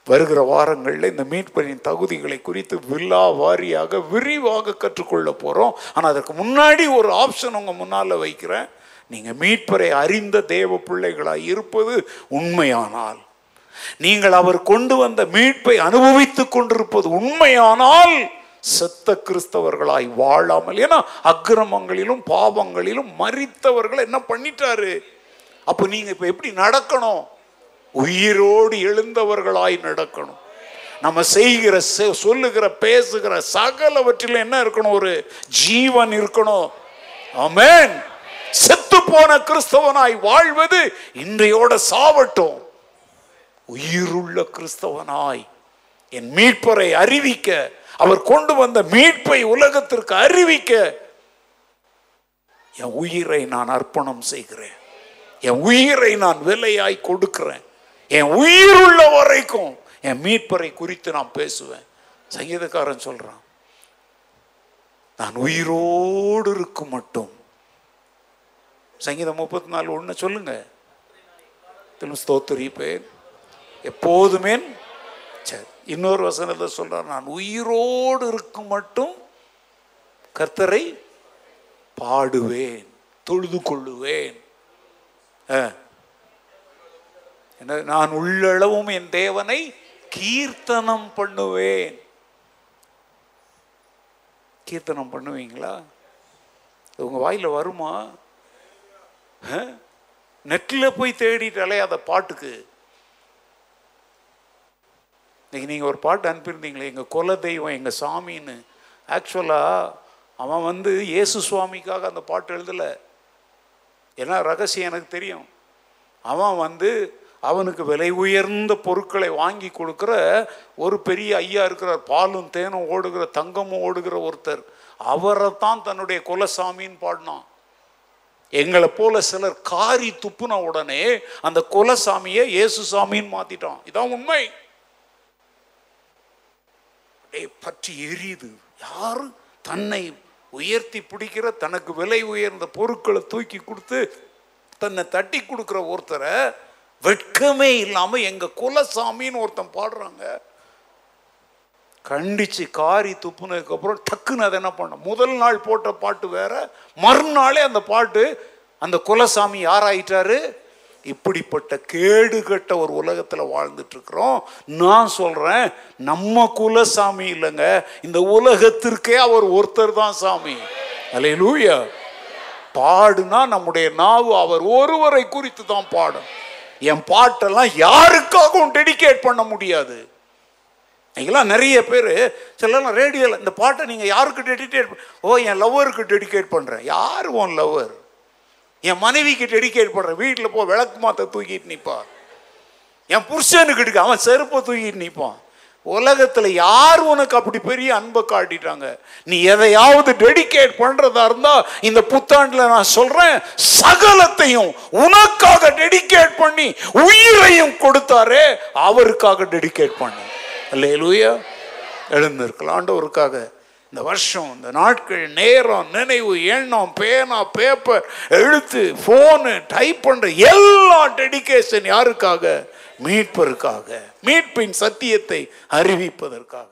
வருகிற வாரங்களில் இந்த மீட்பனின் தகுதிகளை குறித்து வில்லா வாரியாக விரிவாக கற்றுக்கொள்ள போகிறோம் ஆனால் அதற்கு முன்னாடி ஒரு ஆப்ஷன் உங்கள் முன்னால் வைக்கிறேன். நீங்கள் மீட்பரை அறிந்த தேவ பிள்ளைகளாக இருப்பது உண்மையானால். நீங்கள் அவர் கொண்டு வந்த மீட்பை அனுபவித்துக் கொண்டிருப்பது உண்மையானால். செத்த கிறிஸ்தவர்களாய் வாழாமல் ஏன்னா அக்கிரமங்களிலும் பாவங்களிலும் மறித்தவர்களை என்ன பண்ணிட்டாரு? அப்போ நீங்க இப்ப எப்படி நடக்கணும்? உயிரோடு எழுந்தவர்களாய் நடக்கணும். நம்ம செய்கிற செ- சொல்லுகிற பேசுகிற சகலவற்றில் என்ன இருக்கணும்? ஒரு ஜீவன் இருக்கணும். ஆமென். செத்து போன கிறிஸ்தவனாய் வாழ்வது இன்றையோட சாவட்டும். உயிருள்ள கிறிஸ்தவனாய் என் மீட்பரை அறிவிக்க அவர் கொண்டு வந்த மீட்பை உலகத்திற்கு அறிவிக்க என் உயிரை நான் அர்ப்பணம் செய்கிறேன். என் உயிரை நான் விலையாய் கொடுக்கிறேன். என் உயிருள்ள வரைக்கும் என் மீட்பரை குறித்து நான் பேசுவேன். சங்கீதக்காரன் சொல்றான் நான் உயிரோடு இருக்கும் மட்டும். சங்கீதம் முப்பத்தி நாலு ஒன்று சொல்லுங்க. திரும்ப பேர் எப்போதுமே இன்னொரு வசனத்தை சொல்கிறார் நான் உயிரோடு இருக்கும் மட்டும் கர்த்தரை பாடுவேன் தொழுது கொள்ளுவேன். ஆ. என்ன நான் உள்ளளவும் என் தேவனை கீர்த்தனம் பண்ணுவேன். கீர்த்தனம் பண்ணுவீங்களா? உங்கள் உங்க வாயில வருமா? நெட்டில் போய் தேடிட்டாலே அதை பாட்டுக்கு இன்றைக்கி நீங்கள் ஒரு பாட்டு அனுப்பியிருந்தீங்களே எங்கள் குல தெய்வம் எங்கள் சாமின்னு. ஆக்சுவலாக அவன் வந்து இயேசு சுவாமிக்காக அந்த பாட்டு எழுதலை. ஏன்னா ரகசியம் எனக்கு தெரியும். அவன் வந்து அவனுக்கு விலை உயர்ந்த பொருட்களை வாங்கி கொடுக்குற ஒரு பெரிய ஐயா இருக்கிறார். பாலும் தேனும் ஓடுகிற தங்கமும் ஓடுகிற ஒருத்தர். அவரை தான் தன்னுடைய குலசாமின்னு பாடினான். எங்களை போல சிலர் காரி துப்புன உடனே அந்த குலசாமியை இயேசு சாமின்னு மாத்திட்டான். இதான் உண்மை. அப்படியே பற்றி எரியுது. யாரு? தன்னை உயர்த்தி பிடிக்கிற தனக்கு விலை உயர்ந்த பொருட்களை தூக்கி கொடுத்து தன்னை தட்டி கொடுக்குற ஒருத்தரை வெட்கமே இல்லாமல் எங்கள் குலசாமின்னு ஒருத்தன் பாடுறாங்க. கண்டிச்சு காரி துப்புனதுக்கப்புறம் டக்குன்னு அதை என்ன பண்ண முதல் நாள் போட்ட பாட்டு வேற மறுநாளே அந்த பாட்டு அந்த குலசாமி யாராயிட்டாரு? இப்படிப்பட்ட கேடுகட்ட ஒரு உலகத்தில் வாழ்ந்துட்டு இருக்கிறோம் நான் சொல்றேன் நம்ம குலசாமி இல்லைங்க. இந்த உலகத்திற்கே அவர் ஒருத்தர் தான் சாமி. அல்லேலூயா பாடுனா நம்முடைய நாவு அவர் ஒருவரை குறித்து தான் பாடும். என் பாட்டெல்லாம் யாருக்காகவும் டெடிகேட் பண்ண முடியாது. நீங்களாம் நிறைய பேர் சிலலாம் ரேடியோவில் இந்த பாட்டை நீங்கள் யாருக்கு டெடிகேட் ஓ என் லவ்வருக்கு டெடிகேட் பண்ணுறேன் யார் உன் லவ்வர்? என் மனைவிக்கு டெடிகேட் பண்ணுறேன் வீட்டில் போ விளக்கு மாத்த தூக்கிட்டு நிற்பான் என் புருஷனுக்கு எடுக்க அவன் செருப்பை தூக்கிட்டு நிற்பான் உலகத்தில் யார் உனக்கு அப்படி பெரிய அன்பை காட்டிட்டாங்க? நீ எதையாவது டெடிகேட் பண்ணுறதா இருந்தால் இந்த புத்தாண்டில் நான் சொல்கிறேன் சகலத்தையும் உனக்காக டெடிகேட் பண்ணி உயிரையும் கொடுத்தாரே அவருக்காக டெடிகேட் பண்ண. அல்லேலூயா. எழுந்திருக்கலாம் ஆண்டவருக்காக. இந்த வருஷம் இந்த நாட்கள் நேரம் நினைவு எண்ணம் பேனா பேப்பர் எழுத்து ஃபோனு டைப் பண்ணுற எல்லா டெடிகேஷன் யாருக்காக? மீட்பதற்காக மீட்பின் சத்தியத்தை அறிவிப்பதற்காக.